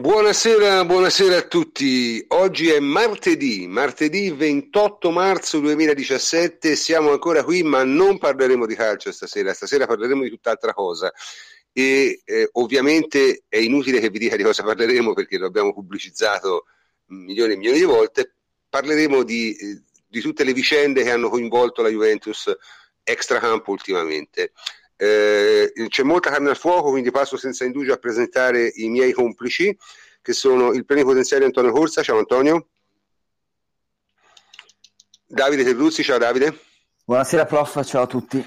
Buonasera, buonasera a tutti. Oggi è martedì, martedì 28 marzo 2017. Siamo ancora qui, ma non parleremo di calcio stasera. Stasera parleremo di tutt'altra cosa. E eh, ovviamente è inutile che vi dica di cosa parleremo perché lo abbiamo pubblicizzato milioni e milioni di volte. Parleremo di, eh, di tutte le vicende che hanno coinvolto la Juventus extracampo ultimamente. Eh, c'è molta carne al fuoco, quindi passo senza indugio a presentare i miei complici, che sono il plenipotenziario Antonio Corsa. Ciao Antonio. Davide Terruzzi, ciao Davide. Buonasera prof, ciao a tutti.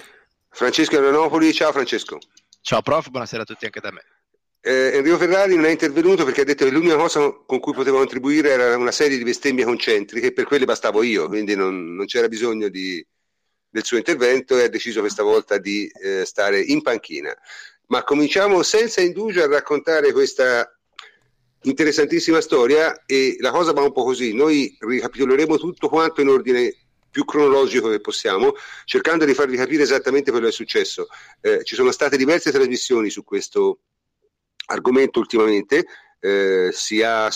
Francesco Aeronopoli, ciao Francesco. Ciao prof, buonasera a tutti anche da me. Eh, Enrico Ferrari non è intervenuto perché ha detto che l'unica cosa con cui poteva contribuire era una serie di bestemmie concentriche e per quelle bastavo io, quindi non, non c'era bisogno di, del suo intervento e ha deciso questa volta di eh, stare in panchina. Ma cominciamo senza indugio a raccontare questa interessantissima storia e la cosa va un po' così, noi ricapitoleremo tutto quanto in ordine più cronologico che possiamo, cercando di farvi capire esattamente quello che è successo. Eh, ci sono state diverse trasmissioni su questo argomento ultimamente, eh, sia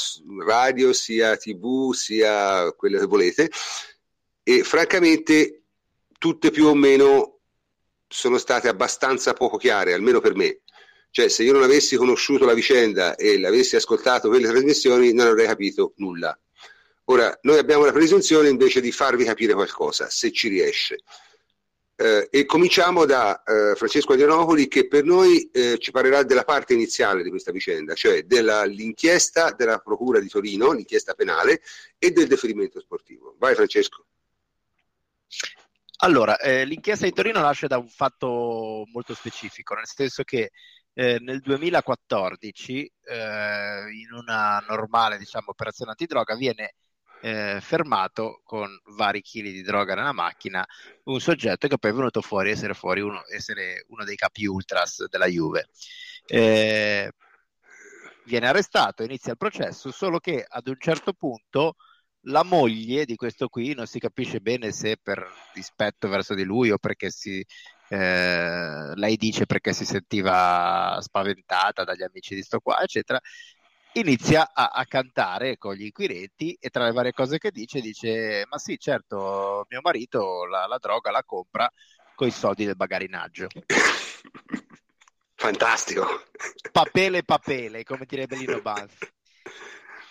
radio, sia tv, sia quello che volete, e francamente tutte più o meno sono state abbastanza poco chiare, almeno per me. Cioè, se io non avessi conosciuto la vicenda e l'avessi ascoltato quelle trasmissioni, non avrei capito nulla. Ora, noi abbiamo la presunzione invece di farvi capire qualcosa, se ci riesce. Eh, e cominciamo da eh, Francesco Adrianopoli che per noi eh, ci parlerà della parte iniziale di questa vicenda, cioè dell'inchiesta della Procura di Torino, l'inchiesta penale e del deferimento sportivo. Vai Francesco. Allora, eh, l'inchiesta di Torino nasce da un fatto molto specifico, nel senso che eh, nel 2014, eh, in una normale diciamo, operazione antidroga, viene eh, fermato con vari chili di droga nella macchina un soggetto che poi è venuto fuori essere, fuori uno, essere uno dei capi ultras della Juve. Eh, viene arrestato, inizia il processo, solo che ad un certo punto la moglie di questo qui non si capisce bene se per rispetto verso di lui o perché si, eh, lei dice perché si sentiva spaventata dagli amici di sto qua, eccetera, inizia a, a, cantare con gli inquirenti e tra le varie cose che dice dice ma sì certo mio marito la, la droga la compra con i soldi del bagarinaggio. Fantastico. Papele papele come direbbe Lino Banfi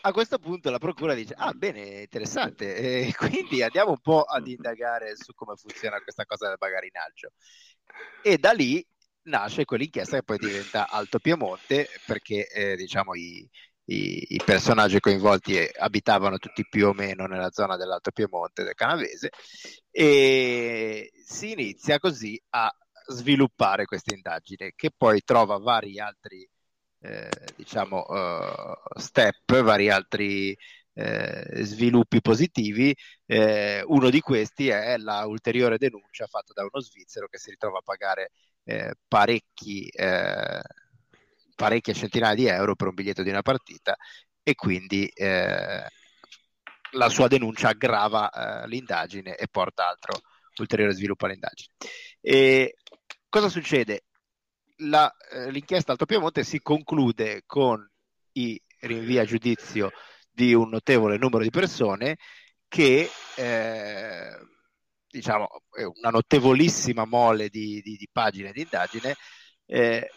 a questo punto la procura dice ah bene interessante. E quindi andiamo un po' ad indagare su come funziona questa cosa del bagarinaggio e da lì nasce quell'inchiesta che poi diventa Alto Piemonte perché eh, diciamo i, i, i, personaggi coinvolti abitavano tutti più o meno nella zona dell'Alto Piemonte del Canavese e si inizia così a sviluppare questa indagine che poi trova vari altri eh, diciamo, uh, step, vari altri eh, sviluppi positivi. Eh, uno di questi è la ulteriore denuncia fatta da uno svizzero che si ritrova a pagare eh, parecchi, eh, parecchie centinaia di euro per un biglietto di una partita e quindi la sua denuncia aggrava l'indagine e porta altro ulteriore sviluppo all'indagine. E cosa succede? La, eh, l'inchiesta Alto Piemonte si conclude con i rinvii a giudizio di un notevole numero di persone che eh, diciamo una notevolissima mole di, di, di pagine di indagine eh,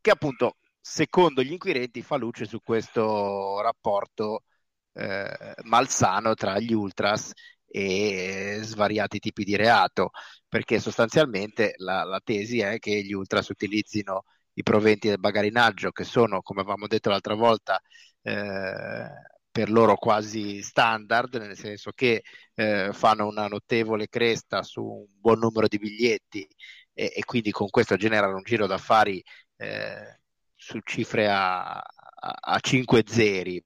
che appunto secondo gli inquirenti fa luce su questo rapporto eh, malsano tra gli ultras e svariati tipi di reato, perché sostanzialmente la, la tesi è che gli ultras utilizzino i proventi del bagarinaggio, che sono, come avevamo detto l'altra volta, eh, per loro quasi standard, nel senso che eh, fanno una notevole cresta su un buon numero di biglietti e, e quindi con questo generano un giro d'affari eh, su cifre a, a, a 5 zeri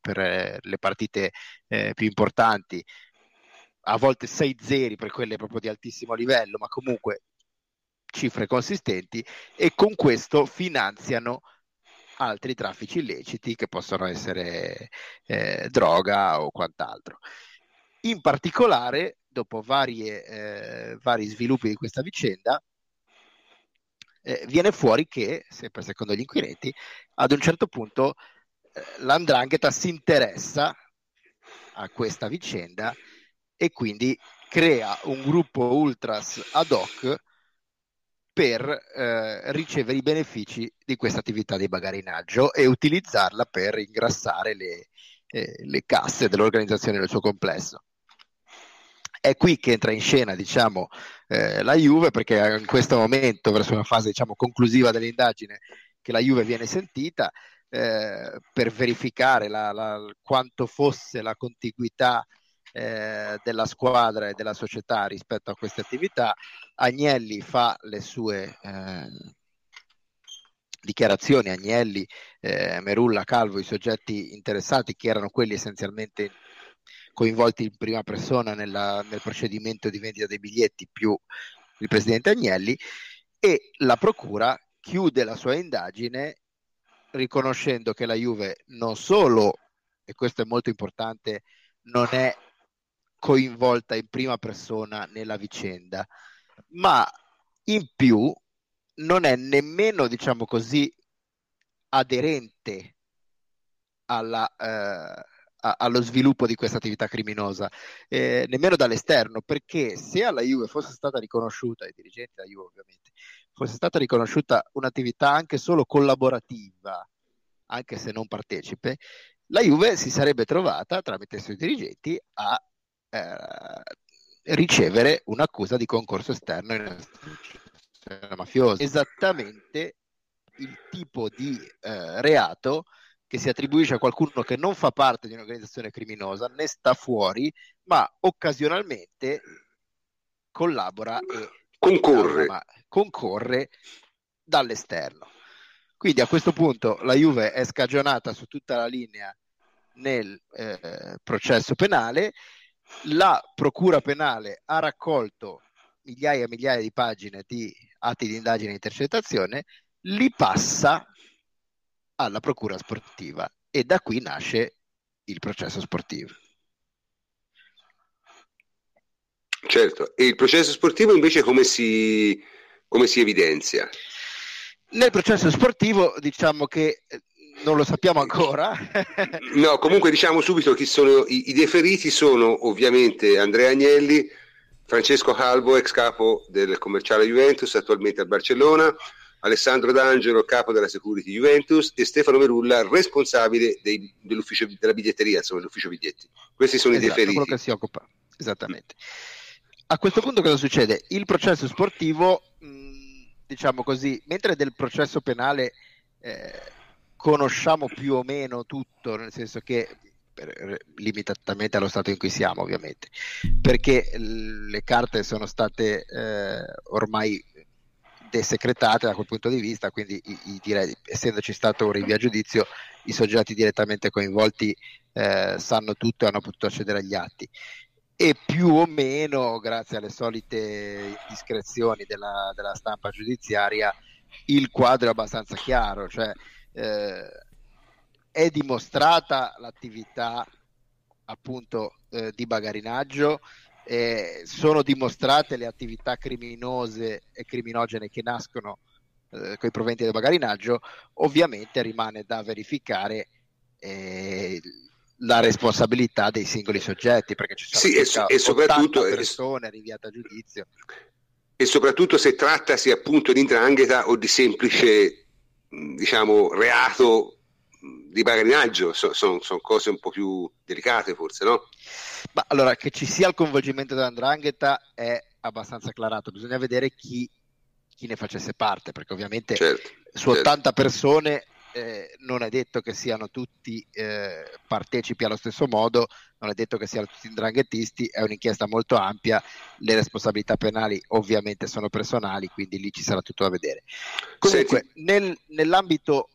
per le partite eh, più importanti a volte 6 zeri per quelle proprio di altissimo livello, ma comunque cifre consistenti e con questo finanziano altri traffici illeciti che possono essere eh, droga o quant'altro. In particolare, dopo varie, eh, vari sviluppi di questa vicenda, eh, viene fuori che, sempre secondo gli inquirenti, ad un certo punto l'andrangheta si interessa a questa vicenda e quindi crea un gruppo ultras ad hoc per eh, ricevere i benefici di questa attività di bagarinaggio e utilizzarla per ingrassare le, eh, le casse dell'organizzazione nel suo complesso. È qui che entra in scena diciamo, eh, la Juve perché in questo momento, verso una fase diciamo, conclusiva dell'indagine, che la Juve viene sentita eh, per verificare la, la, quanto fosse la contiguità eh, della squadra e della società rispetto a queste attività. Agnelli fa le sue eh, dichiarazioni, Agnelli, eh, Merulla, Calvo, i soggetti interessati che erano quelli essenzialmente coinvolti in prima persona nella, nel procedimento di vendita dei biglietti più il presidente Agnelli e la procura chiude la sua indagine riconoscendo che la Juve non solo, e questo è molto importante, non è coinvolta in prima persona nella vicenda, ma in più non è nemmeno, diciamo così, aderente alla, eh, allo sviluppo di questa attività criminosa, eh, nemmeno dall'esterno, perché se alla Juve fosse stata riconosciuta, ai dirigenti della Juve ovviamente, fosse stata riconosciuta un'attività anche solo collaborativa, anche se non partecipe, la Juve si sarebbe trovata tramite i suoi dirigenti a eh, ricevere un'accusa di concorso esterno in mafioso. Esattamente il tipo di eh, reato che si attribuisce a qualcuno che non fa parte di un'organizzazione criminosa, ne sta fuori, ma occasionalmente collabora e concorre, concorre dall'esterno. Quindi a questo punto la Juve è scagionata su tutta la linea nel eh, processo penale, la Procura penale ha raccolto migliaia e migliaia di pagine di atti di indagine e intercettazione, li passa alla procura sportiva e da qui nasce il processo sportivo. Certo, e il processo sportivo invece come si, come si evidenzia? Nel processo sportivo diciamo che non lo sappiamo ancora. no, comunque diciamo subito chi sono i, i, deferiti sono ovviamente Andrea Agnelli, Francesco Calvo, ex capo del commerciale Juventus, attualmente a Barcellona, Alessandro D'Angelo, capo della Security Juventus, e Stefano Merulla, responsabile dei, dell'ufficio della biglietteria, insomma, dell'ufficio biglietti. Questi sono esatto, i deferiti. quello che si occupa, esattamente. A questo punto cosa succede? Il processo sportivo, mh, diciamo così, mentre del processo penale eh, conosciamo più o meno tutto, nel senso che per, limitatamente allo stato in cui siamo ovviamente, perché le carte sono state eh, ormai desecretate da quel punto di vista, quindi i, i, direi, essendoci stato un rinvio a giudizio, i soggetti direttamente coinvolti eh, sanno tutto e hanno potuto accedere agli atti. E più o meno, grazie alle solite indiscrezioni della, della stampa giudiziaria, il quadro è abbastanza chiaro, cioè eh, è dimostrata l'attività appunto eh, di bagarinaggio eh, sono dimostrate le attività criminose e criminogene che nascono eh, con i proventi del bagarinaggio, ovviamente rimane da verificare eh, la responsabilità dei singoli soggetti, perché ci sono sì, e, e soprattutto persone rinviate a giudizio. E soprattutto se trattasi appunto di indrangheta o di semplice diciamo reato di bagarinaggio, sono son, cose un po' più delicate forse, no? Ma allora, che ci sia il coinvolgimento dell'andrangheta è abbastanza acclarato, bisogna vedere chi, chi ne facesse parte, perché ovviamente certo, su 80 certo. persone eh, non è detto che siano tutti eh, partecipi allo stesso modo, non è detto che siano tutti indranghettisti, è un'inchiesta molto ampia, le responsabilità penali ovviamente sono personali, quindi lì ci sarà tutto da vedere. Comunque, nel, nell'ambito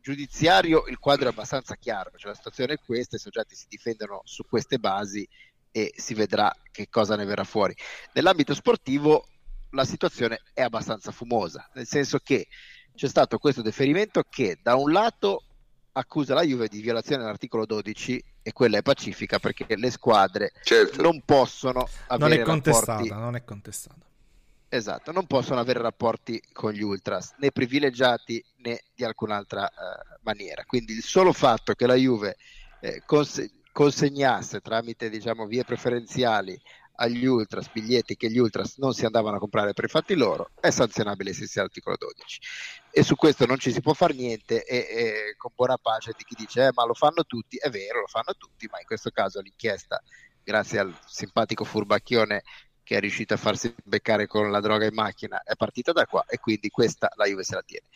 giudiziario il quadro è abbastanza chiaro, cioè la situazione è questa, i soggetti si difendono su queste basi e si vedrà che cosa ne verrà fuori. Nell'ambito sportivo la situazione è abbastanza fumosa, nel senso che c'è stato questo deferimento che da un lato accusa la Juve di violazione dell'articolo 12 e quella è pacifica perché le squadre certo. non possono avere non è contestata, rapporti... non è contestata. Esatto, non possono avere rapporti con gli ultras, né privilegiati né di alcun'altra eh, maniera. Ququindi il solo fatto che la Juve eh, cons- consegnasse tramite diciamo, vie preferenziali agli ultras biglietti che gli ultras non si andavano a comprare per i fatti loro è sanzionabile ai sensi dell'articolo 12 e su questo non ci si può fare niente e, e con buona pace di chi dice eh, ma lo fanno tutti. È vero lo fanno tutti ma in questo caso l'inchiesta grazie al simpatico furbacchione che è riuscito a farsi beccare con la droga in macchina è partita da qua e quindi questa la Juve se la tiene.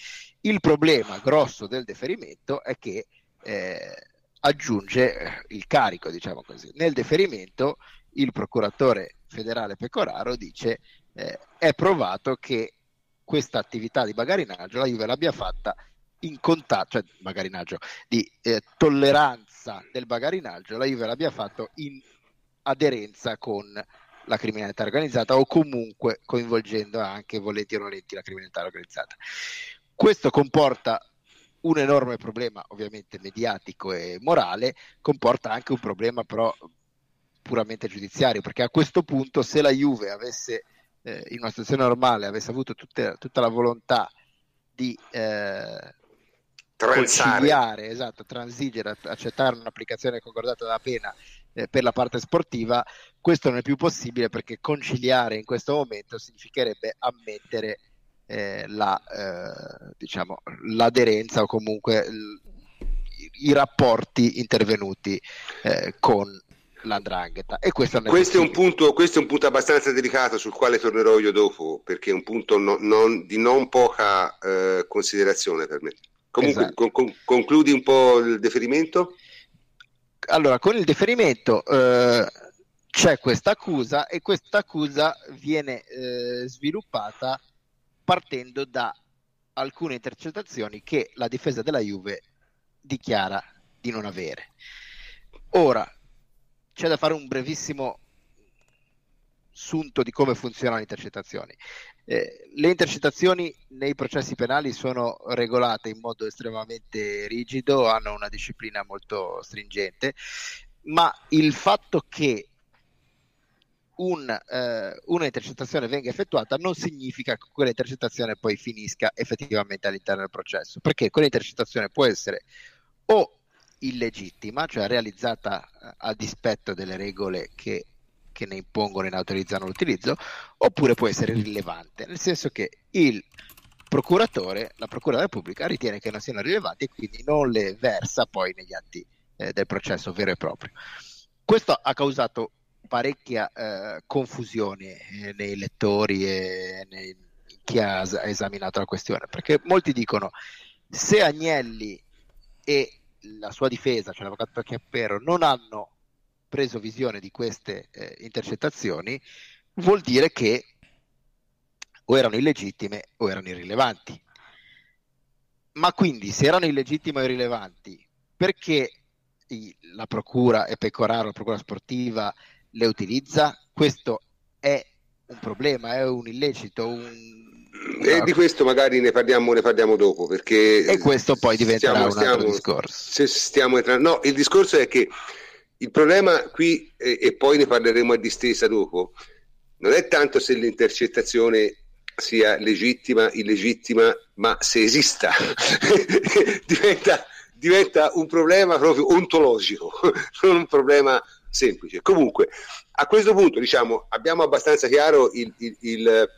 Il problema grosso del deferimento è che eh, aggiunge il carico diciamo così. Nel deferimento il procuratore federale Pecoraro dice eh, è provato che questa attività di bagarinaggio la Juve l'abbia fatta in contatto, cioè bagarinaggio, di eh, tolleranza del bagarinaggio, la Juve l'abbia fatto in aderenza con la criminalità organizzata o comunque coinvolgendo anche volenti o nolenti la criminalità organizzata. Questo comporta un enorme problema ovviamente mediatico e morale, comporta anche un problema però puramente giudiziario, perché a questo punto se la Juve avesse eh, in una situazione normale avesse avuto tutte, tutta la volontà di eh, conciliare, esatto, transigere, accettare un'applicazione concordata della pena eh, per la parte sportiva, questo non è più possibile perché conciliare in questo momento significherebbe ammettere eh, la, eh, diciamo, l'aderenza o comunque l- i rapporti intervenuti eh, con l'andrangheta. E questo, questo, è un punto, questo è un punto abbastanza delicato sul quale tornerò io dopo, perché è un punto no, non, di non poca eh, considerazione per me. Comunque, esatto. con, con, concludi un po' il deferimento? Allora, con il deferimento eh, c'è questa accusa e questa accusa viene eh, sviluppata partendo da alcune intercettazioni che la difesa della Juve dichiara di non avere. Ora, c'è da fare un brevissimo sunto di come funzionano le intercettazioni. Eh, le intercettazioni nei processi penali sono regolate in modo estremamente rigido, hanno una disciplina molto stringente, ma il fatto che un, eh, una intercettazione venga effettuata non significa che quella intercettazione poi finisca effettivamente all'interno del processo, perché quella intercettazione può essere o illegittima, cioè realizzata eh, a dispetto delle regole che, che ne impongono e ne autorizzano l'utilizzo, oppure può essere rilevante, nel senso che il procuratore, la Procura della Repubblica, ritiene che non siano rilevanti e quindi non le versa poi negli atti eh, del processo vero e proprio. Questo ha causato parecchia eh, confusione eh, nei lettori e nei, chi ha esaminato la questione, perché molti dicono se Agnelli e la sua difesa, cioè l'avvocato Chiappero, non hanno preso visione di queste eh, intercettazioni, vuol dire che o erano illegittime o erano irrilevanti. Ma quindi se erano illegittime o irrilevanti, perché la procura e Pecoraro, la procura sportiva, le utilizza? Questo è un problema, è un illecito, un e di questo magari ne parliamo, ne parliamo dopo perché e questo poi diventerà stiamo, un altro stiamo, discorso. stiamo entrando, no il discorso è che il problema qui e, e poi ne parleremo a distesa dopo non è tanto se l'intercettazione sia legittima, illegittima, ma se esista. Diventa, diventa, un problema proprio ontologico, non un problema semplice. Comunque, a questo punto diciamo, abbiamo abbastanza chiaro il, il, il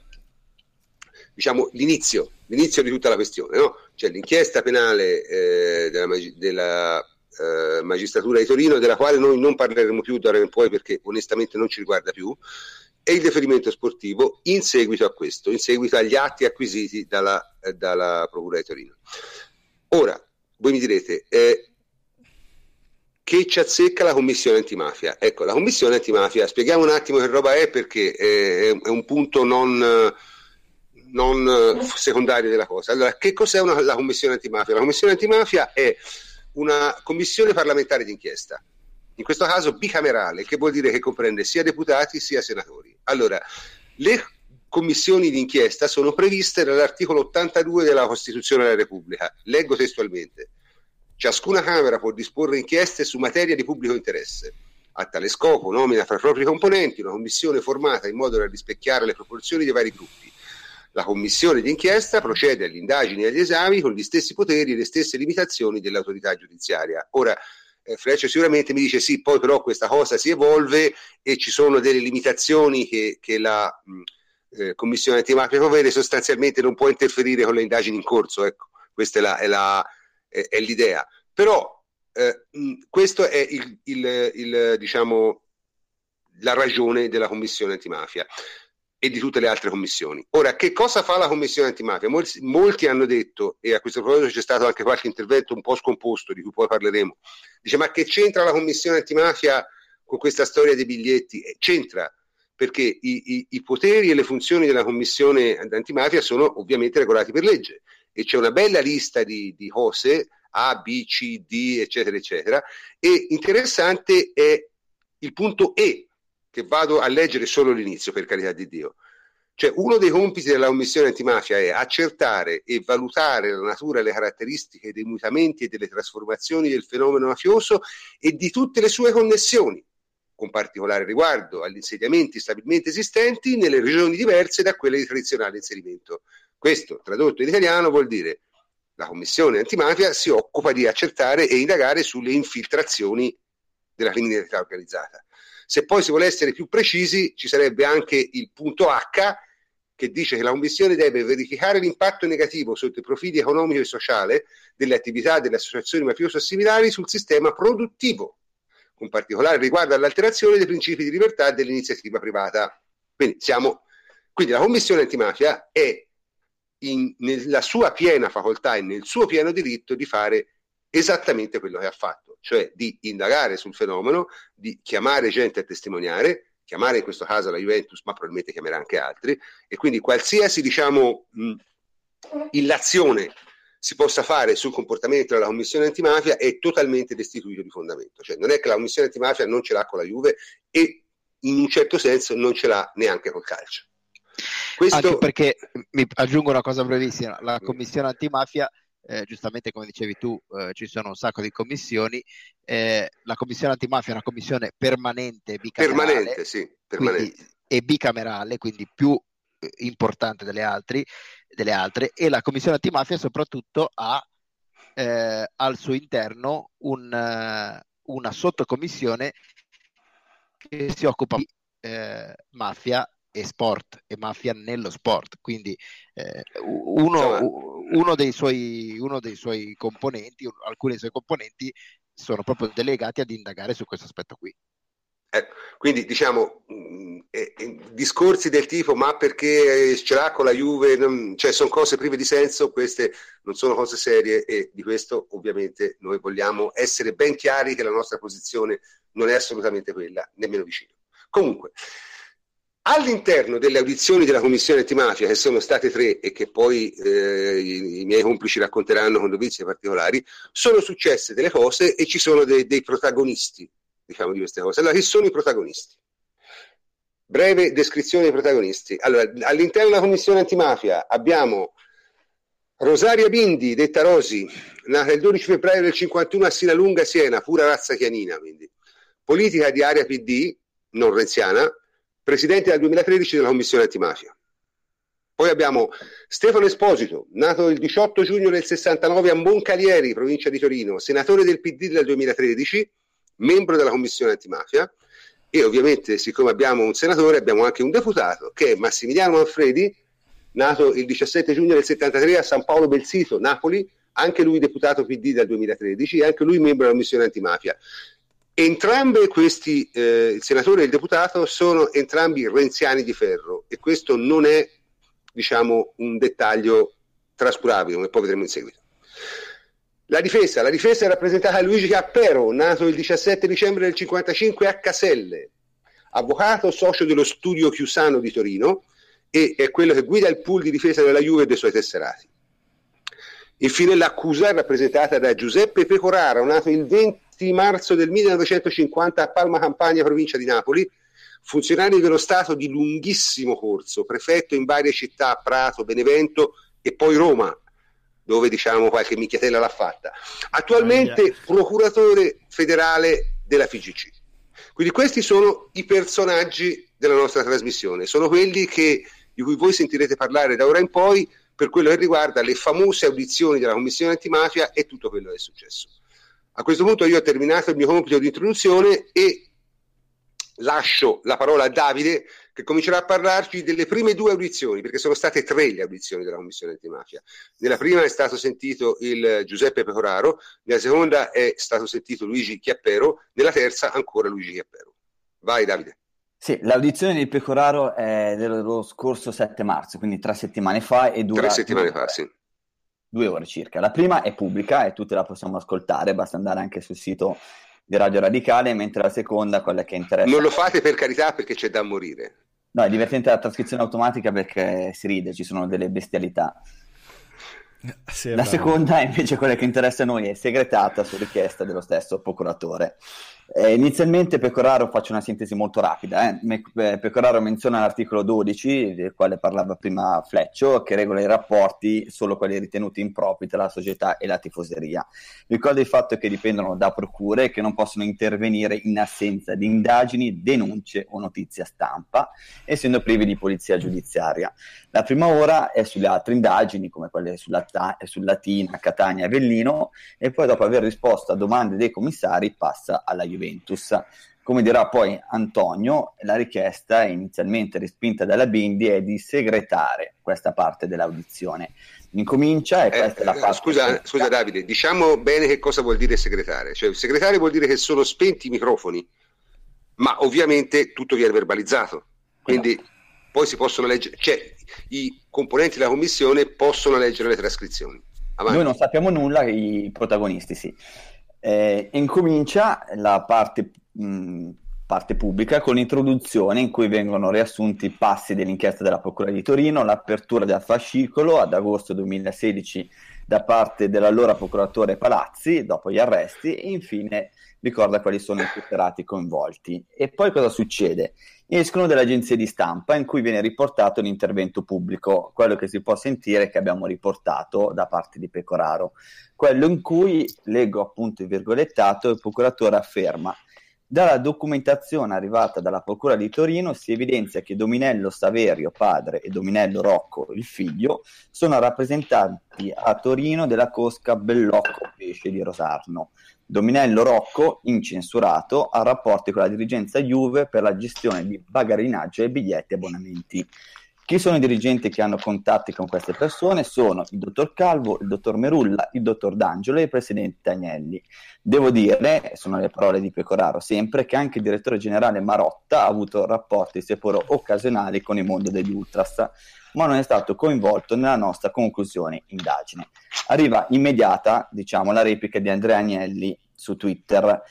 diciamo, l'inizio, l'inizio di tutta la questione, no? cioè l'inchiesta penale eh, della, della eh, magistratura di Torino, della quale noi non parleremo più d'ora in poi perché onestamente non ci riguarda più, e il deferimento sportivo in seguito a questo, in seguito agli atti acquisiti dalla, eh, dalla Procura di Torino. Ora, voi mi direte, eh, che ci azzecca la commissione antimafia? Ecco, la commissione antimafia, spieghiamo un attimo che roba è perché è, un punto non non secondario della cosa. Allora, che cos'è una, la commissione antimafia? La commissione antimafia è una commissione parlamentare d'inchiesta, in questo caso bicamerale, che vuol dire che comprende sia deputati sia senatori. Allora, le commissioni d'inchiesta sono previste dall'articolo 82 della Costituzione della Repubblica. Leggo testualmente. Ciascuna Camera può disporre inchieste su materia di pubblico interesse. A tale scopo nomina fra i propri componenti una commissione formata in modo da rispecchiare le proporzioni dei vari gruppi La commissione d'inchiesta procede agli indagini e agli esami con gli stessi poteri e le stesse limitazioni dell'autorità giudiziaria. Ora, eh, Freccia sicuramente mi dice sì, poi però questa cosa si evolve e ci sono delle limitazioni che, che la mh, eh, Commissione antimafia può avere, sostanzialmente non può interferire con le indagini in corso, ecco, questa è, la, è, la, è, è l'idea. Però eh, questa è il, il, il, diciamo, la ragione della Commissione antimafia e di tutte le altre commissioni. Ora, che cosa fa la Commissione antimafia? Molti, molti, hanno detto, e a questo proposito c'è stato anche qualche intervento un po' scomposto, di cui poi parleremo, dice ma che c'entra la Commissione antimafia con questa storia dei biglietti? Eh, c'entra, perché i, i, i, poteri e le funzioni della Commissione antimafia sono ovviamente regolati per legge e c'è una bella lista di, di cose, A, B, C, D, eccetera, eccetera, e interessante è il punto E, che vado a leggere solo l'inizio, per carità di Dio. Cioè, uno dei compiti della Commissione antimafia è accertare e valutare la natura e le caratteristiche dei mutamenti e delle trasformazioni del fenomeno mafioso e di tutte le sue connessioni, con particolare riguardo agli insediamenti stabilmente esistenti nelle regioni diverse da quelle di tradizionale inserimento. Questo, tradotto in italiano, vuol dire la Commissione antimafia si occupa di accertare e indagare sulle infiltrazioni della criminalità organizzata. Se poi si vuole essere più precisi, ci sarebbe anche il punto H che dice che la Commissione deve verificare l'impatto negativo sotto i profili economico e sociale delle attività delle associazioni mafiose similari sul sistema produttivo, con particolare riguardo all'alterazione dei principi di libertà dell'iniziativa privata. Quindi, siamo, quindi la Commissione antimafia è in, nella sua piena facoltà e nel suo pieno diritto di fare esattamente quello che ha fatto, cioè di indagare sul fenomeno, di chiamare gente a testimoniare, chiamare in questo caso la Juventus, ma probabilmente chiamerà anche altri, e quindi qualsiasi diciamo, mh, illazione si possa fare sul comportamento della commissione antimafia è totalmente destituito di fondamento. Cioè non è che la commissione antimafia non ce l'ha con la Juve e in un certo senso non ce l'ha neanche col calcio. Questo... Anche perché mi aggiungo una cosa brevissima, la commissione antimafia eh, giustamente come dicevi tu eh, ci sono un sacco di commissioni, eh, la commissione antimafia è una commissione permanente bicamerale, permanente, sì, permanente. Quindi, e bicamerale, quindi più eh, importante delle, altri, delle, altre, e la commissione antimafia soprattutto ha eh, al suo interno un, una sottocommissione che si occupa di mafia e sport e mafia nello sport. Quindi eh, uno, uno, dei suoi, uno, dei suoi, componenti, alcuni dei suoi componenti sono proprio delegati ad indagare su questo aspetto qui. Eh, quindi diciamo mh, mm, eh, eh, discorsi del tipo ma perché ce l'ha con la Juve, non, cioè sono cose prive di senso, queste non sono cose serie e di questo ovviamente noi vogliamo essere ben chiari che la nostra posizione non è assolutamente quella, nemmeno vicino. Comunque, All'interno delle audizioni della Commissione antimafia, che sono state tre e che poi eh, i, i, miei complici racconteranno con notizie particolari, sono successe delle cose e ci sono dei, dei protagonisti, diciamo, di queste cose. Allora, chi sono i protagonisti? Breve descrizione dei protagonisti. Allora, all'interno della Commissione antimafia abbiamo Rosaria Bindi, detta Rosi, nata il 12 febbraio del 51 a Sinalunga, Siena, pura razza chianina, quindi. Politica di area PD, non renziana, presidente dal 2013 della Commissione antimafia. Poi abbiamo Stefano Esposito, nato il 18 giugno del 69 a Moncalieri, provincia di Torino, senatore del PD dal 2013, membro della Commissione antimafia e ovviamente siccome abbiamo un senatore abbiamo anche un deputato che è Massimiliano Manfredi, nato il 17 giugno del 73 a San Paolo Belsito, Napoli, anche lui deputato PD dal 2013 e anche lui membro della Commissione antimafia. Entrambi questi, eh, il senatore e il deputato, sono entrambi renziani di ferro e questo non è, diciamo, un dettaglio trascurabile, come poi vedremo in seguito. La difesa, la difesa è rappresentata da Luigi Cappero, nato il 17 dicembre del 1955 a Caselle, avvocato, socio dello studio Chiusano di Torino e è quello che guida il pool di difesa della Juve e dei suoi tesserati. Infine l'accusa è rappresentata da Giuseppe Pecoraro, nato il 20 marzo del 1950 a Palma Campania, provincia di Napoli, funzionario dello Stato di lunghissimo corso, prefetto in varie città, Prato, Benevento e poi Roma, dove diciamo qualche micchiatella l'ha fatta. Attualmente procuratore federale della FIGC. Quindi questi sono i personaggi della nostra trasmissione, sono quelli che di cui voi sentirete parlare da ora in poi per quello che riguarda le famose audizioni della Commissione antimafia e tutto quello che è successo. A questo punto io ho terminato il mio compito di introduzione e lascio la parola a Davide che comincerà a parlarci delle prime due audizioni, perché sono state tre le audizioni della Commissione antimafia. Nella prima è stato sentito il Giuseppe Pecoraro, nella seconda è stato sentito Luigi Chiappero, nella terza ancora Luigi Chiappero. Vai Davide. Sì, l'audizione di Pecoraro è dello scorso 7 marzo, quindi tre settimane fa e dura... Tre settimane fa, sì. Due ore circa. La prima è pubblica e tutte la possiamo ascoltare, basta andare anche sul sito di Radio Radicale, mentre la seconda, quella che interessa... Non lo fate per carità perché c'è da morire. No, è divertente la trascrizione automatica perché si ride, ci sono delle bestialità. Sì, la seconda, invece, quella che interessa a noi, è segretata su richiesta dello stesso procuratore. Eh, inizialmente Pecoraro, faccio una sintesi molto rapida, eh. eh Pecoraro menziona l'articolo 12, del quale parlava prima Fleccio, che regola i rapporti solo quelli ritenuti impropri tra la società e la tifoseria. Ricorda il fatto che dipendono da procure che non possono intervenire in assenza di indagini, denunce o notizie a stampa, essendo privi di polizia giudiziaria. La prima ora è sulle altre indagini, come quelle sulla, sulla Tina, Catania e Avellino, e poi dopo aver risposto a domande dei commissari passa alla Juventus. Come dirà poi Antonio, la richiesta inizialmente respinta dalla Bindi è di segretare questa parte dell'audizione. Incomincia e questa eh, è la parte... Scusa, scusa Davide, diciamo bene che cosa vuol dire segretare. Cioè, segretare vuol dire che sono spenti i microfoni, ma ovviamente tutto viene verbalizzato. Quindi esatto. poi si possono leggere, cioè i componenti della commissione possono leggere le trascrizioni. Avanti. Noi non sappiamo nulla, i protagonisti sì. Eh, incomincia la parte, mh, parte, pubblica con l'introduzione in cui vengono riassunti i passi dell'inchiesta della Procura di Torino, l'apertura del fascicolo ad agosto 2016 da parte dell'allora procuratore Palazzi, dopo gli arresti, e infine ricorda quali sono i tutelati coinvolti. E poi cosa succede? Escono delle agenzie di stampa in cui viene riportato l'intervento pubblico, quello che si può sentire che abbiamo riportato da parte di Pecoraro, quello in cui, leggo appunto il virgolettato, il procuratore afferma dalla documentazione arrivata dalla Procura di Torino si evidenzia che Dominello Saverio, padre, e Dominello Rocco, il figlio, sono rappresentanti a Torino della cosca Bellocco Pesce di Rosarno. Dominello Rocco, incensurato, ha rapporti con la dirigenza Juve per la gestione di bagarinaggio e biglietti e abbonamenti. Chi sono i dirigenti che hanno contatti con queste persone? Sono il dottor Calvo, il dottor Merulla, il dottor D'Angelo e il presidente Agnelli. Devo dire, sono le parole di Pecoraro sempre, che anche il direttore generale Marotta ha avuto rapporti seppur occasionali con il mondo degli Ultras, ma non è stato coinvolto nella nostra conclusione indagine. Arriva immediata, diciamo, la replica di Andrea Agnelli su Twitter.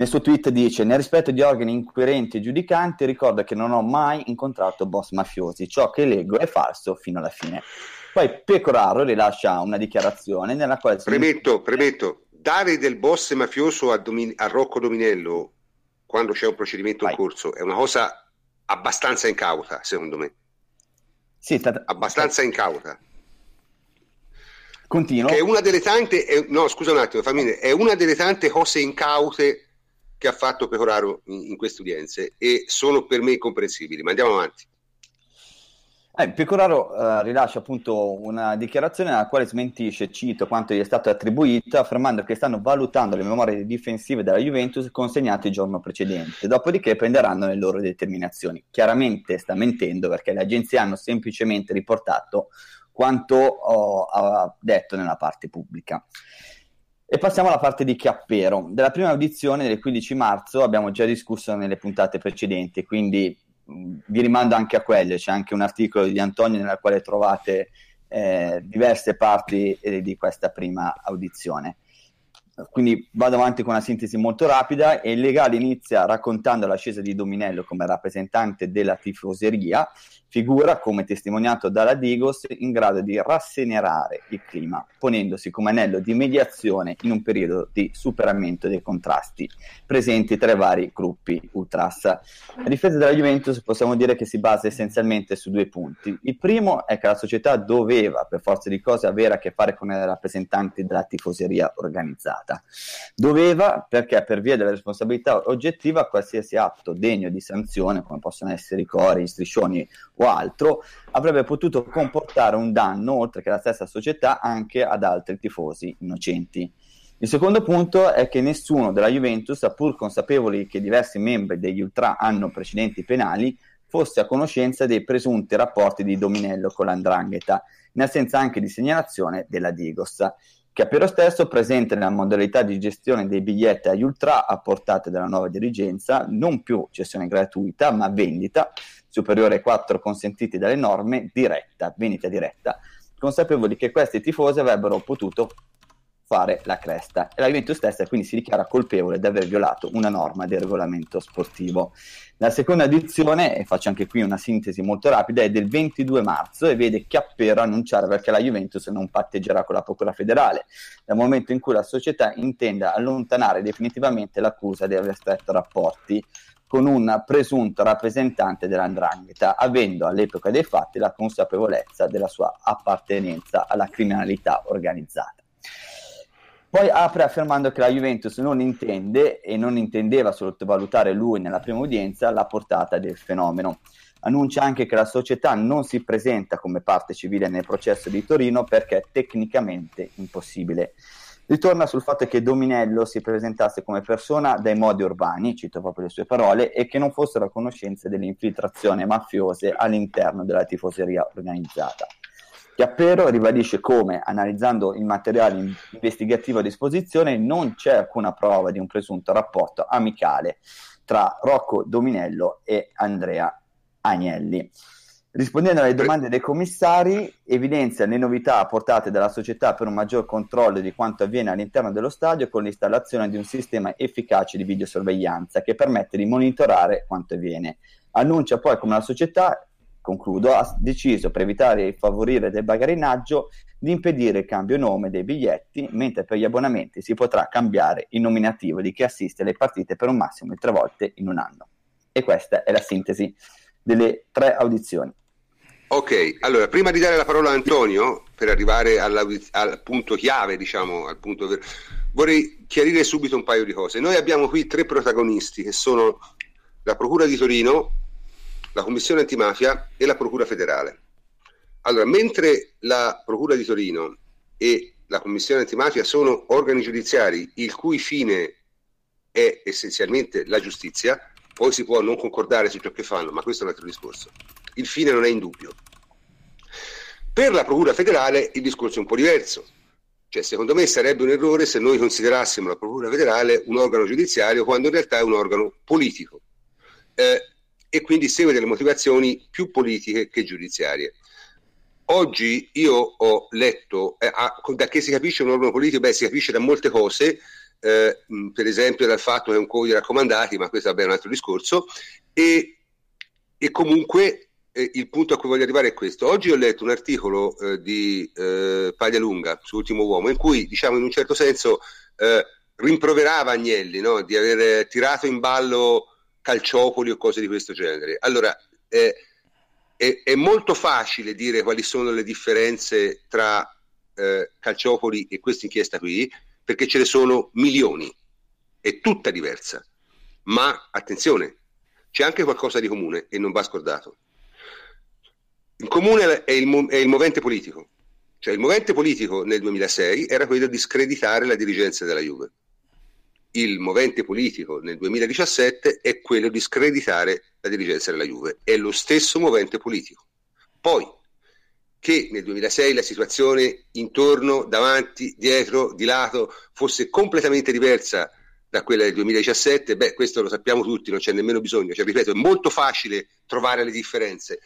Nel suo tweet dice: Nel rispetto di organi inquirenti e giudicanti, ricordo che non ho mai incontrato boss mafiosi. Ciò che leggo è falso fino alla fine. Poi Pecoraro rilascia una dichiarazione nella quale. Premetto, si... premetto, dare del boss mafioso a, Domin- a, Rocco Dominello quando c'è un procedimento Vai. in corso è una cosa abbastanza incauta, secondo me. Sì, t- abbastanza incauta. Continuo. Che è una delle tante, è, no, scusa un attimo, fammi è una delle tante cose incaute che ha fatto Pecoraro in, in queste udienze e sono per me incomprensibili. Ma andiamo avanti. Eh, Pecoraro eh, rilascia appunto una dichiarazione nella quale smentisce, cito, quanto gli è stato attribuito, affermando che stanno valutando le memorie difensive della Juventus consegnate il giorno precedente, dopodiché prenderanno le loro determinazioni. Chiaramente sta mentendo perché le agenzie hanno semplicemente riportato quanto ho, detto nella parte pubblica. E passiamo alla parte di Chiappero. Della prima audizione del 15 marzo abbiamo già discusso nelle puntate precedenti, quindi vi rimando anche a quelle. C'è anche un articolo di Antonio nella quale trovate eh, diverse parti eh, di questa prima audizione. Quindi vado avanti con una sintesi molto rapida e il legale inizia raccontando l'ascesa di Dominello come rappresentante della tifoseria figura, come testimoniato dalla Digos, in grado di rassenerare il clima, ponendosi come anello di mediazione in un periodo di superamento dei contrasti presenti tra i vari gruppi ultras. La difesa della Juventus possiamo dire che si basa essenzialmente su due punti. Il primo è che la società doveva, per forza di cose, avere a che fare con i rappresentanti della tifoseria organizzata. Doveva perché per via della responsabilità oggettiva qualsiasi atto degno di sanzione, come possono essere i cori, i striscioni o altro, avrebbe potuto comportare un danno, oltre che alla stessa società, anche ad altri tifosi innocenti. Il secondo punto è che nessuno della Juventus, pur consapevoli che diversi membri degli Ultra hanno precedenti penali, fosse a conoscenza dei presunti rapporti di Dominello con l'Andrangheta, in assenza anche di segnalazione della Digos. Capiro stesso presente nella modalità di gestione dei biglietti agli ultra apportate dalla nuova dirigenza, non più cessione gratuita, ma vendita superiore ai 4 consentiti dalle norme, diretta, vendita diretta, consapevoli che questi tifosi avrebbero potuto fare la cresta. E la Juventus stessa quindi si dichiara colpevole di aver violato una norma del regolamento sportivo. La seconda edizione, e faccio anche qui una sintesi molto rapida, è del 22 marzo e vede Chiappero annunciare perché la Juventus non patteggerà con la Procura federale, dal momento in cui la società intende allontanare definitivamente l'accusa di aver stretto rapporti con un presunto rappresentante dell'andrangheta, avendo all'epoca dei fatti la consapevolezza della sua appartenenza alla criminalità organizzata. Poi apre affermando che la Juventus non intende e non intendeva sottovalutare lui nella prima udienza la portata del fenomeno. Annuncia anche che la società non si presenta come parte civile nel processo di Torino perché è tecnicamente impossibile. Ritorna sul fatto che Dominello si presentasse come persona dai modi urbani, cito proprio le sue parole, e che non fossero a conoscenza delle infiltrazioni mafiose all'interno della tifoseria organizzata. Chiappero ribadisce come, analizzando il materiale investigativo a disposizione, non c'è alcuna prova di un presunto rapporto amicale tra Rocco Dominello e Andrea Agnelli. Rispondendo alle domande dei commissari, evidenzia le novità apportate dalla società per un maggior controllo di quanto avviene all'interno dello stadio con l'installazione di un sistema efficace di videosorveglianza che permette di monitorare quanto avviene. Annuncia poi come la società concludo, ha deciso per evitare e favorire del bagarinaggio di impedire il cambio nome dei biglietti, mentre per gli abbonamenti si potrà cambiare il nominativo di chi assiste alle partite per un massimo di tre volte in un anno. E questa è la sintesi delle tre audizioni. Ok, allora prima di dare la parola a Antonio per arrivare al punto chiave, diciamo, al punto ver- vorrei chiarire subito un paio di cose. Noi abbiamo qui tre protagonisti che sono la Procura di Torino, la Commissione antimafia e la Procura federale. Allora, mentre la Procura di Torino e la Commissione antimafia sono organi giudiziari il cui fine è essenzialmente la giustizia, poi si può non concordare su ciò che fanno, ma questo è un altro discorso. Il fine non è in dubbio. Per la Procura federale il discorso è un po' diverso. Cioè, secondo me sarebbe un errore se noi considerassimo la Procura federale un organo giudiziario quando in realtà è un organo politico. Eh, e quindi segue delle motivazioni più politiche che giudiziarie. Oggi io ho letto, eh, da che si capisce un organo politico? Beh, si capisce da molte cose, eh, per esempio dal fatto che è un codice raccomandati, ma questo è un altro discorso, e, e comunque eh, il punto a cui voglio arrivare è questo. Oggi ho letto un articolo eh, di eh, Paglialunga su Ultimo Uomo, in cui, diciamo, in un certo senso eh, rimproverava Agnelli no? di aver tirato in ballo calciopoli o cose di questo genere. Allora, eh, è, è, molto facile dire quali sono le differenze tra eh, calciopoli e questa inchiesta qui, perché ce ne sono milioni, è tutta diversa. Ma attenzione, c'è anche qualcosa di comune e non va scordato. Il comune è il, è il movente politico, cioè il movente politico nel 2006 era quello di screditare la dirigenza della Juve. Il movente politico nel 2017 è quello di screditare la dirigenza della Juve, è lo stesso movente politico. Poi, che nel 2006 la situazione intorno, davanti, dietro, di lato fosse completamente diversa da quella del 2017, beh, questo lo sappiamo tutti, non c'è nemmeno bisogno, cioè, ripeto, è molto facile trovare le differenze,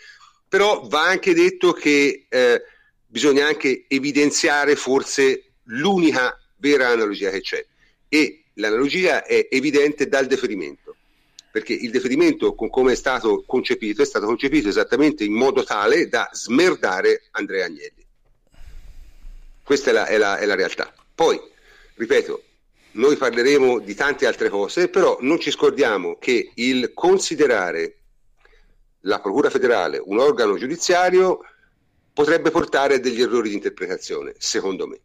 però va anche detto che eh, bisogna anche evidenziare forse l'unica vera analogia che c'è e l'analogia è evidente dal deferimento, perché il deferimento, con come è stato concepito, è stato concepito esattamente in modo tale da smerdare Andrea Agnelli. Questa è la, è la, è la realtà. Poi, ripeto, noi parleremo di tante altre cose, però non ci scordiamo che il considerare la Procura federale un organo giudiziario potrebbe portare a degli errori di interpretazione, secondo me.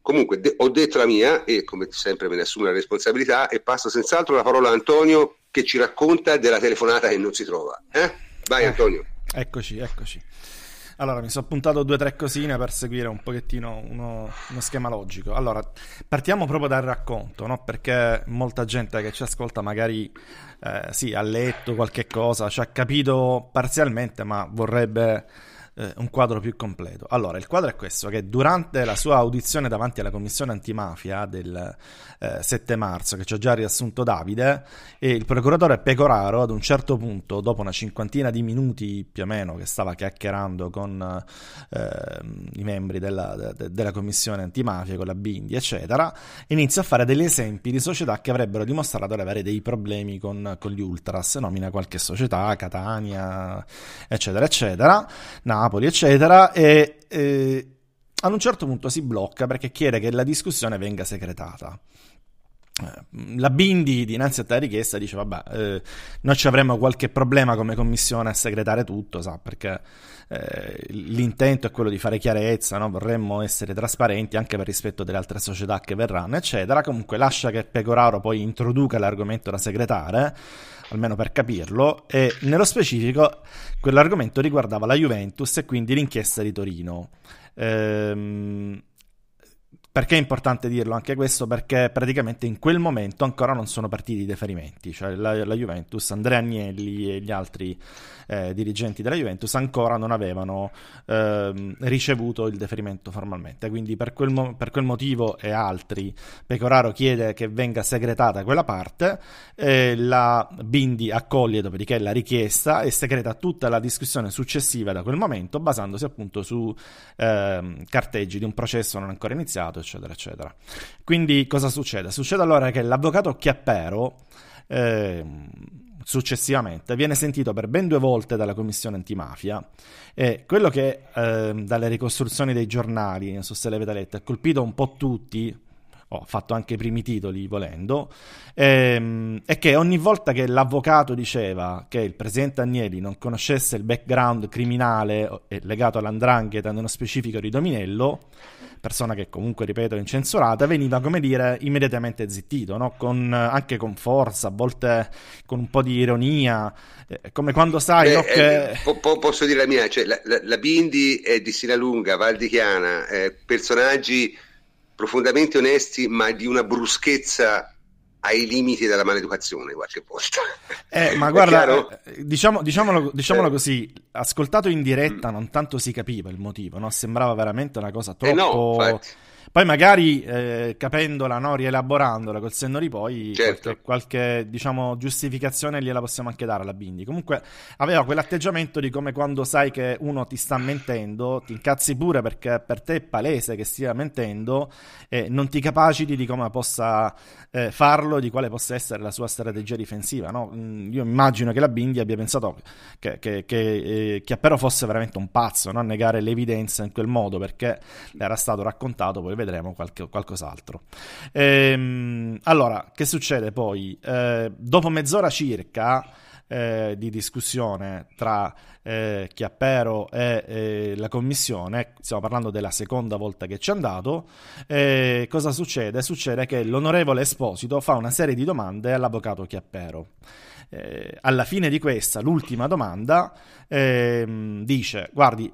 Comunque de- ho detto la mia e come sempre me ne assumo la responsabilità e passo senz'altro la parola a Antonio che ci racconta della telefonata che non si trova. Eh? Vai eh, Antonio. Eccoci, eccoci. Allora, mi sono puntato due o tre cosine per seguire un pochettino uno, uno, schema logico. Allora, partiamo proprio dal racconto, no? Perché molta gente che ci ascolta magari eh, sì, ha letto qualche cosa, ci ha capito parzialmente, ma vorrebbe eh, un quadro più completo. Allora, il quadro è questo, che durante la sua audizione davanti alla commissione antimafia del eh, 7 marzo, che ci ha già riassunto Davide, e il procuratore Pecoraro ad un certo punto, dopo una cinquantina di minuti più o meno, che stava chiacchierando con eh, i membri della, de, della commissione antimafia, con la Bindi, eccetera, inizia a fare degli esempi di società che avrebbero dimostrato di avere dei problemi con, con gli ultras, nomina qualche società, Catania, eccetera, eccetera. Napoli, Napoli, eccetera, e eh, ad un certo punto si blocca perché chiede che la discussione venga segretata. Eh, la Bindi, dinanzi a tale richiesta, dice: Vabbè, eh, noi ci avremmo qualche problema come commissione a segretare tutto, sa, perché eh, l'intento è quello di fare chiarezza, no? vorremmo essere trasparenti anche per rispetto delle altre società che verranno, eccetera. Comunque, lascia che Pecoraro poi introduca l'argomento da segretare almeno per capirlo, e nello specifico quell'argomento riguardava la Juventus e quindi l'inchiesta di Torino. Ehm, perché è importante dirlo anche questo? Perché praticamente in quel momento ancora non sono partiti i deferimenti, cioè la, la Juventus, Andrea Agnelli e gli altri eh, dirigenti della Juventus ancora non avevano eh, ricevuto il deferimento formalmente. Quindi per quel, mo- per quel, motivo e altri Pecoraro chiede che venga segretata quella parte, eh, la Bindi accoglie dopodiché la richiesta e segreta tutta la discussione successiva da quel momento basandosi appunto su ehm, carteggi di un processo non ancora iniziato, eccetera, eccetera. Quindi cosa succede? Succede allora che l'avvocato Chiappero eh, successivamente viene sentito per ben due volte dalla commissione antimafia e quello che eh, dalle ricostruzioni dei giornali, le avete lette, ha colpito un po' tutti, ho fatto anche i primi titoli volendo, ehm, è che ogni volta che l'avvocato diceva che il presidente Agnelli non conoscesse il background criminale legato all'andrangheta nello specifico di Dominello, persona che comunque, ripeto, è incensurata, veniva, come dire, immediatamente zittito, no? con, anche con forza, a volte con un po' di ironia, eh, come quando sai Beh, no, che... Eh, po- posso dire la mia, cioè, la, la, la Bindi è di Sinalunga, Val di Chiana, eh, personaggi profondamente onesti ma di una bruschezza ai limiti della maleducazione qualche volta. Eh, ma guarda, eh, diciamo, diciamolo, diciamolo eh. così, ascoltato in diretta mm. non tanto si capiva il motivo, no? sembrava veramente una cosa troppo... Eh no, poi magari eh, capendola, no, rielaborandola col senno di poi, certo. qualche, qualche diciamo, giustificazione gliela possiamo anche dare alla Bindi. Comunque aveva quell'atteggiamento di come quando sai che uno ti sta mentendo, ti incazzi pure perché per te è palese che stia mentendo e non ti capaciti di come possa eh, farlo, di quale possa essere la sua strategia difensiva. No? Mm, io immagino che la Bindi abbia pensato che, che, che eh, Chiappero fosse veramente un pazzo, no? negare l'evidenza in quel modo perché era stato raccontato poi vedremo qualche, qualcos'altro. Ehm, allora, che succede poi? Eh, dopo mezz'ora circa eh, di discussione tra eh, Chiappero e eh, la commissione, stiamo parlando della seconda volta che ci è andato, eh, cosa succede? Succede che l'onorevole Esposito fa una serie di domande all'avvocato Chiappero. Eh, alla fine di questa, l'ultima domanda, ehm, dice, guardi,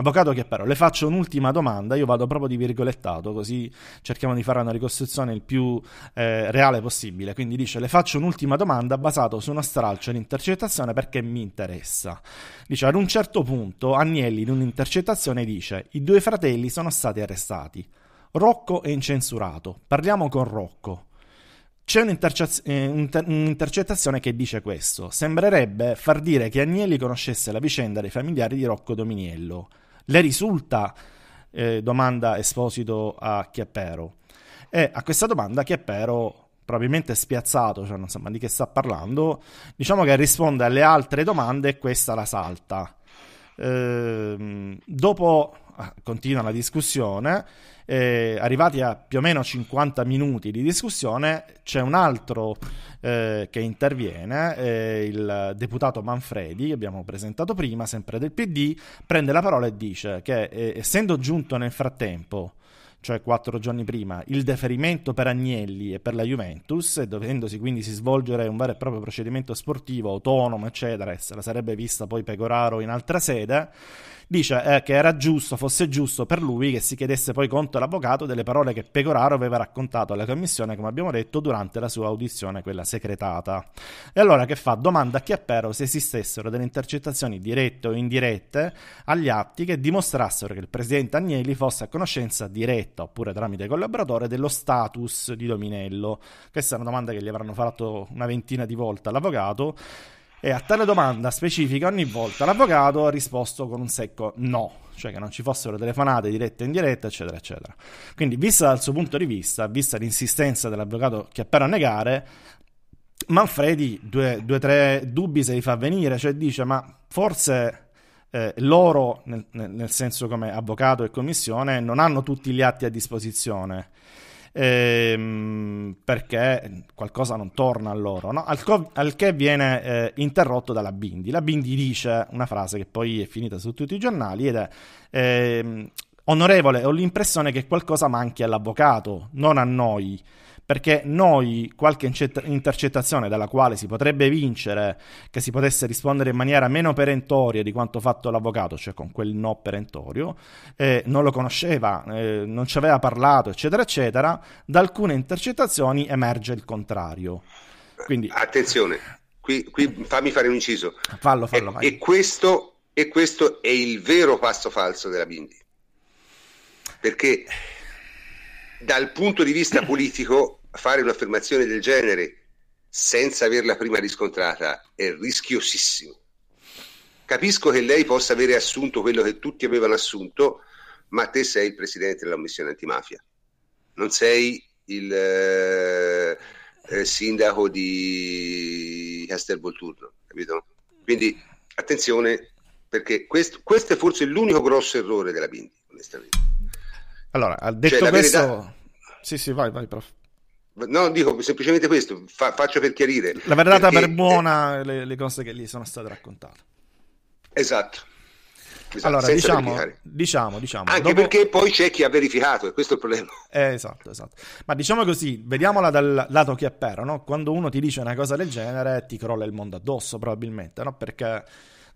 Avvocato Chiappero, le faccio un'ultima domanda, io vado proprio di virgolettato, così cerchiamo di fare una ricostruzione il più eh, reale possibile. Quindi dice, le faccio un'ultima domanda basato su uno stralcio di intercettazione perché mi interessa. Dice, ad un certo punto Agnelli in un'intercettazione dice, i due fratelli sono stati arrestati. Rocco è incensurato. Parliamo con Rocco. C'è eh, un'intercettazione che dice questo. Sembrerebbe far dire che Agnelli conoscesse la vicenda dei familiari di Rocco Dominiello. Le risulta? Eh, domanda Esposito a Chiappero. E a questa domanda Chiappero, probabilmente spiazzato, cioè non sa di che sta parlando, diciamo che risponde alle altre domande e questa la salta. Eh, dopo ah, continua la discussione, eh, arrivati a più o meno 50 minuti di discussione, c'è un altro eh, che interviene, eh, il deputato Manfredi, che abbiamo presentato prima, sempre del PD, prende la parola e dice che eh, essendo giunto nel frattempo cioè quattro giorni prima, il deferimento per Agnelli e per la Juventus, e dovendosi quindi si svolgere un vero e proprio procedimento sportivo autonomo, eccetera, e se la sarebbe vista poi Pecoraro in altra sede, dice eh, che era giusto, fosse giusto per lui che si chiedesse poi conto all'avvocato delle parole che Pecoraro aveva raccontato alla commissione, come abbiamo detto, durante la sua audizione, quella secretata. E allora che fa? Domanda a Chiappero se esistessero delle intercettazioni dirette o indirette agli atti che dimostrassero che il presidente Agnelli fosse a conoscenza diretta oppure tramite collaboratore dello status di Dominello. Questa è una domanda che gli avranno fatto una ventina di volte all'avvocato e a tale domanda specifica ogni volta l'avvocato ha risposto con un secco no, cioè che non ci fossero telefonate dirette e indirette, eccetera, eccetera. Quindi, vista dal suo punto di vista, vista l'insistenza dell'avvocato che appena a negare, Manfredi due o tre dubbi se li fa venire, cioè dice ma forse eh, loro, nel, nel senso come avvocato e commissione, non hanno tutti gli atti a disposizione ehm, perché qualcosa non torna a loro, no? al, co- al, che viene eh, interrotto dalla Bindi. La Bindi dice una frase che poi è finita su tutti i giornali ed è... Ehm, Onorevole, ho l'impressione che qualcosa manchi all'avvocato, non a noi perché noi qualche intercettazione dalla quale si potrebbe vincere che si potesse rispondere in maniera meno perentoria di quanto fatto l'avvocato, cioè con quel no perentorio, eh, non lo conosceva, eh, non ci aveva parlato, eccetera, eccetera, da alcune intercettazioni emerge il contrario. Quindi... Attenzione, qui, qui fammi fare un inciso. Fallo, fallo. E, e, questo, e questo è il vero passo falso della Bindi. Perché dal punto di vista politico fare un'affermazione del genere senza averla prima riscontrata è rischiosissimo. Capisco che lei possa avere assunto quello che tutti avevano assunto, ma te sei il presidente della commissione antimafia, non sei il eh, eh, sindaco di Castelvolturno, capito? Quindi attenzione, perché questo, questo, è forse l'unico grosso errore della Bindi, onestamente. Allora, detto cioè, questo... Verità... Sì, sì, vai, vai, prof. No, dico semplicemente questo, fa, faccio per chiarire. La verrà data per buona le, le, cose che gli sono state raccontate. Esatto. esatto allora, diciamo, diciamo, diciamo, Anche dopo... perché poi c'è chi ha verificato, e questo è il problema. Eh, esatto, esatto. Ma diciamo così, vediamola dal lato che è però, no? Quando uno ti dice una cosa del genere, ti crolla il mondo addosso, probabilmente, no? Perché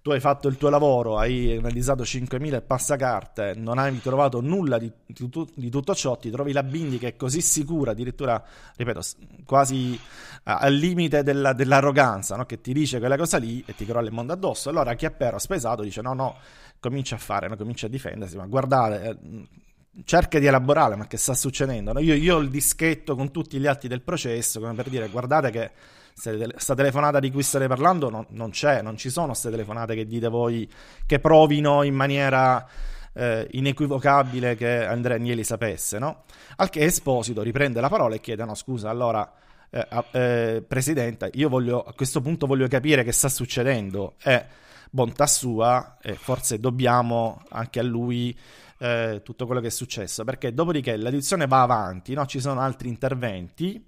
tu hai fatto il tuo lavoro, hai analizzato 5.000 passacarte, non hai trovato nulla di, di, di, tutto ciò, ti trovi la Bindi che è così sicura, addirittura, ripeto, quasi al limite della, dell'arroganza, no? che ti dice quella cosa lì e ti crolla il mondo addosso. Allora chi è però spesato dice no, no, comincia a fare, no? comincia a difendersi, ma guardate... Eh, cerca di elaborare, ma che sta succedendo? No? Io, io ho il dischetto con tutti gli atti del processo, come per dire, guardate che questa telefonata di cui state parlando non, non c'è, non ci sono queste telefonate che dite voi che provino in maniera eh, inequivocabile che Andrea Agnelli sapesse, no? Al che Esposito riprende la parola e chiede: No, scusa, allora, eh, eh, Presidente, io voglio a questo punto voglio capire che sta succedendo. È bontà sua, e forse dobbiamo anche a lui. Eh, tutto quello che è successo perché dopodiché l'edizione va avanti, no? ci sono altri interventi,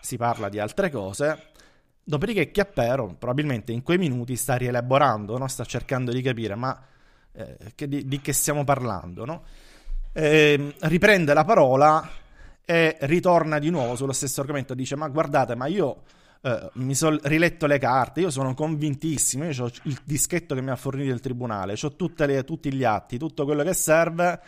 si parla di altre cose Dopodiché Chiappero probabilmente in quei minuti sta rielaborando, no? sta cercando di capire ma eh, che, di, di, che stiamo parlando. No? E, riprende la parola e ritorna di nuovo sullo stesso argomento, dice ma guardate ma io eh, mi sono riletto le carte, io sono convintissimo, io ho il dischetto che mi ha fornito il tribunale, ho tutti gli atti, tutto quello che serve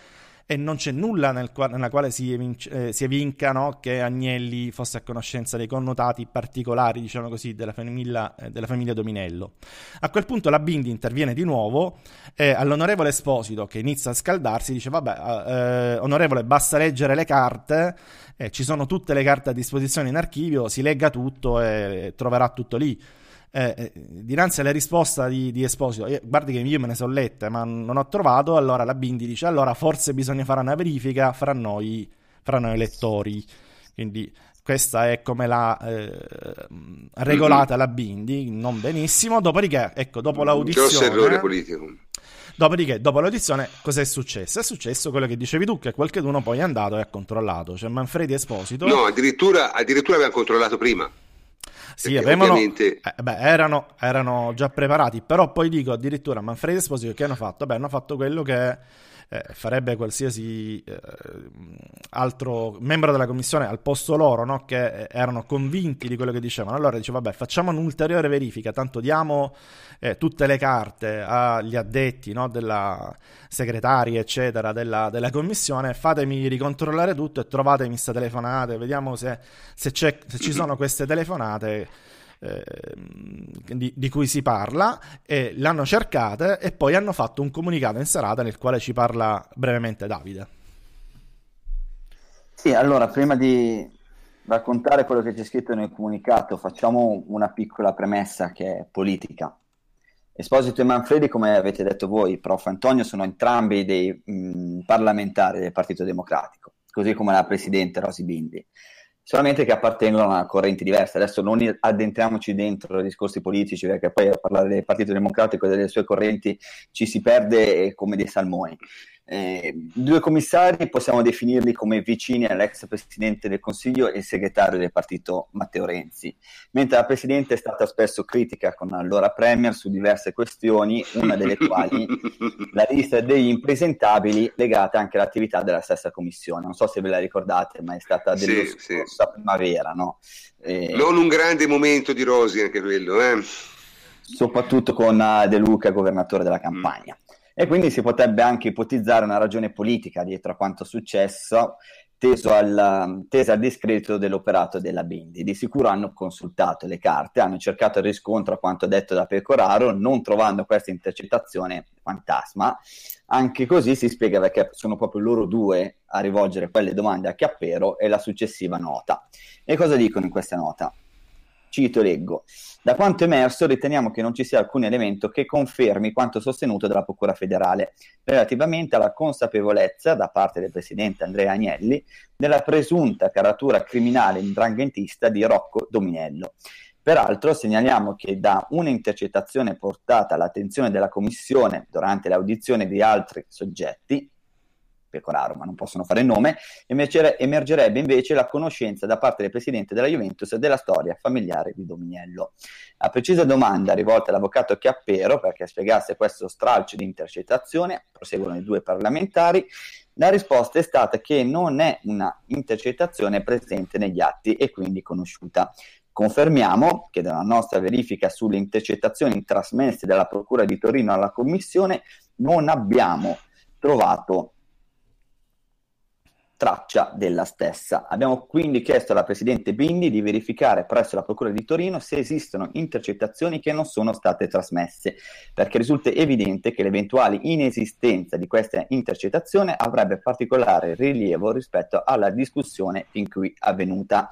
e non c'è nulla nel qua- nella quale si, evinc- eh, si evinca no, che Agnelli fosse a conoscenza dei connotati particolari, diciamo così, della famiglia, eh, della famiglia Dominello. A quel punto la Bindi interviene di nuovo e all'onorevole Esposito, che inizia a scaldarsi, dice, vabbè, eh, eh onorevole, basta leggere le carte, eh, ci sono tutte le carte a disposizione in archivio, si legga tutto e troverà tutto lì. Eh, eh, dinanzi alla risposta di, di Esposito, io, guardi che io me ne sono lette, ma non ho trovato, allora la Bindi dice, allora forse bisogna fare una verifica fra noi, fra noi lettori. Quindi questa è come l'ha eh, regolata mm-hmm. la Bindi, non benissimo. Dopodiché, ecco, dopo l'audizione... Grosso errore politico. Dopodiché, dopo l'audizione, cos'è successo? È successo quello che dicevi tu, che qualcuno poi è andato e ha controllato. Cioè Manfredi Esposito... No, addirittura, addirittura aveva controllato prima. Sì, avevano, ovviamente... eh, beh, erano, erano, già preparati, però poi dico addirittura Manfredi Esposito che hanno fatto? Beh, hanno fatto quello che eh, farebbe qualsiasi eh, altro membro della commissione al posto loro, no? che erano convinti di quello che dicevano. Allora dice, vabbè, facciamo un'ulteriore verifica, tanto diamo eh, tutte le carte agli addetti no? della segretaria, eccetera, della, della, commissione, fatemi ricontrollare tutto e trovatemi queste telefonate, vediamo se, se, se ci sono queste telefonate. Eh, di, di, cui si parla e l'hanno cercate e poi hanno fatto un comunicato in serata nel quale ci parla brevemente Davide. Sì, allora prima di raccontare quello che c'è scritto nel comunicato, facciamo una piccola premessa che è politica. Esposito e Manfredi, come avete detto voi, prof. Antonio, sono entrambi dei mh, parlamentari del Partito Democratico, così come la Presidente Rosi Bindi, solamente che appartengono a correnti diverse. Adesso non addentriamoci dentro i discorsi politici, perché poi a parlare del Partito Democratico e delle sue correnti ci si perde come dei salmoni. Eh, due commissari possiamo definirli come vicini all'ex presidente del Consiglio e segretario del partito Matteo Renzi, mentre la presidente è stata spesso critica con l'allora Premier su diverse questioni, una delle quali la lista degli impresentabili legata anche all'attività della stessa commissione. Non so se ve la ricordate, ma è stata dello sì, sì. primavera. No? Eh, non un grande momento di Rosi anche quello, eh? soprattutto con De Luca, governatore della campagna. Mm. E quindi si potrebbe anche ipotizzare una ragione politica dietro a quanto successo, teso al, tesa al discredito dell'operato della Bindi. Di sicuro hanno consultato le carte, hanno cercato il riscontro a quanto detto da Pecoraro, non trovando questa intercettazione fantasma. Anche così si spiega perché sono proprio loro due a rivolgere quelle domande a Chiappero e la successiva nota. E cosa dicono in questa nota? Cito e leggo. Da quanto emerso riteniamo che non ci sia alcun elemento che confermi quanto sostenuto dalla Procura federale relativamente alla consapevolezza da parte del presidente Andrea Agnelli della presunta caratura criminale indranghentista di Rocco Dominello. Peraltro segnaliamo che da un'intercettazione portata all'attenzione della Commissione durante l'audizione di altri soggetti, Pecoraro, ma non possono fare il nome, emergerebbe invece la conoscenza da parte del presidente della Juventus della storia familiare di Dominiello. A precisa domanda rivolta all'avvocato Chiappero perché spiegasse questo stralcio di intercettazione, proseguono i due parlamentari, la risposta è stata che non è una intercettazione presente negli atti e quindi conosciuta. Confermiamo che dalla nostra verifica sulle intercettazioni trasmesse dalla Procura di Torino alla Commissione non abbiamo trovato traccia della stessa. Abbiamo quindi chiesto alla Presidente Bindi di verificare presso la Procura di Torino se esistono intercettazioni che non sono state trasmesse, perché risulta evidente che l'eventuale inesistenza di questa intercettazione avrebbe particolare rilievo rispetto alla discussione fin qui avvenuta.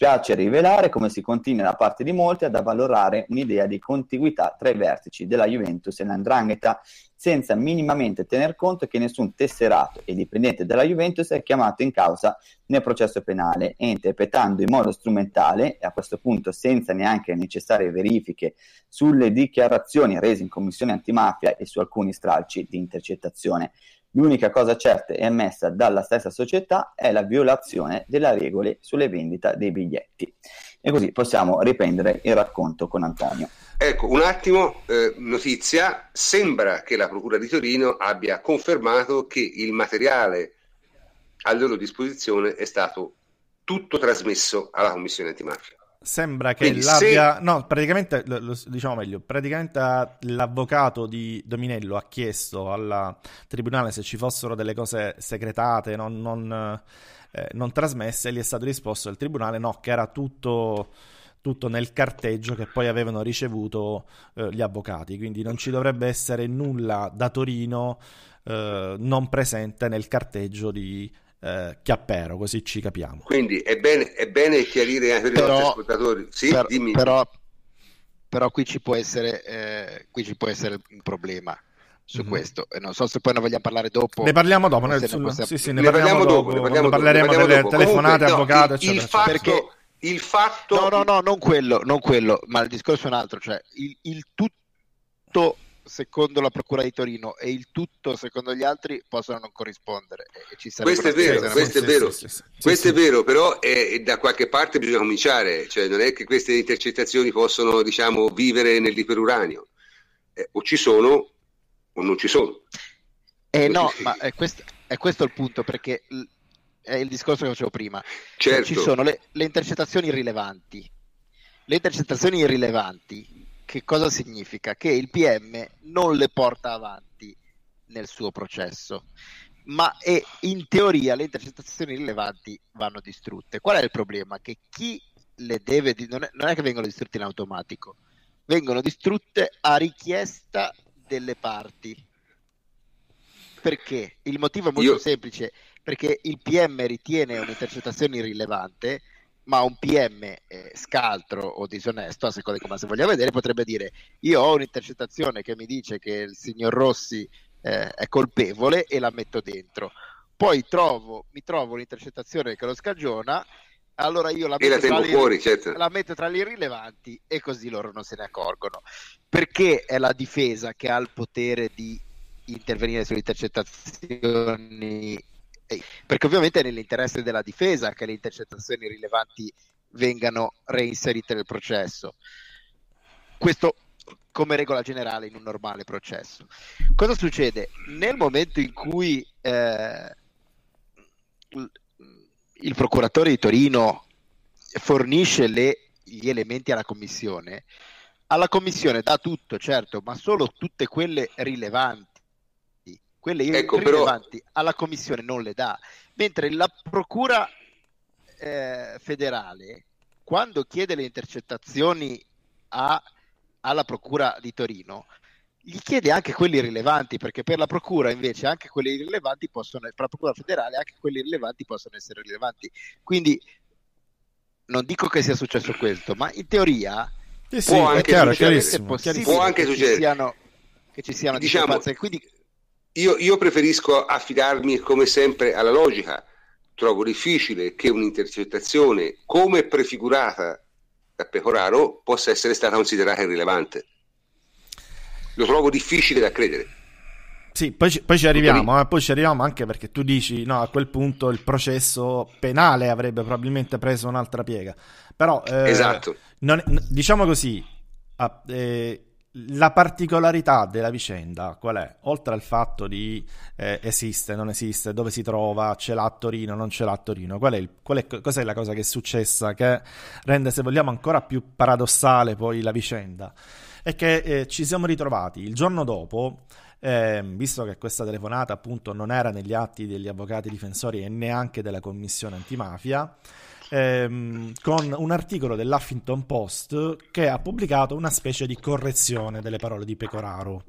Spiace rivelare come si continua da parte di molti ad avvalorare un'idea di contiguità tra i vertici della Juventus e l'Andrangheta, senza minimamente tener conto che nessun tesserato e dipendente della Juventus è chiamato in causa nel processo penale e interpretando in modo strumentale, e a questo punto senza neanche necessarie verifiche sulle dichiarazioni rese in commissione antimafia e su alcuni stralci di intercettazione. L'unica cosa certa e ammessa dalla stessa società è la violazione delle regole sulle vendite dei biglietti. E così possiamo riprendere il racconto con Antonio. Ecco, un attimo, eh, notizia, sembra che la Procura di Torino abbia confermato che il materiale a loro disposizione è stato tutto trasmesso alla Commissione antimafia. Sembra che Quindi l'abbia... Se... No, praticamente, lo, lo, diciamo meglio, praticamente l'avvocato di Dominello ha chiesto al tribunale se ci fossero delle cose segretate, non, non, eh, non trasmesse, e gli è stato risposto al tribunale no, che era tutto, tutto nel carteggio che poi avevano ricevuto eh, gli avvocati, quindi non ci dovrebbe essere nulla da Torino eh, non presente nel carteggio di eh, Chiappero, così ci capiamo. Quindi è bene, è bene chiarire anche per i nostri ascoltatori. Sì, per, dimmi. Però, però qui, ci può essere, eh, qui ci può essere un problema su mm-hmm. questo. E non so se poi ne vogliamo parlare dopo. Ne parliamo dopo. Nel, sul... possiamo... Sì, sì, ne, ne parliamo, parliamo, dopo. Ne parliamo parleremo dopo, delle dopo. telefonate, Comunque, avvocato, no, il, il fatto... Perché... Il fatto... No, no, no, non quello, non quello, ma il discorso è un altro, cioè il, il tutto secondo la Procura di Torino e il tutto secondo gli altri possono non corrispondere. questo è vero, questo è vero, sì, sì, sì, questo è vero, però è, da qualche parte bisogna cominciare, cioè non è che queste intercettazioni possono diciamo vivere nell'iperuranio, eh, o ci sono o non ci sono. Eh no, ma è questo, è questo il punto, perché è il discorso che facevo prima. Certo. Ci sono le, le intercettazioni irrilevanti. Le intercettazioni irrilevanti, che cosa significa? Che il PM non le porta avanti nel suo processo, ma è, in teoria le intercettazioni rilevanti vanno distrutte. Qual è il problema? Che chi le deve, non è, non è che vengono distrutte in automatico, vengono distrutte a richiesta delle parti. Perché? Il motivo è molto Io- semplice, perché il PM ritiene un'intercettazione irrilevante, ma un PM eh, scaltro o disonesto, a seconda di come si voglia vedere, potrebbe dire io ho un'intercettazione che mi dice che il signor Rossi eh, è colpevole e la metto dentro. Poi trovo, mi trovo un'intercettazione che lo scagiona, allora io la la metto, le, fuori, certo. la metto tra le irrilevanti e così loro non se ne accorgono. Perché è la difesa che ha il potere di intervenire sulle intercettazioni? Perché ovviamente è nell'interesse della difesa che le intercettazioni rilevanti vengano reinserite nel processo. Questo come regola generale in un normale processo. Cosa succede? Nel momento in cui eh, il procuratore di Torino fornisce le- gli elementi alla commissione, alla commissione dà tutto, certo, ma solo tutte quelle rilevanti. Quelle Ecco, però- irrilevanti alla commissione non le dà, mentre la procura eh, federale, quando chiede le intercettazioni a- alla procura di Torino, gli chiede anche quelli rilevanti, perché per la procura invece anche quelli rilevanti possono, per la procura federale anche quelli rilevanti possono essere rilevanti. Quindi non dico che sia successo questo, ma in teoria Sì, sì, Può è anche chiaro, è succedere. è possibile Può anche che, ci siano, che ci siano Diciamo- discrepanze. Quindi Io, io preferisco affidarmi come sempre alla logica. Trovo difficile che un'intercettazione come prefigurata da Pecoraro possa essere stata considerata irrilevante. Lo trovo difficile da credere. Sì, poi ci, poi ci arriviamo, eh, poi ci arriviamo anche perché tu dici, no, a quel punto il processo penale avrebbe probabilmente preso un'altra piega. Però, eh, Esatto. non- diciamo così, a- eh, la particolarità della vicenda qual è? Oltre al fatto di eh, esiste, non esiste, dove si trova, ce l'ha a Torino, non ce l'ha a Torino, qual è il- qual è- cos'è la cosa che è successa che rende, se vogliamo, ancora più paradossale poi la vicenda? È che eh, ci siamo ritrovati il giorno dopo, ehm, visto che questa telefonata appunto non era negli atti degli avvocati difensori e neanche della commissione antimafia, ehm, con un articolo dell'Huffington Post che ha pubblicato una specie di correzione delle parole di Pecoraro.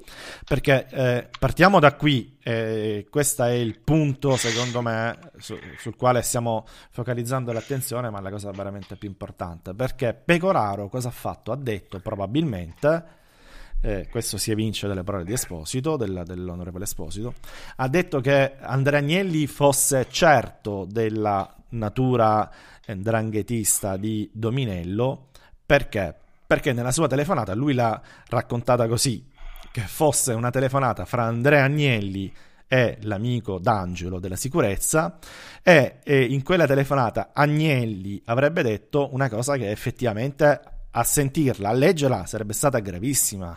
Perché eh, partiamo da qui, eh, questo è il punto secondo me su- sul quale stiamo focalizzando l'attenzione, ma la cosa veramente più importante, perché Pecoraro cosa ha fatto? Ha detto probabilmente... eh, questo si evince dalle parole di Esposito, del- dell'onorevole Esposito, ha detto che Andrea Agnelli fosse certo della natura dranghetista di Dominello perché? Perché nella sua telefonata lui l'ha raccontata così che fosse una telefonata fra Andrea Agnelli e l'amico d'Angelo della sicurezza e, e in quella telefonata Agnelli avrebbe detto una cosa che effettivamente a sentirla, a leggerla sarebbe stata gravissima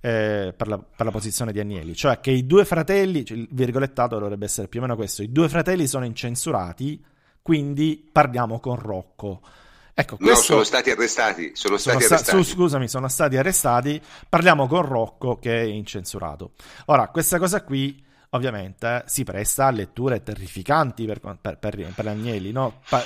eh, per, la, per la posizione di Agnelli, cioè che i due fratelli, cioè il virgolettato dovrebbe essere più o meno questo, i due fratelli sono incensurati, quindi parliamo con Rocco. Ecco, No, questo sono stati arrestati. Sono sono stati sta- arrestati. su- scusami, sono stati arrestati. Parliamo con Rocco che è incensurato. Ora, questa cosa qui ovviamente si presta a letture terrificanti per, per, per, per Agnelli, no? Pa-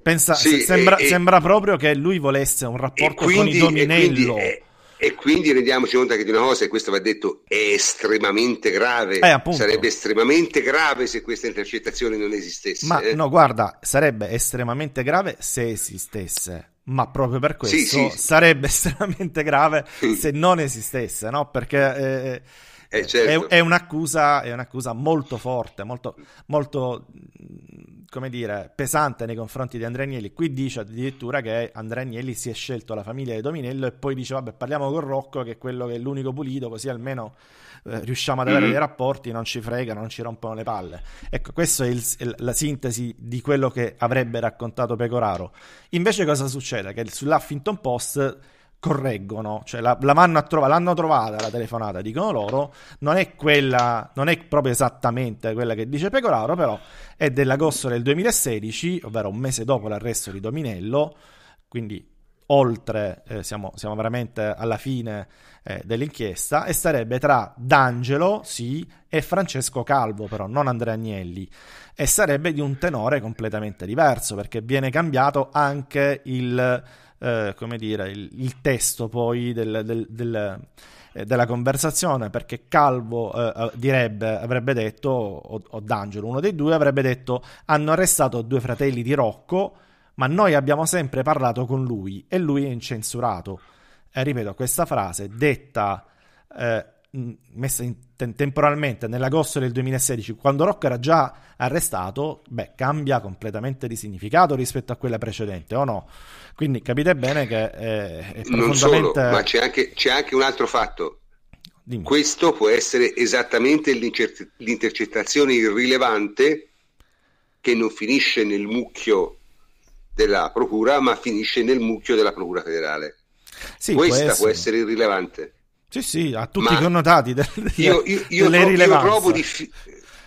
pensa- Sì, se- sembra, e- e- sembra proprio che lui volesse un E rapporto quindi, con i e, Dominello. quindi, e- e quindi rendiamoci conto che di una cosa, e questo va detto, è estremamente grave. Eh. Sarebbe estremamente grave se questa intercettazione non esistesse. Ma eh. no, guarda, sarebbe estremamente grave se esistesse. Ma proprio per questo Sì, sì. sarebbe estremamente grave se non esistesse, no? Perché eh, Eh, certo. è, è un'accusa, è un'accusa molto forte, molto, molto, come dire, pesante nei confronti di Andrea Agnelli. Qui dice addirittura che Andrea Agnelli si è scelto la famiglia di Dominello e poi dice, vabbè, parliamo con Rocco, che è quello che è l'unico pulito, così almeno eh, riusciamo ad avere Mhm. dei rapporti, non ci fregano, non ci rompono le palle. Ecco, questa è il- la sintesi di quello che avrebbe raccontato Pecoraro. Invece cosa succede? Che sull'Huffington Post correggono, cioè la, la vanno a trova- l'hanno trovata la telefonata, dicono loro, non è quella, non è proprio esattamente quella che dice Pecoraro, però è dell'agosto del 2016, ovvero un mese dopo l'arresto di Dominello, quindi oltre, eh, siamo, siamo, veramente alla fine eh, dell'inchiesta, e sarebbe tra D'Angelo, sì, e Francesco Calvo, però non Andrea Agnelli, e sarebbe di un tenore completamente diverso, perché viene cambiato anche il, eh, come dire, il, il testo poi del, del, del eh, della conversazione perché Calvo eh, direbbe, avrebbe detto, o, o D'Angelo, uno dei due, avrebbe detto hanno arrestato due fratelli di Rocco ma noi abbiamo sempre parlato con lui e lui è incensurato. Ripeto, questa frase detta, eh, messa in, te- temporalmente nell'agosto del 2016, quando Rocco era già arrestato, beh, cambia completamente di significato rispetto a quella precedente, o no? Quindi capite bene che eh, è Non solo, ma c'è anche, c'è anche un altro fatto. Dimmi. Questo può essere esattamente l'intercettazione irrilevante che non finisce nel mucchio della procura, ma finisce nel mucchio della procura federale. Sì, Questa può essere. può essere irrilevante. Sì, sì, ha tutti ma i connotati del, io, io, io, tro- io, trovo diffi-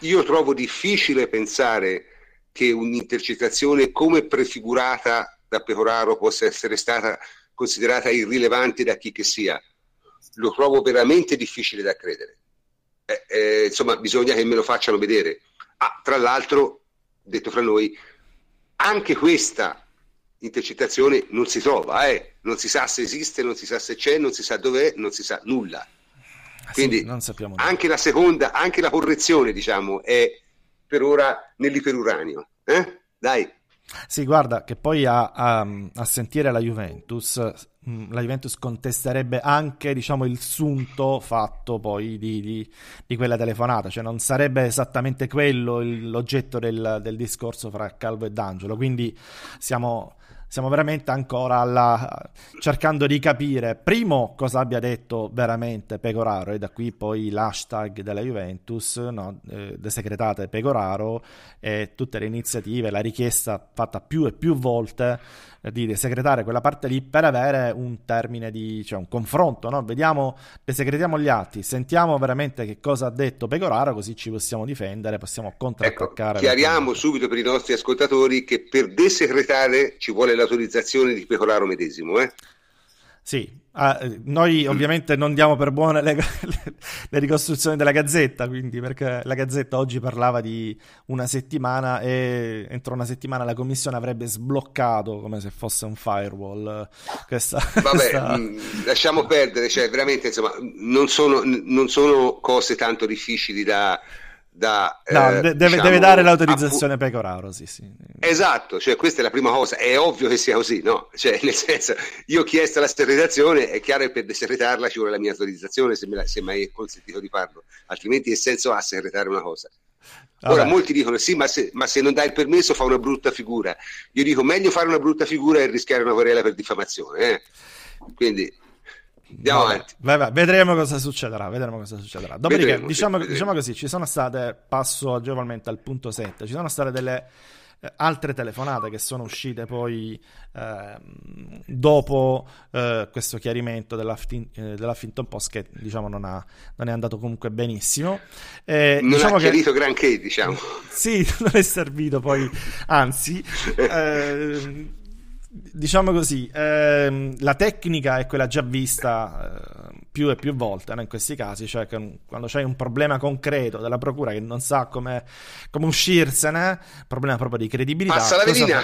io trovo difficile pensare che un'intercettazione come prefigurata da Pecoraro possa essere stata considerata irrilevante da chi che sia. Lo trovo veramente difficile da credere. Eh, eh, insomma, bisogna che me lo facciano vedere. Ah, tra l'altro, detto fra noi, anche questa intercettazione non si trova, eh? non si sa se esiste, non si sa se c'è, non si sa dov'è, non si sa nulla. Ah, Quindi sì, anche la seconda, anche la correzione, diciamo, è per ora nell'iperuranio. Eh? Dai. Sì, guarda, che poi a, a, a sentire la Juventus, mm, la Juventus contesterebbe anche diciamo, il sunto fatto poi di, di, di, quella telefonata, cioè non sarebbe esattamente quello l'oggetto del, del, discorso fra Calvo e D'Angelo, quindi siamo, siamo veramente ancora alla, cercando di capire, primo, cosa abbia detto veramente Pecoraro e da qui poi l'hashtag della Juventus, no, eh, desecretate Pecoraro e tutte le iniziative, la richiesta fatta più e più volte di desecretare quella parte lì per avere un termine di, cioè un confronto, no? Vediamo, desecretiamo gli atti, sentiamo veramente che cosa ha detto Pecoraro, così ci possiamo difendere, possiamo contrattaccare. Ecco, chiariamo subito per i nostri ascoltatori che per desecretare ci vuole l'autorizzazione di Pecoraro medesimo, eh? Sì, ah, noi ovviamente non diamo per buone le, le, ricostruzioni della Gazzetta, quindi perché la Gazzetta oggi parlava di una settimana e entro una settimana la Commissione avrebbe sbloccato come se fosse un firewall. Questa, Vabbè, questa... Mh, lasciamo perdere, cioè veramente insomma non sono, non sono cose tanto difficili da da, no, eh, deve, diciamo, deve, dare l'autorizzazione a Pecoraro, sì, sì. Esatto, cioè questa è la prima cosa, è ovvio che sia così, no? Cioè, nel senso, io ho chiesto la secretazione, è chiaro che per desecretarla ci vuole la mia autorizzazione se, mi è consentito di farlo, altrimenti che senso ha segretare una cosa? Ora Vabbè. molti dicono sì, ma se, ma se, non dai il permesso fa una brutta figura. Io dico meglio fare una brutta figura e rischiare una querela per diffamazione. Eh? Quindi Andiamo Vabbè, avanti. Vabbè, vedremo cosa succederà. Vedremo cosa succederà. Dopodiché, vedremo, diciamo, vedremo. diciamo, così: ci sono state, passo agevolmente al punto 7, ci sono state delle eh, altre telefonate che sono uscite poi eh, dopo eh, questo chiarimento dell'Huffington eh, Post, che diciamo non, ha, non, è andato comunque benissimo. Eh, non diciamo ha chiarito che, granché, diciamo. Sì, non è servito poi, anzi. Diciamo così, ehm, la tecnica è quella già vista eh, più e più volte no? in questi casi, cioè che quando c'è un problema concreto della procura che non sa come, come uscirsene, problema proprio di credibilità. Passa la velina!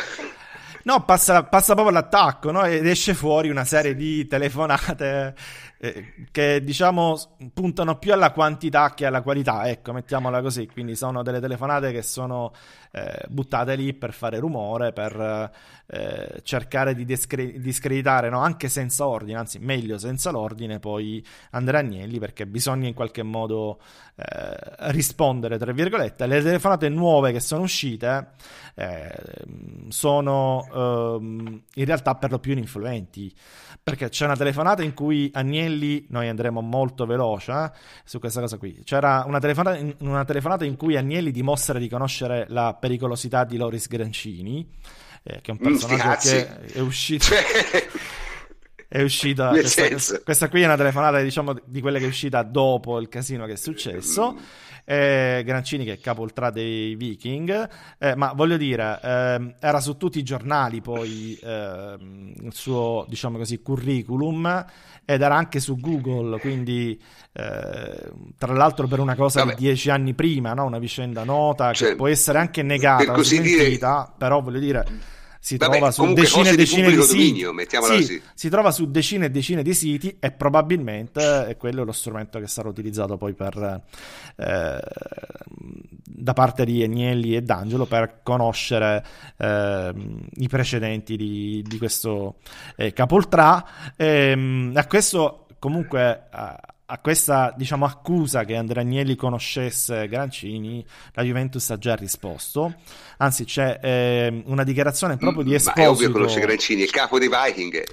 No, passa, passa, proprio l'attacco no? ed esce fuori una serie di telefonate eh, che diciamo puntano più alla quantità che alla qualità, ecco, mettiamola così. Quindi sono delle telefonate che sono eh, buttate lì per fare rumore, per eh, cercare di discre- discreditare, no? anche senza ordine, anzi meglio senza l'ordine, poi Andrea Agnelli perché bisogna in qualche modo eh, rispondere, tra virgolette. Le telefonate nuove che sono uscite eh, sono ehm, in realtà per lo più influenti perché c'è una telefonata in cui Agnelli, noi andremo molto veloce eh, su questa cosa qui, c'era una telefonata, una telefonata in cui Agnelli dimostra di conoscere la pericolosità di Loris Grancini, eh, che è un personaggio che è uscito... Cioè... è uscita questa, questa, qui è una telefonata diciamo di quelle che è uscita dopo il casino che è successo eh, Grancini che è capo ultra dei Viking, eh, ma voglio dire, eh, era su tutti i giornali poi ehm, il suo, diciamo così, curriculum ed era anche su Google, quindi eh, tra l'altro per una cosa Vabbè. di dieci anni prima, no? una vicenda nota cioè, che può essere anche negata, così dire... però voglio dire si Vabbè, trova su decine e decine di, siti. Sì, si trova su decine e decine di siti e probabilmente è quello lo strumento che sarà utilizzato poi per, eh, da parte di Agnelli e D'Angelo per conoscere eh, i precedenti di, di questo eh, Capoltrà. E, ehm, a questo comunque a questa diciamo, accusa che Andrea Agnelli conoscesse Grancini, la Juventus ha già risposto. Anzi, c'è eh, una dichiarazione proprio di Esposito. Ma è ovvio che conosce Grancini, il capo dei Viking.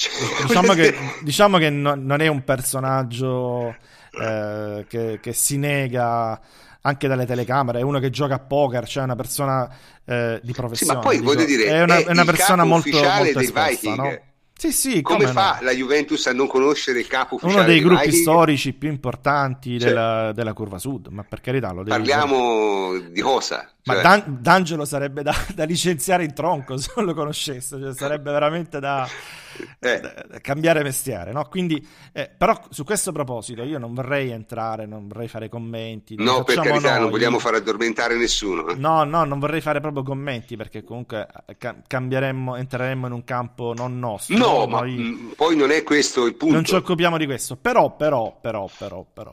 Diciamo che, diciamo che no, non è un personaggio eh, che, che, si nega anche dalle telecamere, è uno che gioca a poker, cioè una persona eh, di professione. Sì, ma poi voglio dire, è una, è una persona molto, molto esposta, no? Sì, sì, come, come fa no? la Juventus a non conoscere il capo ufficiale? Uno dei gruppi Viking? storici più importanti cioè, della, della, curva sud, ma per carità lo devi Parliamo dire. di cosa? Ma cioè... Dan- D'Angelo sarebbe da, da, licenziare in tronco se non lo conoscesse, cioè sarebbe veramente da, eh. da cambiare mestiere, no? Quindi, eh, però su questo proposito io non vorrei entrare, non vorrei fare commenti. No, per carità, noi. non vogliamo far addormentare nessuno. Eh. No, no, non vorrei fare proprio commenti perché comunque eh, ca- cambieremmo, entreremo in un campo non nostro. No, ma noi... poi non è questo il punto. Non ci occupiamo di questo, però, però, però, però, però,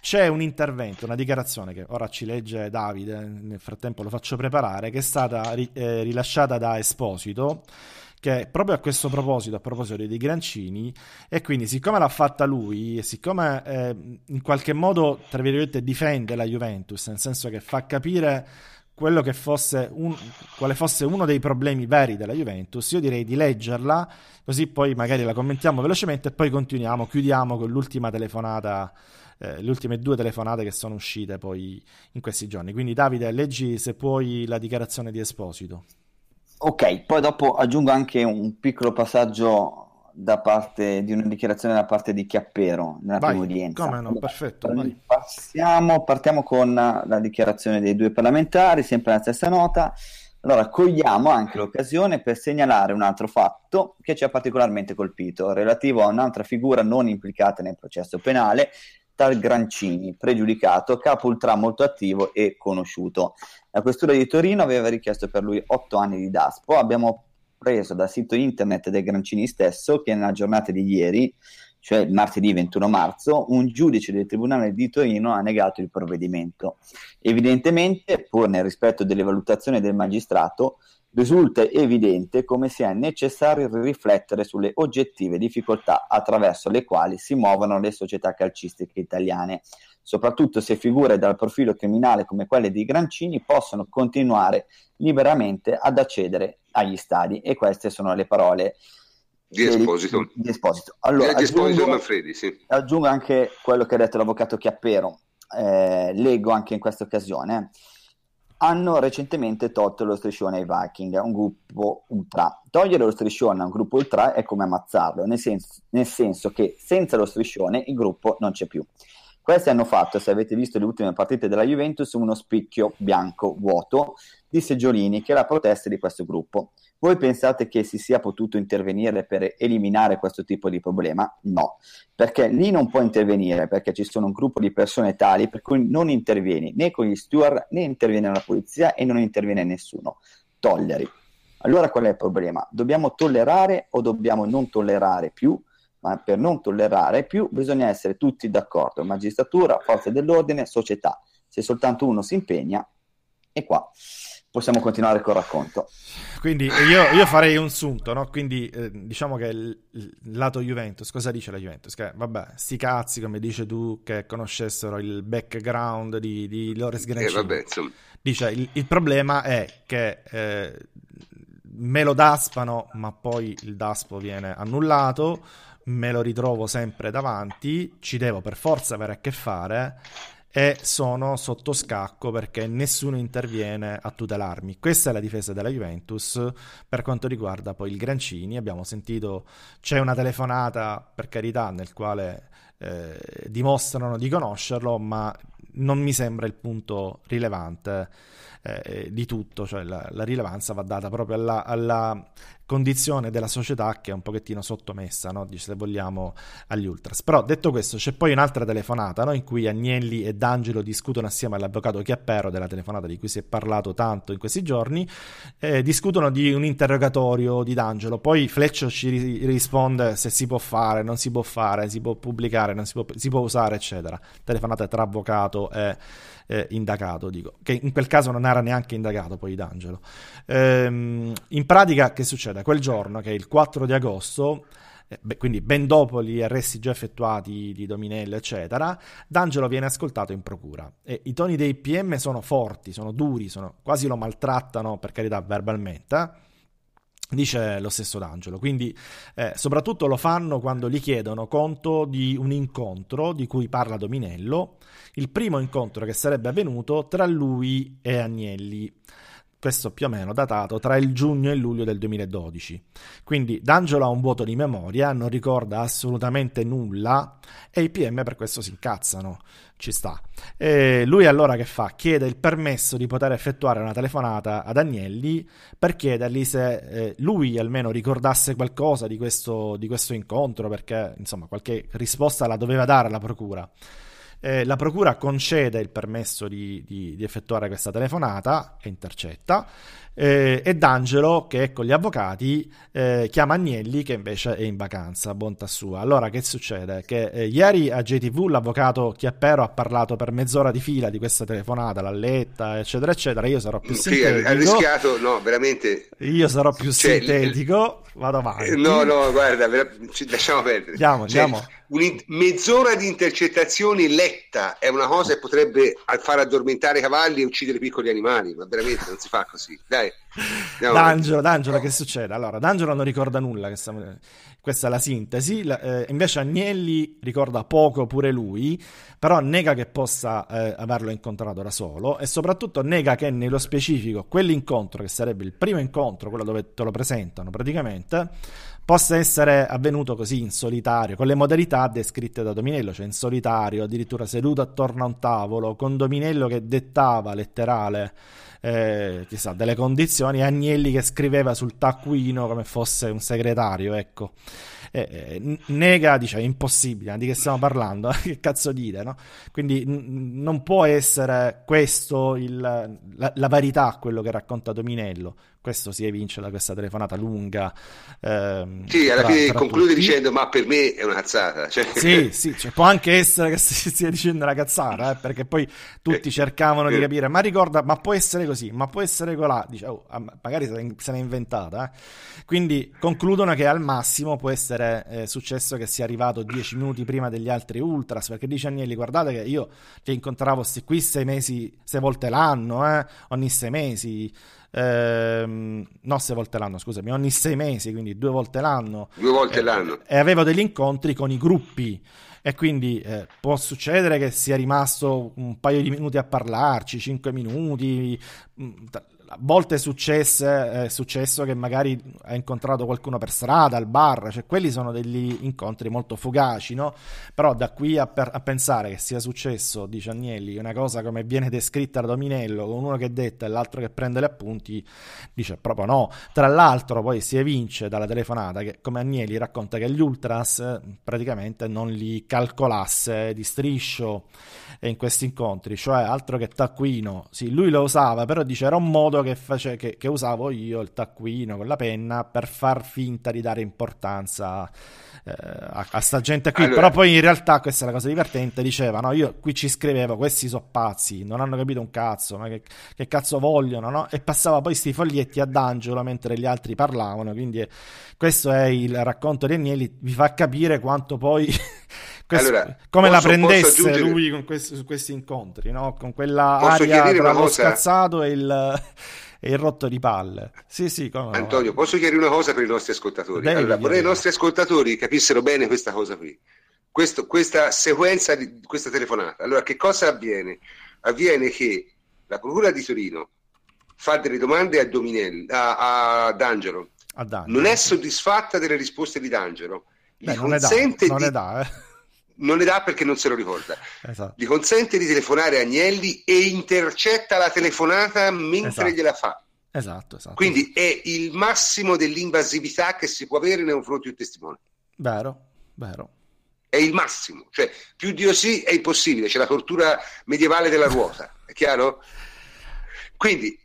c'è un intervento, una dichiarazione che ora ci legge Davide, nel frattempo lo faccio preparare, che è stata eh, rilasciata da Esposito che proprio a questo proposito, a proposito dei Grancini, e quindi siccome l'ha fatta lui e siccome eh, in qualche modo, tra virgolette, difende la Juventus, nel senso che fa capire quello che fosse un, quale fosse uno dei problemi veri della Juventus, io direi di leggerla, così poi magari la commentiamo velocemente e poi continuiamo, chiudiamo con l'ultima telefonata. Eh, le ultime due telefonate che sono uscite poi in questi giorni. Quindi Davide, leggi se puoi la dichiarazione di Esposito. Ok, poi dopo aggiungo anche un piccolo passaggio da parte di una dichiarazione da parte di Chiappero nella vai, prima udienza. Come no, perfetto. Passiamo, partiamo con la dichiarazione dei due parlamentari, sempre la stessa nota. Allora, cogliamo anche l'occasione per segnalare un altro fatto che ci ha particolarmente colpito, relativo a un'altra figura non implicata nel processo penale, tal Grancini, pregiudicato, capo ultra molto attivo e conosciuto. La questura di Torino aveva richiesto per lui otto anni di DASPO. Abbiamo preso dal sito internet del Grancini stesso che nella giornata di ieri, cioè martedì 21 marzo, un giudice del Tribunale di Torino ha negato il provvedimento. Evidentemente, pur nel rispetto delle valutazioni del magistrato, risulta evidente come sia necessario riflettere sulle oggettive difficoltà attraverso le quali si muovono le società calcistiche italiane, soprattutto se figure dal profilo criminale come quelle di Grancini possono continuare liberamente ad accedere agli stadi. E queste sono le parole di Esposito. Di Esposito. Allora, di Esposito Manfredi, sì. aggiungo anche quello che ha detto l'avvocato Chiappero, eh, leggo anche in questa occasione. Eh hanno recentemente tolto lo striscione ai Viking, un gruppo ultra. Togliere lo striscione a un gruppo ultra è come ammazzarlo, nel senso, nel senso che senza lo striscione il gruppo non c'è più. Questi hanno fatto, se avete visto le ultime partite della Juventus, uno spicchio bianco vuoto di seggiolini che è la protesta di questo gruppo. Voi pensate che si sia potuto intervenire per eliminare questo tipo di problema? No, perché lì non può intervenire perché ci sono un gruppo di persone tali per cui non intervieni né con gli steward né interviene la polizia e non interviene nessuno. Tolleri. Allora qual è il problema? Dobbiamo tollerare o dobbiamo non tollerare più? Ma per non tollerare più bisogna essere tutti d'accordo, magistratura, forze dell'ordine, società. Se soltanto uno si impegna, è qua possiamo continuare col racconto. Quindi io, io farei un sunto, no? Quindi eh, diciamo che il, il, lato Juventus, cosa dice la Juventus? Che vabbè, sti cazzi, come dici tu, che conoscessero il background di, di Loris eh, Grancini. Eh, vabbè, dice, il, il, problema è che eh, me lo daspano, ma poi il daspo viene annullato, me lo ritrovo sempre davanti, ci devo per forza avere a che fare e sono sotto scacco perché nessuno interviene a tutelarmi. Questa è la difesa della Juventus per quanto riguarda poi il Grancini. Abbiamo sentito, c'è una telefonata per carità nel quale eh, dimostrano di conoscerlo, ma non mi sembra il punto rilevante eh, di tutto, cioè la, la, rilevanza va data proprio alla, alla, condizione della società che è un pochettino sottomessa, no? Se vogliamo, agli ultras. Però detto questo, c'è poi un'altra telefonata no? in cui Agnelli e D'Angelo discutono assieme all'avvocato Chiappero della telefonata di cui si è parlato tanto in questi giorni, eh, discutono di un interrogatorio di D'Angelo, poi Fleccio ci ri- risponde se si può fare, non si può fare, si può pubblicare, non si può, si può usare, eccetera. Telefonata tra avvocato e eh, indagato, dico, che in quel caso non era neanche indagato poi D'Angelo. Ehm, in pratica che succede? Quel giorno, che è il 4 di agosto, eh, quindi ben dopo gli arresti già effettuati di Dominello, eccetera, D'Angelo viene ascoltato in procura. E i toni dei PM sono forti, sono duri, sono, quasi lo maltrattano, per carità, verbalmente. Dice lo stesso D'Angelo. Quindi eh, soprattutto lo fanno quando gli chiedono conto di un incontro di cui parla Dominello, il primo incontro che sarebbe avvenuto tra lui e Agnelli. Questo più o meno datato tra il giugno e il luglio del 2012. Quindi D'Angelo ha un vuoto di memoria, non ricorda assolutamente nulla e i PM per questo si incazzano ci sta. E lui allora che fa? Chiede il permesso di poter effettuare una telefonata ad Agnelli per chiedergli se eh, lui almeno ricordasse qualcosa di questo, di questo incontro, perché insomma qualche risposta la doveva dare la procura. Eh, la procura concede il permesso di, di, di effettuare questa telefonata e intercetta eh, e D'Angelo, che è con gli avvocati, eh, chiama Agnelli che invece è in vacanza, bontà sua. Allora che succede? Che eh, ieri a JTV l'avvocato Chiappero ha parlato per mezz'ora di fila di questa telefonata, l'ha letta, eccetera, eccetera. Io sarò più sì, sintetico. ha rischiato, no, veramente. Io sarò più cioè, sintetico, vado avanti. No, no, guarda, lasciamo perdere. Andiamo, cioè, andiamo. mezz'ora di intercettazioni letta è una cosa che potrebbe far addormentare i cavalli e uccidere piccoli animali, ma veramente non si fa così. Dai, D'Angelo, D'Angelo, che succede? Allora, D'Angelo non ricorda nulla, questa è la sintesi. Eh, invece Agnelli ricorda poco pure lui, però nega che possa eh, averlo incontrato da solo e soprattutto nega che nello specifico quell'incontro, che sarebbe il primo incontro, quello dove te lo presentano praticamente, possa essere avvenuto così in solitario, con le modalità descritte da Dominello, cioè in solitario, addirittura seduto attorno a un tavolo, con Dominello che dettava letterale eh, chissà, delle condizioni, Agnelli che scriveva sul taccuino come fosse un segretario, ecco. Eh, eh, nega, dice, è impossibile, di che stiamo parlando? che cazzo dite, no? Quindi n- non può essere questo il, la, la verità, quello che racconta Dominello questo si evince da questa telefonata lunga. Ehm, sì, alla tra, fine tra conclude tutti. dicendo ma per me è una cazzata. Cioè... Sì, sì, cioè, può anche essere che si stia dicendo una cazzata, eh, perché poi tutti eh, cercavano eh. di capire, ma ricorda, ma può essere così, ma può essere colà, dice, oh, magari se l'è inventata. Eh. Quindi concludono che al massimo può essere eh, successo che sia arrivato dieci minuti prima degli altri ultras, perché dice Agnelli, guardate che io ti incontravo qui sei mesi, sei volte l'anno, eh, ogni sei mesi ehm, no sei volte l'anno, scusami, ogni sei mesi, quindi due volte l'anno. Due volte eh, l'anno. E avevo degli incontri con i gruppi e quindi eh, può succedere che sia rimasto un paio di minuti a parlarci, cinque minuti, mm, a volte è successo, è successo che magari ha incontrato qualcuno per strada, al bar, cioè quelli sono degli incontri molto fugaci, no? Però da qui a, per, a pensare che sia successo, dice Agnelli, una cosa come viene descritta da Dominello, con uno che detta e l'altro che prende le appunti, dice proprio no. Tra l'altro poi si evince dalla telefonata che come Agnelli racconta che gli ultras praticamente non li calcolasse di striscio in questi incontri, cioè altro che taccuino, sì, lui lo usava, però dice era un modo che, face, che, che usavo io il taccuino con la penna per far finta di dare importanza eh, a, a, sta gente qui, allora... però poi in realtà questa è la cosa divertente, diceva, no, io qui ci scrivevo, questi sono pazzi, non hanno capito un cazzo, ma che, che cazzo vogliono, no? E passava poi sti foglietti ad Angelo mentre gli altri parlavano, quindi questo è il racconto di Agnelli, vi fa capire quanto poi... Questo, allora, come posso, la prendesse lui con questi, su questi incontri, no? con quella aria tra lo scazzato e il, e il, rotto di palle. Sì, sì, Antonio, no? posso chiarire una cosa per i nostri ascoltatori? Allora, vorrei i nostri ascoltatori capissero bene questa cosa qui. questo, questa sequenza di questa telefonata. Allora, che cosa avviene? Avviene che la Procura di Torino fa delle domande a, Dominelli, a, a D'Angelo, non è soddisfatta delle risposte di D'Angelo, Beh, non, consente non, di... dà, eh. Non le dà perché non se lo ricorda. Esatto. Gli consente di telefonare Agnelli e intercetta la telefonata mentre esatto. gliela fa. Esatto, esatto. Quindi è il massimo dell'invasività che si può avere nei confronti di un testimone. Vero, vero. È il massimo, cioè più di così è impossibile, c'è la tortura medievale della ruota, è chiaro? Quindi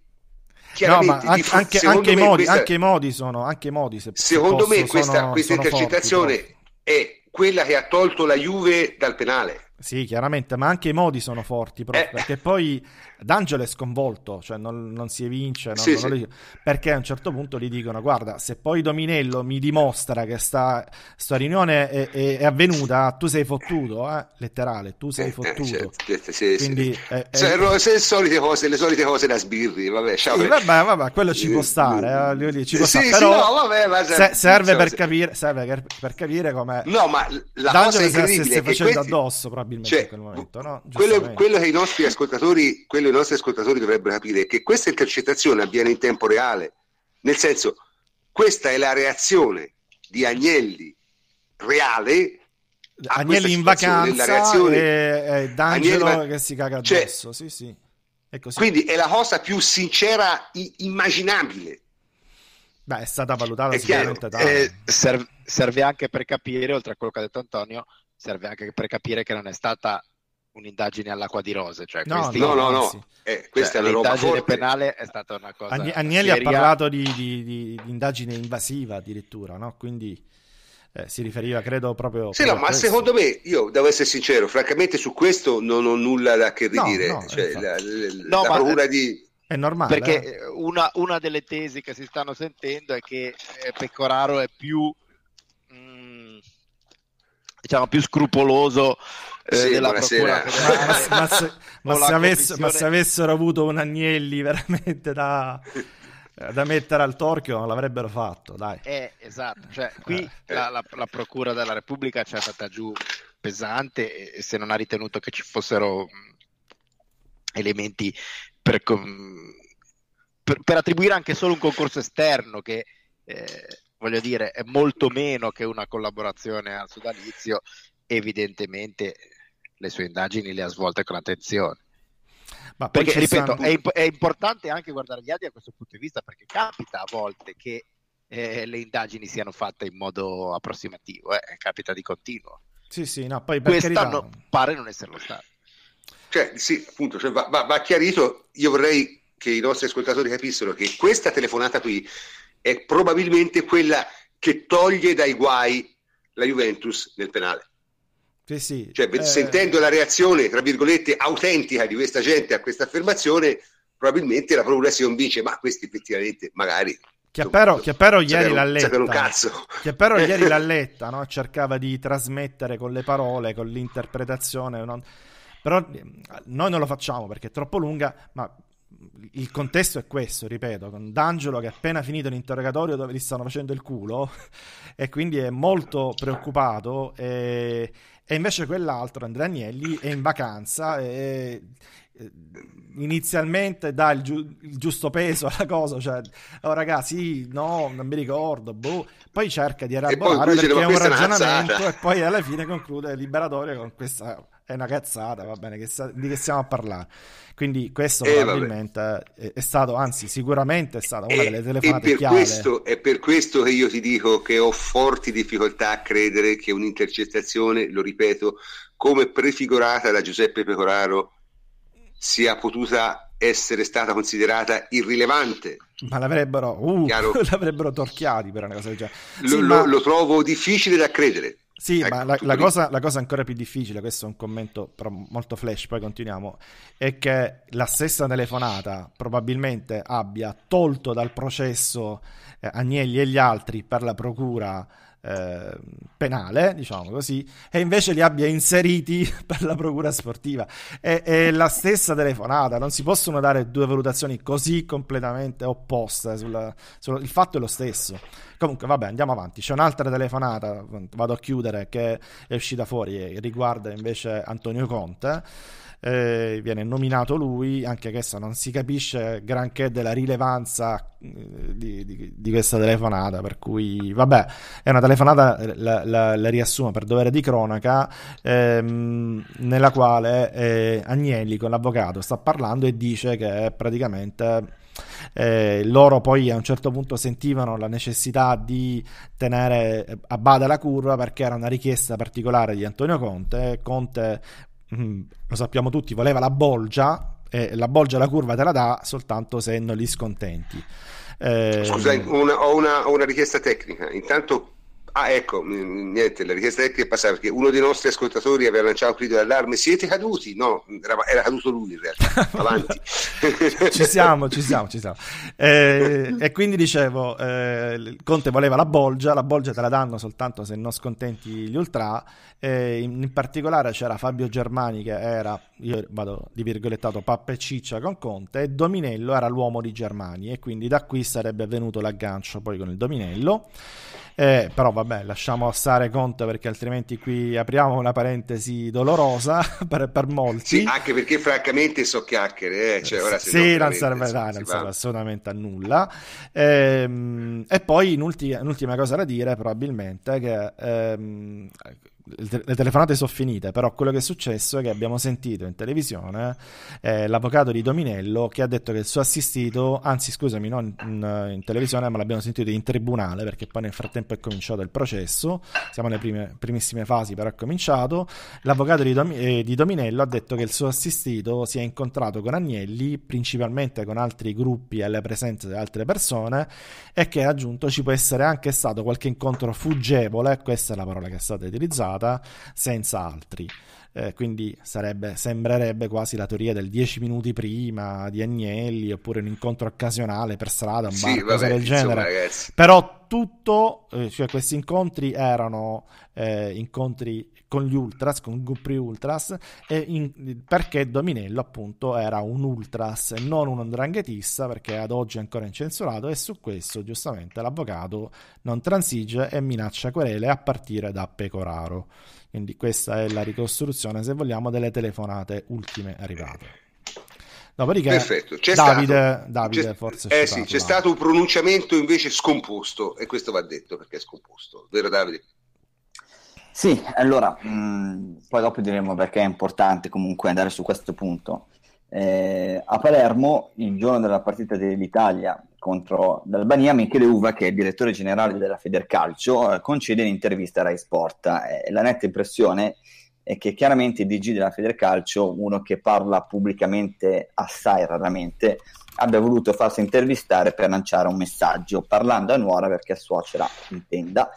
No, ma anche, anche, anche, i modi, questa, anche, i modi, sono. Anche i modi, se, secondo se me, questa, sono, questa sono intercettazione forti, è quella che ha tolto la Juve dal penale. Sì, chiaramente, ma anche i modi sono forti, proprio, eh. perché poi D'Angelo è sconvolto, cioè non, non si evince, non, sì, non sì. perché a un certo punto gli dicono, guarda, se poi Dominello mi dimostra che sta, sta riunione è, è, è, avvenuta, tu sei fottuto, eh? letterale, tu sei eh, fottuto. certo, certo, sì, Quindi, è, cioè, le, solite cose, le solite cose da sbirri, vabbè, ciao. Sì, vabbè, vabbè, quello ci può stare, eh, ci può stare. però no, vabbè, se, serve, per capire, serve per, capire come... No, ma la D'Angelo cosa incredibile si stai facendo questi... addosso probabilmente cioè, in quel momento, no? Quello, quello che i nostri ascoltatori, quello i nostri ascoltatori dovrebbero capire è che questa intercettazione avviene in tempo reale, nel senso, questa è la reazione di Agnelli reale. Agnelli in vacanza reazione... e, e D'Angelo Agnelli... che si caga cioè, addosso, cioè, sì, sì. È quindi è la cosa più sincera immaginabile. Beh, è stata valutata è sicuramente eh, serve, serve anche per capire, oltre a quello che ha detto Antonio, serve anche per capire che non è stata un'indagine all'acqua di rose. Cioè no, questi... no, no, no, eh, questa cioè, è una roba forte. penale è stata una cosa... Agn- Agnelli ha parlato di, di, di, di, indagine invasiva addirittura, no? Quindi eh, si riferiva, credo, proprio... Sì, no, ma questo. secondo me, io devo essere sincero, francamente su questo non ho nulla da che ridire. No, no, cioè, la, la, no, la procura di... È normale. Perché eh? una, una, delle tesi che si stanno sentendo è che eh, Pecoraro è più, diciamo, più scrupoloso eh, sì, della procura ma, ma, se, ma, se avess- ma, se, avessero avuto un Agnelli veramente da, da mettere al torchio non l'avrebbero fatto dai eh, esatto cioè, qui eh. la, la, la, procura della repubblica ci è stata giù pesante e se non ha ritenuto che ci fossero elementi per, per, per attribuire anche solo un concorso esterno che eh, voglio dire è molto meno che una collaborazione al sodalizio evidentemente le sue indagini le ha svolte con attenzione. Ma perché, ripeto, è, imp- è, importante anche guardare gli altri da questo punto di vista, perché capita a volte che eh, le indagini siano fatte in modo approssimativo, eh, capita di continuo. Sì, sì, no, poi Quest'anno carità... pare non esserlo stato. Cioè, sì, appunto, cioè, va, va, va chiarito, io vorrei che i nostri ascoltatori capissero che questa telefonata qui è probabilmente quella che toglie dai guai la Juventus nel penale. Sì, sì. Cioè, eh... sentendo la reazione, tra virgolette, autentica di questa gente a questa affermazione, probabilmente la procura si convince, ma questi effettivamente magari Chiappero, Chiappero ieri l'ha letta, Chiappero ieri l'ha letta, no? cercava di trasmettere con le parole, con l'interpretazione, non... però noi non lo facciamo perché è troppo lunga, ma il contesto è questo, ripeto, con D'Angelo che ha appena finito l'interrogatorio dove gli stanno facendo il culo e quindi è molto preoccupato e, e invece quell'altro, Andrea Agnelli, è in vacanza e inizialmente dà il, giu- il, giusto peso alla cosa, cioè, oh ragazzi, no, non mi ricordo, boh. poi cerca di elaborare perché è un ragionamento e poi alla fine conclude liberatorio con questa è una cazzata, va bene, che sta- di che stiamo a parlare. Quindi questo eh, probabilmente è, è, stato, anzi sicuramente è stata una e, delle telefonate e per chiave. Questo, è per questo che io ti dico che ho forti difficoltà a credere che un'intercettazione, lo ripeto, come prefigurata da Giuseppe Pecoraro sia potuta essere stata considerata irrilevante. Ma l'avrebbero, uh, l'avrebbero torchiati per una cosa del genere. Sì, lo, ma... lo, trovo difficile da credere. Sì, ecco, ma la, la, cosa, la, cosa, ancora più difficile, questo è un commento però molto flash, poi continuiamo, è che la stessa telefonata probabilmente abbia tolto dal processo eh, Agnelli e gli altri per la procura eh, penale, diciamo così, e invece li abbia inseriti per la procura sportiva. È, è, la stessa telefonata, non si possono dare due valutazioni così completamente opposte. Sulla, sulla, il fatto è lo stesso. Comunque, vabbè, andiamo avanti. C'è un'altra telefonata, vado a chiudere, che è uscita fuori e riguarda invece Antonio Conte eh, viene nominato lui, anche che adesso non si capisce granché della rilevanza eh, di, di, di, questa telefonata, per cui vabbè, è una telefonata, la, la, la riassumo per dovere di cronaca, ehm, nella quale eh, Agnelli con l'avvocato sta parlando e dice che praticamente... Eh, loro poi a un certo punto sentivano la necessità di tenere a bada la curva perché era una richiesta particolare di Antonio Conte. Conte Mm, lo sappiamo tutti, voleva la bolgia e la bolgia la curva te la dà soltanto se non li scontenti. Eh... Scusa, una, ho, una, ho una richiesta tecnica. Intanto Ah, ecco, niente, la richiesta è passata perché uno dei nostri ascoltatori aveva lanciato un grido d'allarme: siete caduti? No, era, era caduto lui in realtà. Avanti, ci siamo, ci siamo, ci siamo. Eh, e quindi dicevo: eh, Conte voleva la bolgia, la bolgia te la danno soltanto se non scontenti gli ultra. Eh, in, in, particolare c'era Fabio Germani che era, io vado di virgolettato, pappa e ciccia con Conte, e Dominello era l'uomo di Germani, e quindi da qui sarebbe venuto l'aggancio poi con il Dominello. Eh, però vabbè, lasciamo stare Conte perché altrimenti qui apriamo una parentesi dolorosa per, per molti. Sì, anche perché francamente so chiacchiere, eh? cioè, ora sì, non serve, dai, non serve assolutamente a nulla. Ehm, e poi un'ultima, un'ultima, cosa da dire probabilmente che ehm, le telefonate sono finite, però quello che è successo è che abbiamo sentito in televisione eh, l'avvocato di Dominello che ha detto che il suo assistito, anzi scusami, non in, in, televisione, ma l'abbiamo sentito in tribunale perché poi nel frattempo è cominciato il processo, siamo nelle prime, primissime fasi, però è cominciato. L'avvocato di, Dom, eh, di Dominello ha detto che il suo assistito si è incontrato con Agnelli, principalmente con altri gruppi e alla presenza di altre persone, e che ha aggiunto ci può essere anche stato qualche incontro fuggevole, questa è la parola che è stata utilizzata puntata senza altri. Eh, quindi sarebbe, sembrerebbe quasi la teoria del 10 minuti prima di Agnelli oppure un incontro occasionale per strada, un bar, sì, cosa del genere. Ragazzi. Però tutto, eh, cioè questi incontri erano eh, incontri con gli ultras, con gruppi ultras, in, perché Dominello appunto era un ultras e non un andranghetista, perché ad oggi è ancora incensurato e su questo giustamente l'avvocato non transige e minaccia querele a partire da Pecoraro. Quindi questa è la ricostruzione, se vogliamo, delle telefonate ultime arrivate. Dopodiché, Perfetto. C'è Davide, stato, Davide c'è, forse eh sì, c'è stato un pronunciamento invece scomposto, e questo va detto perché è scomposto, vero Davide? Sì, allora, mh, mm, poi dopo diremo perché è importante comunque andare su questo punto. Eh, a Palermo, il giorno della partita dell'Italia contro l'Albania, Michele Uva, che è il direttore generale della Federcalcio, eh, concede un'intervista a Rai Sport. Eh, la netta impressione è che chiaramente il DG della Federcalcio, uno che parla pubblicamente assai raramente, abbia voluto farsi intervistare per lanciare un messaggio, parlando a Nuora perché suocera intenda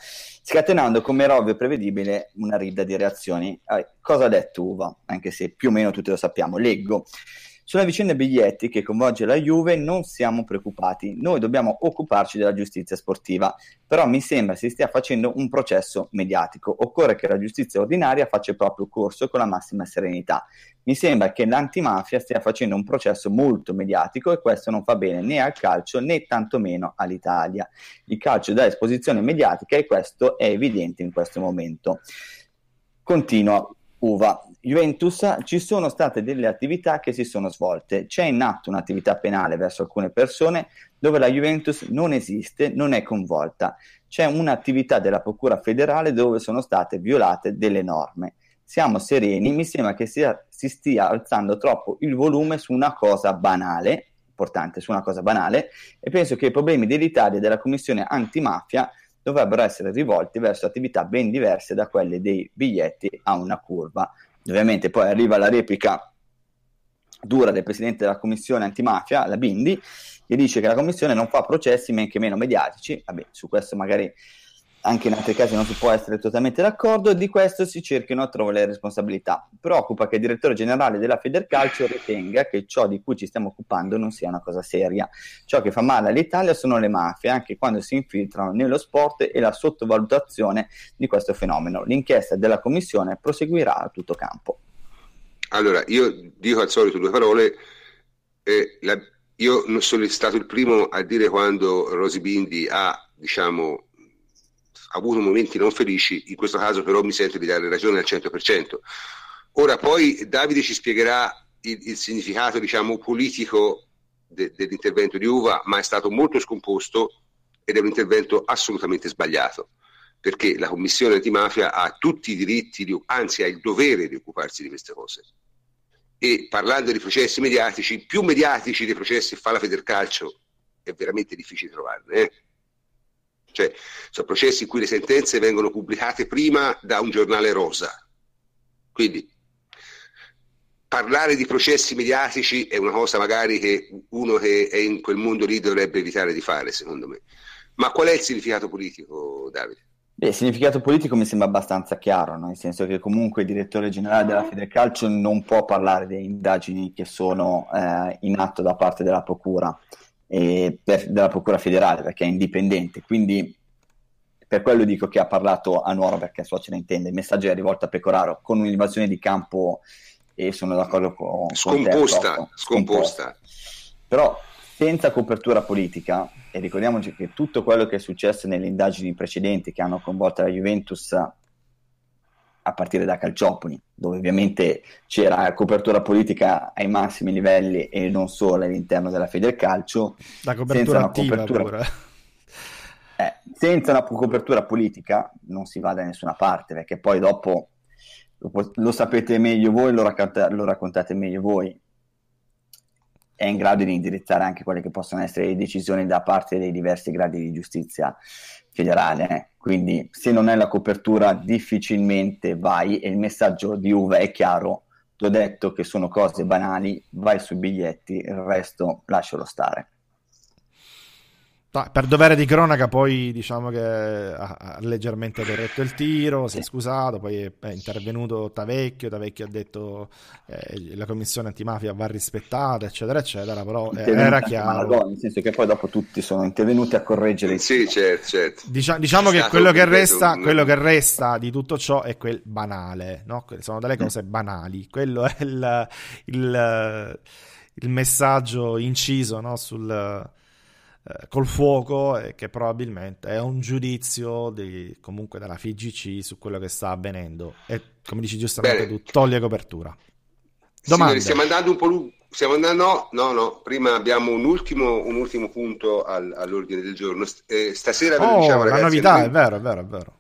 scatenando come era ovvio e prevedibile una rida di reazioni. Eh, cosa ha detto Uva? Anche se più o meno tutti lo sappiamo. Leggo. Sulla vicenda biglietti che coinvolge la Juve non siamo preoccupati, noi dobbiamo occuparci della giustizia sportiva, però mi sembra si stia facendo un processo mediatico, occorre che la giustizia ordinaria faccia il proprio corso con la massima serenità. Mi sembra che l'antimafia stia facendo un processo molto mediatico e questo non fa bene né al calcio né tantomeno all'Italia. Il calcio dà esposizione mediatica e questo è evidente in questo momento. Continua Uva. Juventus ci sono state delle attività che si sono svolte. C'è in atto un'attività penale verso alcune persone dove la Juventus non esiste, non è coinvolta. C'è un'attività della Procura federale dove sono state violate delle norme. Siamo sereni, mi sembra che sia, si stia alzando troppo il volume su una cosa banale, importante, su una cosa banale, e penso che i problemi dell'Italia e della Commissione antimafia dovrebbero essere rivolti verso attività ben diverse da quelle dei biglietti a una curva. Ovviamente poi arriva la replica dura del presidente della commissione antimafia, la Bindi, che dice che la commissione non fa processi men che meno mediatici. Vabbè, su questo magari anche in altri casi non si può essere totalmente d'accordo e di questo si cerchino a trovare le responsabilità. Preoccupa che il direttore generale della Federcalcio ritenga che ciò di cui ci stiamo occupando non sia una cosa seria. Ciò che fa male all'Italia sono le mafie, anche quando si infiltrano nello sport e la sottovalutazione di questo fenomeno. L'inchiesta della Commissione proseguirà a tutto campo. Allora, io dico al solito due parole. Eh, la, io non sono stato il primo a dire quando Rosy Bindi ha, diciamo, avuto momenti non felici, in questo caso però mi sento di dare ragione al 100%. Ora poi Davide ci spiegherà il, il significato, diciamo, politico de, dell'intervento di Uva, ma è stato molto scomposto ed è un intervento assolutamente sbagliato, perché la Commissione antimafia ha tutti i diritti, di, anzi ha il dovere di occuparsi di queste cose e parlando di processi mediatici, più mediatici dei processi fa la Federcalcio è veramente difficile trovarne. Eh? Cioè, sono processi in cui le sentenze vengono pubblicate prima da un giornale rosa. Quindi parlare di processi mediatici è una cosa magari che uno che è in quel mondo lì dovrebbe evitare di fare, secondo me. Ma qual è il significato politico, Davide? Beh, il significato politico mi sembra abbastanza chiaro, no? nel senso che comunque il direttore generale della Federcalcio non può parlare delle indagini che sono eh, in atto da parte della Procura, eh, per, della Procura federale, perché è indipendente. Quindi per quello dico che ha parlato a Nuoro perché so ce ne intende. Il messaggio è rivolto a Pecoraro con un'invasione di campo e sono d'accordo con... Scomposta, con te, scomposta. Però senza copertura politica, e ricordiamoci che tutto quello che è successo nelle indagini precedenti che hanno coinvolto la Juventus a partire da Calciopoli, dove ovviamente c'era copertura politica ai massimi livelli e non solo all'interno della Federcalcio, la copertura senza attiva copertura... Eh, senza una copertura politica non si va da nessuna parte, perché poi dopo lo, lo sapete meglio voi, lo, racconta- lo raccontate meglio voi, è in grado di indirizzare anche quelle che possono essere le decisioni da parte dei diversi gradi di giustizia federale. Eh. Quindi se non è la copertura difficilmente vai e il messaggio di Uva è chiaro, ti ho detto che sono cose banali, vai sui biglietti, il resto lascialo stare. Per dovere di cronaca poi diciamo che ha, leggermente corretto il tiro, si è scusato, poi è, è intervenuto Tavecchio, Tavecchio ha detto che eh, la commissione antimafia va rispettata, eccetera, eccetera, però era chiaro. nel senso che poi dopo tutti sono intervenuti a correggere il Sì, certo, certo. Dicia, diciamo che quello che, resta, quello che resta di tutto ciò è quel banale, no? sono delle cose banali, quello è il, il, il messaggio inciso no? sul eh, col fuoco e che probabilmente è un giudizio di, comunque della FIGC su quello che sta avvenendo e come dici giustamente Bene. tu toglie copertura Domande. stiamo andando un po' lungo stiamo andando, no, no, no, prima abbiamo un ultimo, un ultimo punto al, all'ordine del giorno. Eh, stasera oh, diciamo, ragazzi, novità, andremo, è vero, è vero, è vero.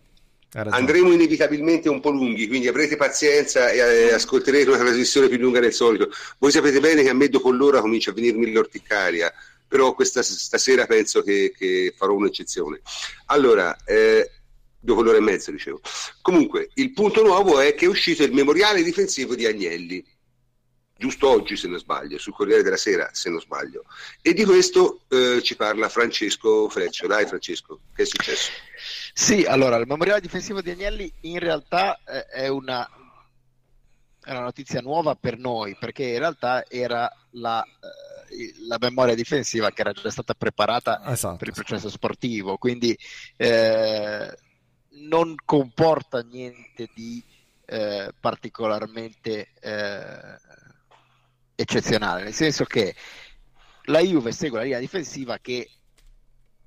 Andremo inevitabilmente un po' lunghi, quindi avrete pazienza e eh, ascolterete una trasmissione più lunga del solito. Voi sapete bene che a me dopo l'ora comincia a venirmi l'orticaria però questa stasera penso che, che farò un'eccezione. Allora, eh, dopo l'ora e mezza dicevo. Comunque, il punto nuovo è che è uscito il memoriale difensivo di Agnelli, giusto oggi se non sbaglio, sul Corriere della Sera se non sbaglio. E di questo eh, ci parla Francesco Freccio. Dai Francesco, che è successo? Sì, allora, il memoriale difensivo di Agnelli in realtà eh, è una, è una notizia nuova per noi, perché in realtà era la... Eh, la memoria difensiva che era già stata preparata esatto, per il processo sportivo, quindi eh, non comporta niente di eh, particolarmente eh, eccezionale, nel senso che la Juve segue la linea difensiva che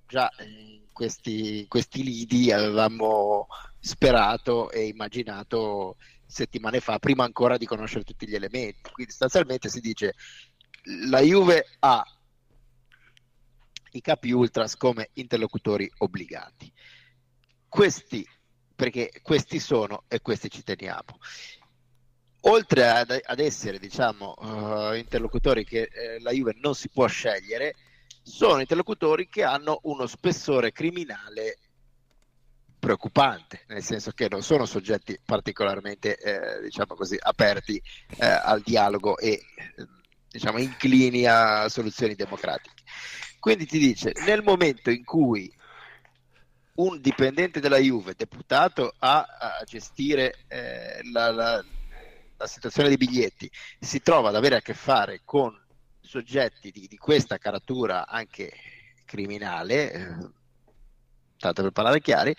già in questi, questi lidi avevamo sperato e immaginato settimane fa, prima ancora di conoscere tutti gli elementi. Quindi sostanzialmente si dice la Juve ha i capi ultras come interlocutori obbligati. Questi, perché questi sono e questi ci teniamo. Oltre ad, ad essere, diciamo, uh, interlocutori che eh, la Juve non si può scegliere, sono interlocutori che hanno uno spessore criminale preoccupante, nel senso che non sono soggetti particolarmente, eh, diciamo così, aperti eh, al dialogo e diciamo, inclini a soluzioni democratiche. Quindi ti dice, nel momento in cui un dipendente della Juve deputato a, a gestire eh, la, la, la, situazione dei biglietti si trova ad avere a che fare con soggetti di, di questa caratura anche criminale, eh, tanto per parlare chiari,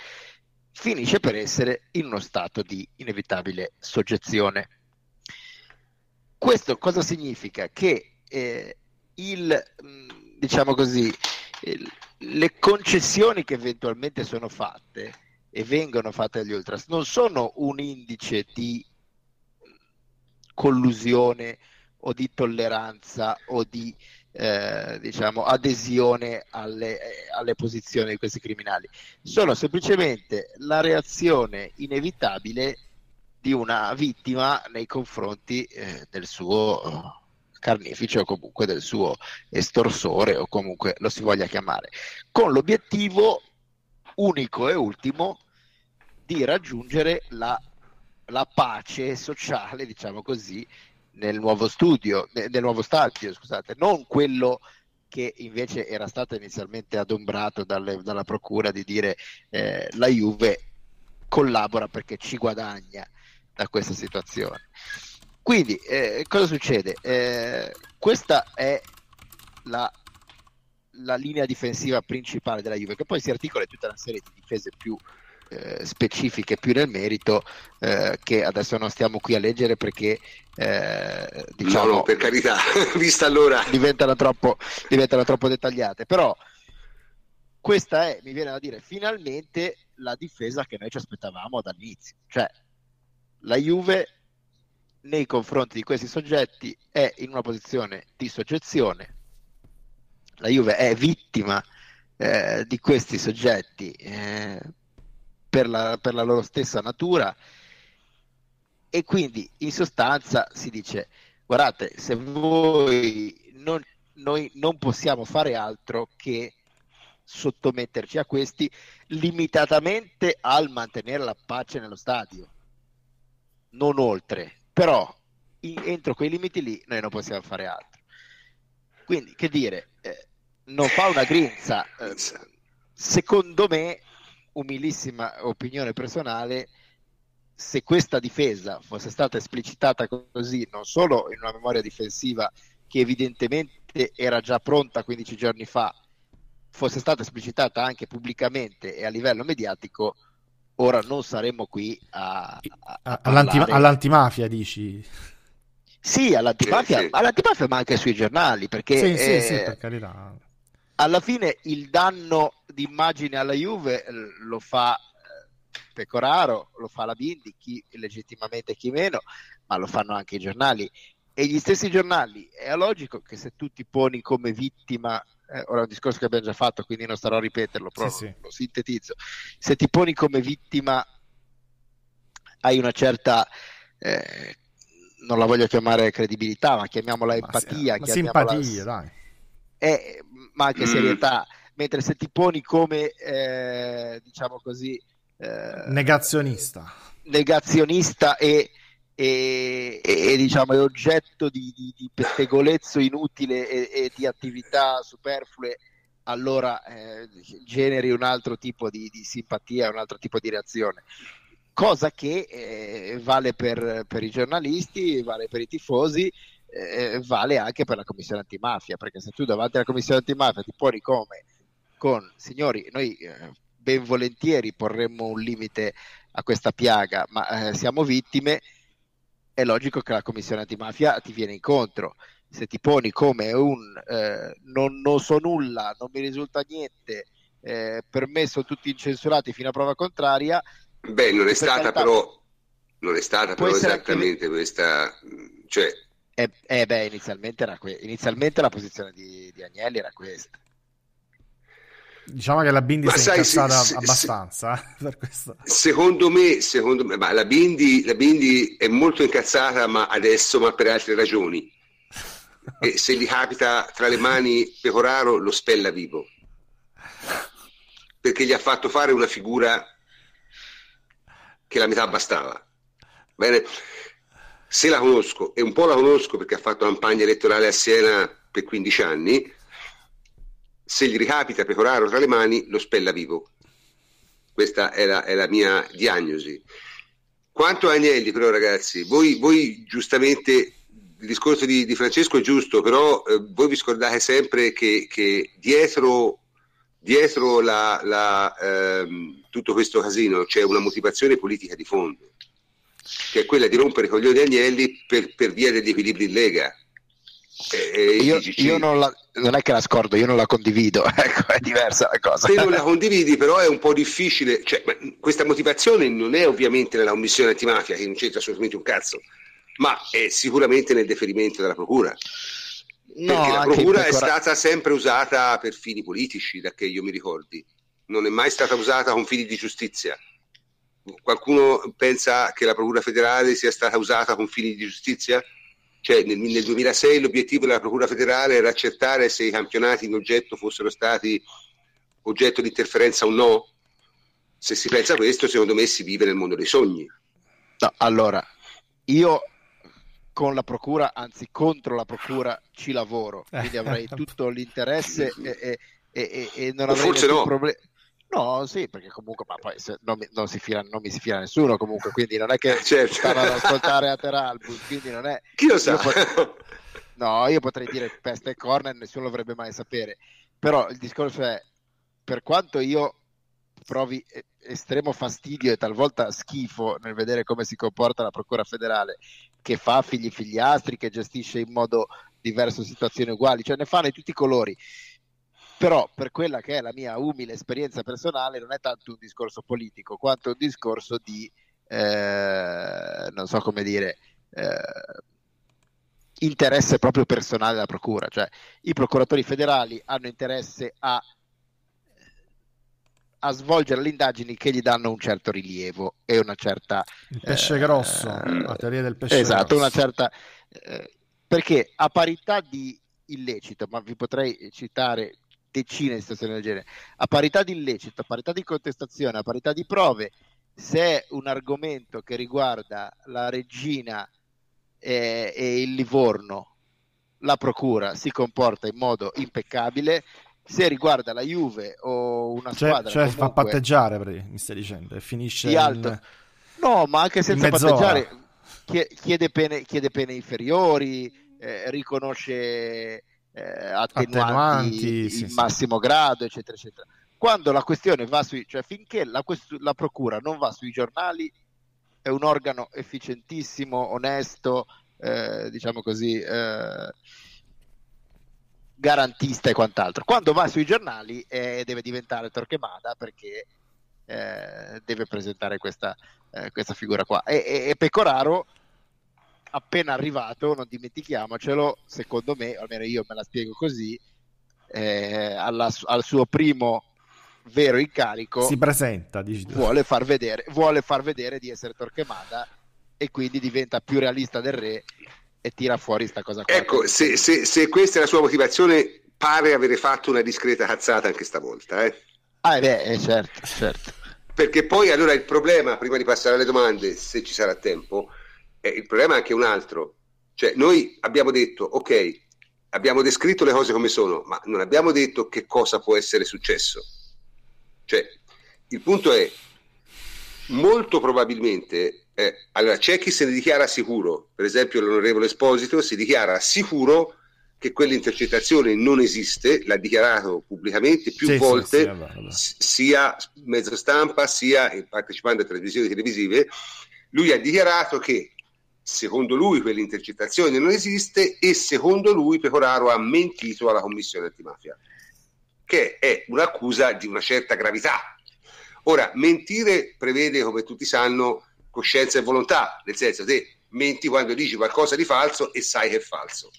finisce per essere in uno stato di inevitabile soggezione. Questo cosa significa? Che eh, il, diciamo così, il, le concessioni che eventualmente sono fatte e vengono fatte agli ultras non sono un indice di collusione o di tolleranza o di eh, diciamo, adesione alle, eh, alle, posizioni di questi criminali, sono semplicemente la reazione inevitabile di una vittima nei confronti eh, del suo carnefice o comunque del suo estorsore o comunque lo si voglia chiamare, con l'obiettivo unico e ultimo di raggiungere la, la pace sociale, diciamo così, nel nuovo studio, nel nuovo stadio, scusate, non quello che invece era stato inizialmente adombrato dalle, dalla procura di dire eh, la Juve collabora perché ci guadagna da questa situazione. Quindi, eh, cosa succede? Eh, questa è la, la, linea difensiva principale della Juve, che poi si articola in tutta una serie di difese più eh, specifiche, più nel merito, eh, che adesso non stiamo qui a leggere perché eh, diciamo, no, no, per carità, vista allora diventano troppo, diventano troppo dettagliate. Però questa è, mi viene da dire, finalmente la difesa che noi ci aspettavamo dall'inizio. Cioè, la Juve nei confronti di questi soggetti è in una posizione di soggezione. La Juve è vittima eh, di questi soggetti eh, per, la, per la loro stessa natura e quindi in sostanza si dice guardate se voi non, noi non possiamo fare altro che sottometterci a questi limitatamente al mantenere la pace nello stadio non oltre però in, entro quei limiti lì noi non possiamo fare altro. Quindi, che dire, eh, non fa una grinza. Eh, secondo me, umilissima opinione personale, se questa difesa fosse stata esplicitata così, non solo in una memoria difensiva che evidentemente era già pronta 15 giorni fa, fosse stata esplicitata anche pubblicamente e a livello mediatico, ora non saremmo qui a, a, a All'anti, all'antimafia dici sì all'antimafia, sì, all'antimafia ma anche sui giornali perché sì, sì, sì, per carità. alla fine il danno d'immagine alla Juve eh, lo fa eh, Pecoraro, lo fa la Bindi, chi legittimamente chi meno, ma lo fanno anche i giornali. E gli stessi giornali, è logico che se tu ti poni come vittima eh, ora è un discorso che abbiamo già fatto, quindi non starò a ripeterlo, però sì, lo, sì. sintetizzo. Se ti poni come vittima, hai una certa, eh, non la voglio chiamare credibilità, ma chiamiamola ma empatia. Ma simpatia, dai. Eh, ma anche mm. serietà. Mentre se ti poni come, eh, diciamo così... Eh, negazionista. Negazionista e e, e, diciamo, è oggetto di, di, di pettegolezzo inutile e, e, di attività superflue, allora eh, generi un altro tipo di, di, simpatia, un altro tipo di reazione. Cosa che eh, vale per, per, i giornalisti, vale per i tifosi, eh, vale anche per la commissione antimafia, perché se tu davanti alla commissione antimafia ti poni come con signori, noi eh, ben volentieri porremmo un limite a questa piaga, ma eh, siamo vittime è logico che la commissione antimafia ti viene incontro. Se ti poni come un eh, non, non, so nulla, non mi risulta niente, eh, per me sono tutti incensurati fino a prova contraria. Beh, non è stata carità, però, non è stata però esattamente anche... questa, cioè... Eh, eh beh, inizialmente, era que- inizialmente la posizione di, di Agnelli era questa. Diciamo che la Bindi ma si sai, è incazzata se, abbastanza se, eh, per questo. Secondo me, secondo me la, Bindi, la, Bindi, è molto incazzata ma adesso, ma per altre ragioni. e se gli capita tra le mani Pecoraro lo spella vivo. Perché gli ha fatto fare una figura che la metà bastava. Bene, se la conosco, e un po' la conosco perché ha fatto campagna elettorale a Siena per 15 anni, se gli ricapita Pecoraro tra le mani, lo spella vivo. Questa è la, è la mia diagnosi. Quanto a Agnelli, però, ragazzi, voi, voi giustamente il discorso di, di, Francesco è giusto, però eh, voi vi scordate sempre che, che dietro, dietro la, la, ehm, tutto questo casino c'è una motivazione politica di fondo, che è quella di rompere i coglioni Agnelli per, per via degli equilibri in Lega. Eh, io, io non, la, non, è che la scordo, io non la condivido, ecco, è diversa la cosa. Se non la condividi, però è un po' difficile. Cioè, questa motivazione non è ovviamente nella commissione antimafia, che non c'entra assolutamente un cazzo, ma è sicuramente nel deferimento della procura. No, perché la procura è stata sempre usata per fini politici, da che io mi ricordi, non è mai stata usata con fini di giustizia. Qualcuno pensa che la procura federale sia stata usata con fini di giustizia? Cioè, nel, nel 2006 l'obiettivo della Procura federale era accertare se i campionati in oggetto fossero stati oggetto di interferenza o no. Se si pensa a questo, secondo me si vive nel mondo dei sogni. No, allora, io con la procura, anzi contro la procura, ci lavoro, quindi avrei tutto l'interesse e, e, e, e non avrei nessun no. problema. No, sì, perché comunque ma poi non, mi, non, si fila, non, mi si fila nessuno comunque, quindi non è che certo. stanno ad ascoltare Ateralbus, quindi non è... Chi lo sa? Io no, io potrei dire peste e corner, nessuno lo dovrebbe mai sapere, però il discorso è, per quanto io provi estremo fastidio e talvolta schifo nel vedere come si comporta la Procura federale, che fa figli figliastri, che gestisce in modo diverso situazioni uguali, cioè ne fa di tutti i colori però per quella che è la mia umile esperienza personale non è tanto un discorso politico quanto un discorso di eh, non so come dire eh, interesse proprio personale della procura cioè i procuratori federali hanno interesse a a svolgere le indagini che gli danno un certo rilievo e una certa il pesce eh, grosso la teoria del pesce esatto grosso. una certa eh, perché a parità di illecito ma vi potrei citare decine di situazioni del genere. A parità di illecito, a parità di contestazione, a parità di prove, se è un argomento che riguarda la regina eh, e il Livorno, la procura si comporta in modo impeccabile. Se riguarda la Juve o una cioè, squadra, cioè fa patteggiare, mi stai dicendo, e finisce in alto. No, ma anche senza patteggiare, chiede pene, chiede pene inferiori, eh, riconosce eh, attenuanti, attenuanti in sì, massimo sì. grado, eccetera, eccetera. Quando la questione va sui, cioè finché la, quest- la procura non va sui giornali, è un organo efficientissimo, onesto, eh, diciamo così, eh, garantista e quant'altro. Quando va sui giornali eh, deve diventare Torquemada perché eh, deve presentare questa, eh, questa, figura qua. E, e, e Pecoraro appena arrivato, non dimentichiamocelo, secondo me, almeno io me la spiego così, eh, alla, al suo primo vero incarico si presenta, vuole far, vedere, vuole far vedere di essere Torquemada e quindi diventa più realista del re e tira fuori questa cosa qua. Ecco, se, se, se, questa è la sua motivazione, pare avere fatto una discreta cazzata anche stavolta. Eh? Ah, beh, eh, certo, certo. Perché poi allora il problema, prima di passare alle domande, se ci sarà tempo, eh, il problema è anche un altro. Cioè, noi abbiamo detto, ok, abbiamo descritto le cose come sono, ma non abbiamo detto che cosa può essere successo. Cioè, il punto è, molto probabilmente, eh, allora c'è chi se ne dichiara sicuro, per esempio l'onorevole Esposito si dichiara sicuro che quell'intercettazione non esiste, l'ha dichiarato pubblicamente più sì, volte, sì, sì, sia mezzo stampa sia partecipando a televisioni televisive, lui ha dichiarato che Secondo lui quell'intercettazione non esiste e secondo lui Pecoraro ha mentito alla commissione antimafia, che è un'accusa di una certa gravità. Ora, mentire prevede, come tutti sanno, coscienza e volontà, nel senso che menti quando dici qualcosa di falso e sai che è falso.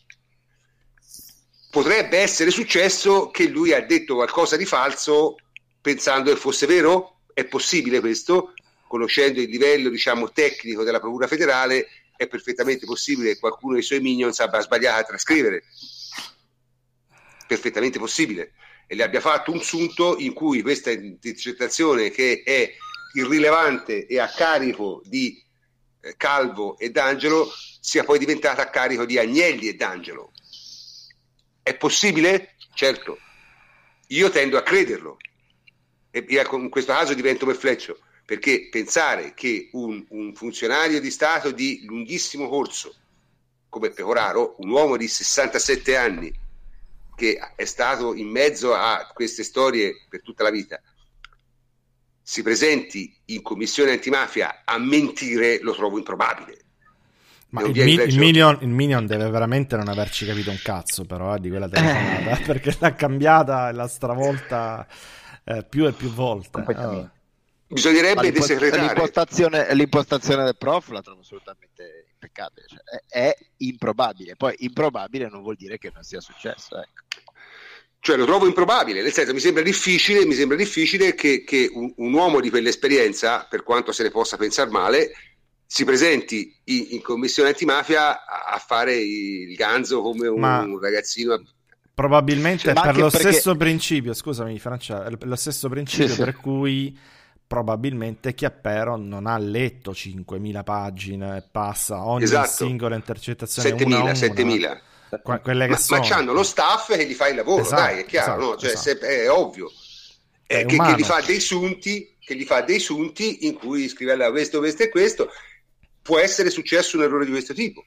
Potrebbe essere successo che lui ha detto qualcosa di falso pensando che fosse vero? È possibile questo? Conoscendo il livello diciamo, tecnico della Procura federale, è perfettamente possibile che qualcuno dei suoi minions abbia sbagliato a trascrivere. Perfettamente possibile. E le abbia fatto un sunto in cui questa intercettazione che è irrilevante e a carico di eh, Calvo e D'Angelo sia poi diventata a carico di Agnelli e D'Angelo. È possibile? Certo. Io tendo a crederlo. e in questo caso divento perplesso, perché pensare che un, un funzionario di Stato di lunghissimo corso, come Pecoraro, un uomo di 67 anni, che è stato in mezzo a queste storie per tutta la vita, si presenti in commissione antimafia a mentire, lo trovo improbabile. Ma il, mi- il, Minion, il, Minion, deve veramente non averci capito un cazzo, però, eh, di quella telefonata, eh. perché l'ha cambiata e l'ha stravolta eh, più e più volte. Oh. Bisognerebbe desecretare. L'impostazione, l'impostazione del prof la trovo assolutamente impeccabile. Cioè, è, è, improbabile. Poi improbabile non vuol dire che non sia successo. Ecco. Cioè lo trovo improbabile, nel senso mi sembra difficile, mi sembra difficile che, che un, un, uomo di quell'esperienza, per quanto se ne possa pensare male, si presenti in, in commissione antimafia a, a, fare il ganzo come un, Ma... ragazzino Probabilmente cioè, per lo perché... stesso principio, scusami Francia, lo stesso principio sì, per sì. cui probabilmente Chiappero non ha letto 5.000 pagine e passa ogni esatto. singola intercettazione 7.000, una 7.000. Que- quelle che ma, sono. ma hanno lo staff che gli fa il lavoro, esatto, dai, è chiaro, esatto, no? cioè, esatto. se, è ovvio. È che, che, gli fa dei sunti, che gli fa dei sunti in cui scrive questo, questo e questo. Può essere successo un errore di questo tipo.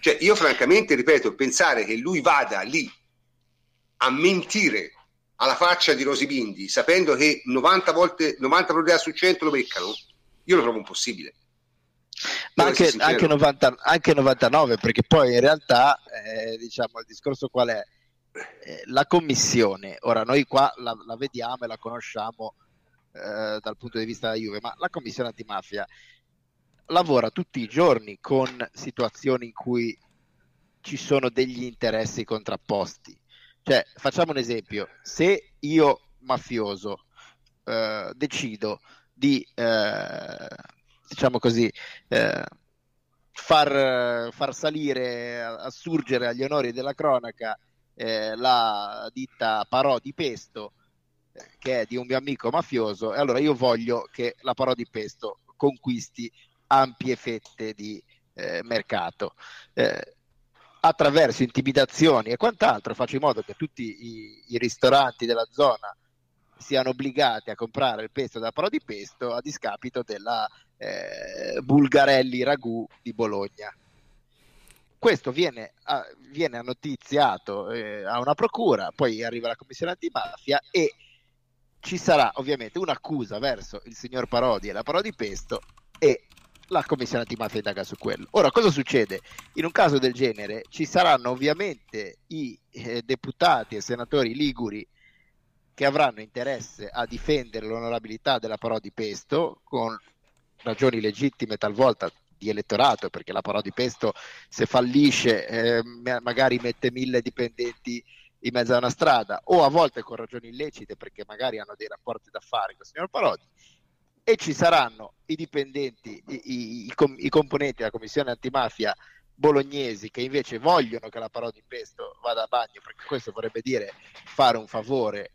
Cioè, io francamente, ripeto, pensare che lui vada lì a mentire alla faccia di Rosy Bindi, sapendo che 90 volte 90 probabilità su 100 lo beccano, io lo trovo impossibile. Ma anche, anche, 90, anche, 99, perché poi in realtà eh, diciamo il discorso qual è? Eh, la commissione, ora noi qua la, la vediamo e la conosciamo eh, dal punto di vista della Juve, ma la commissione antimafia lavora tutti i giorni con situazioni in cui ci sono degli interessi contrapposti cioè, facciamo un esempio, se io mafioso eh, decido di, eh, diciamo così, eh, far, far, salire, assurgere agli onori della cronaca eh, la ditta Parò di Pesto, che è di un mio amico mafioso, e allora io voglio che la Parò di Pesto conquisti ampie fette di eh, mercato. Eh, attraverso intimidazioni e quant'altro faccio in modo che tutti i, i ristoranti della zona siano obbligati a comprare il pesto da Pro di Pesto a discapito della eh, Bulgarelli Ragù di Bologna. Questo viene, a, viene annotiziato eh, a una procura, poi arriva la commissione antimafia e ci sarà ovviamente un'accusa verso il signor Parodi e la Parodi Pesto e la commissione antimafia indaga su quello. Ora, cosa succede? In un caso del genere ci saranno ovviamente i eh, deputati e senatori liguri che avranno interesse a difendere l'onorabilità della parola di Pesto con ragioni legittime talvolta di elettorato, perché la parola di Pesto se fallisce eh, magari mette mille dipendenti in mezzo a una strada o a volte con ragioni illecite perché magari hanno dei rapporti d'affari con il signor Parodi e ci saranno i dipendenti, i, i, i, i componenti della commissione antimafia bolognesi che invece vogliono che la parola di pesto vada a bagno perché questo vorrebbe dire fare un favore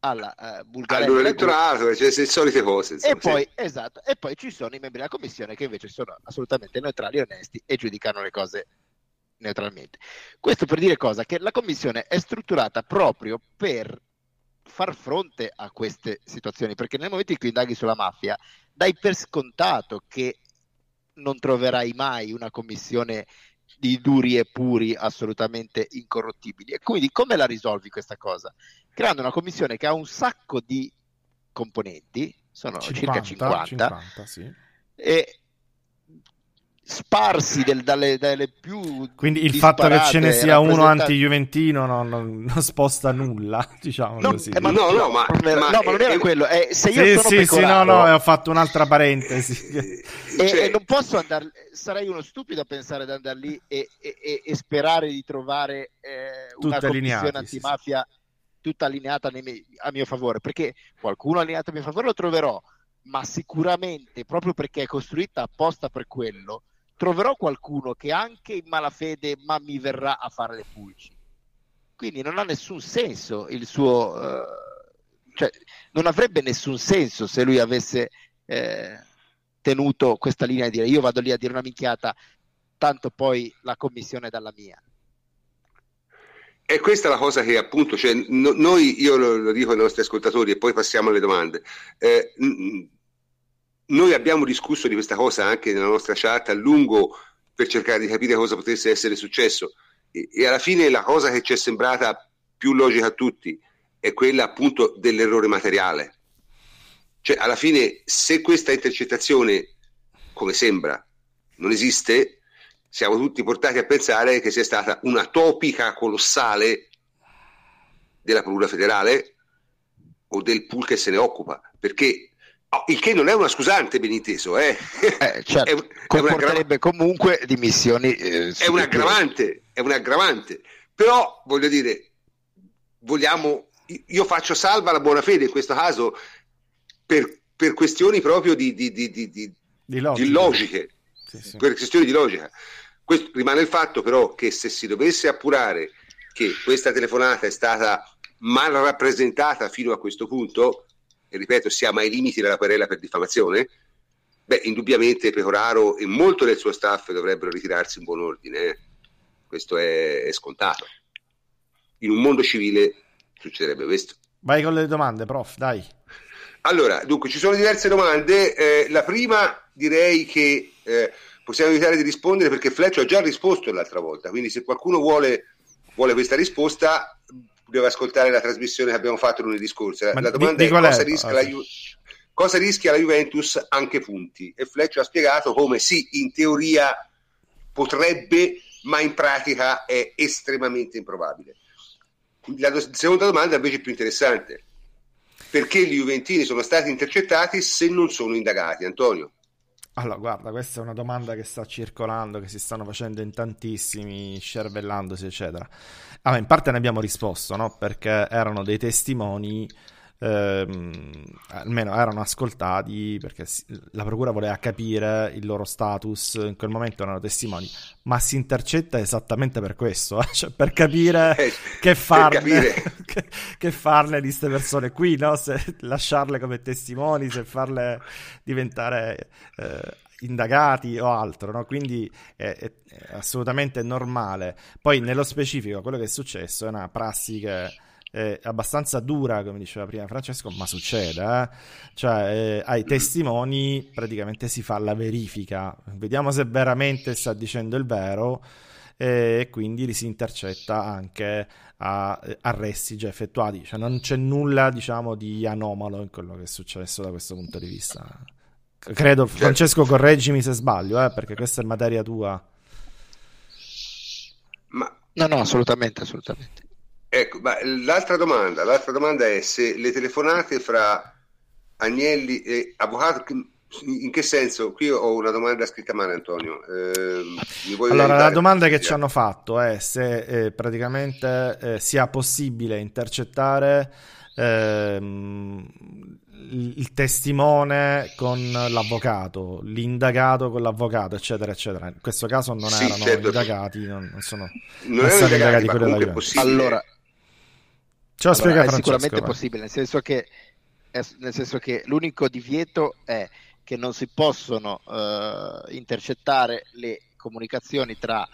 alla uh, Bulgaria all'elettorato cioè le solite cose insomma, e, poi, sì. esatto, e poi ci sono i membri della commissione che invece sono assolutamente neutrali e onesti e giudicano le cose neutralmente questo per dire cosa? che la commissione è strutturata proprio per far fronte a queste situazioni, perché nel momento in cui indaghi sulla mafia, dai per scontato che non troverai mai una commissione di duri e puri assolutamente incorrottibili. E quindi come la risolvi questa cosa? Creando una commissione che ha un sacco di componenti, sono 50, circa 50, 50 sì. e sparsi del, dalle, dalle, più quindi il fatto che ce ne sia uno anti-juventino non, non, non, sposta nulla diciamo no, così. eh, ma no, no, ma, ma, no, ma non era è, quello. Eh, se io sì, sono sì, sì, no, no, ho fatto un'altra parentesi. E, cioè... e, non posso andare sarei uno stupido a pensare di andare lì e, e, e sperare di trovare eh, una commissione antimafia sì. tutta allineata miei, a mio favore perché qualcuno allineato a mio favore lo troverò ma sicuramente proprio perché è costruita apposta per quello troverò qualcuno che anche in malafede ma mi verrà a fare le pulci. Quindi non ha nessun senso il suo... Uh, cioè, non avrebbe nessun senso se lui avesse eh, tenuto questa linea di dire io vado lì a dire una minchiata, tanto poi la commissione è dalla mia. è questa la cosa che appunto, cioè, no, noi, io lo, lo, dico ai nostri ascoltatori e poi passiamo alle domande. Eh, noi abbiamo discusso di questa cosa anche nella nostra chat a lungo per cercare di capire cosa potesse essere successo e, e alla fine la cosa che ci è sembrata più logica a tutti è quella appunto dell'errore materiale. Cioè, alla fine, se questa intercettazione, come sembra, non esiste, siamo tutti portati a pensare che sia stata una topica colossale della Procura federale o del pool che se ne occupa, perché il che non è una scusante, ben inteso, eh? eh certo, è, comporterebbe è comunque dimissioni. Eh, è un aggravante, è un aggravante, però voglio dire, vogliamo, io faccio salva la buona fede in questo caso per, per questioni proprio di, di, di, di logiche, sì, sì. per questioni di logica. Questo, rimane il fatto però che se si dovesse appurare che questa telefonata è stata mal rappresentata fino a questo punto, ripeto, siamo ai limiti della querela per diffamazione, beh, indubbiamente Pecoraro e molto del suo staff dovrebbero ritirarsi in buon ordine. Eh. Questo è, è scontato. In un mondo civile succederebbe questo. Vai con le domande, prof, dai. Allora, dunque, ci sono diverse domande. Eh, la prima direi che eh, possiamo evitare di rispondere perché Fletch ha già risposto l'altra volta, quindi se qualcuno vuole, vuole questa risposta deve ascoltare la trasmissione che abbiamo fatto lunedì scorso. La, la domanda di, è, cosa, è? Rischia ah, Ju- cosa rischia la Juventus anche punti? E Fletch ha spiegato come sì, in teoria potrebbe, ma in pratica è estremamente improbabile. La do- seconda domanda invece è più interessante. Perché gli Juventini sono stati intercettati se non sono indagati, Antonio? Allora, guarda, questa è una domanda che sta circolando, che si stanno facendo in tantissimi, scervellandosi, eccetera. Allora, in parte ne abbiamo risposto, no? Perché erano dei testimoni ehm, almeno erano ascoltati perché la procura voleva capire il loro status, in quel momento erano testimoni, ma si intercetta esattamente per questo, eh? cioè per capire eh, che, farne, capire. che, che, farne, di queste persone qui, no? se lasciarle come testimoni, se farle diventare... Eh, indagati o altro, no? quindi è, è, è, assolutamente normale. Poi nello specifico quello che è successo è una prassi che è abbastanza dura, come diceva prima Francesco, ma succede. Eh? Cioè, eh, ai testimoni praticamente si fa la verifica, vediamo se veramente sta dicendo il vero e quindi li si intercetta anche a arresti già effettuati. Cioè, non c'è nulla, diciamo, di anomalo in quello che è successo da questo punto di vista. Credo, certo. Francesco, correggimi se sbaglio, eh, perché questa è materia tua. Ma... No, no, assolutamente, assolutamente. Ecco, ma l'altra domanda, l'altra domanda è se le telefonate fra Agnelli e Avvocato, in che senso? Qui ho una domanda scritta male, Antonio. Eh, allora, la domanda che ci hanno fatto è se eh, praticamente eh, sia possibile intercettare ehm, il testimone con l'avvocato, l'indagato con l'avvocato, eccetera, eccetera. In questo caso non sì, erano certo. indagati, non, non sono non, non stati indagati, indagati quelli della Allora, Ce lo allora, è sicuramente vai. possibile, nel senso, che, nel senso che l'unico divieto è che non si possono uh, intercettare le comunicazioni tra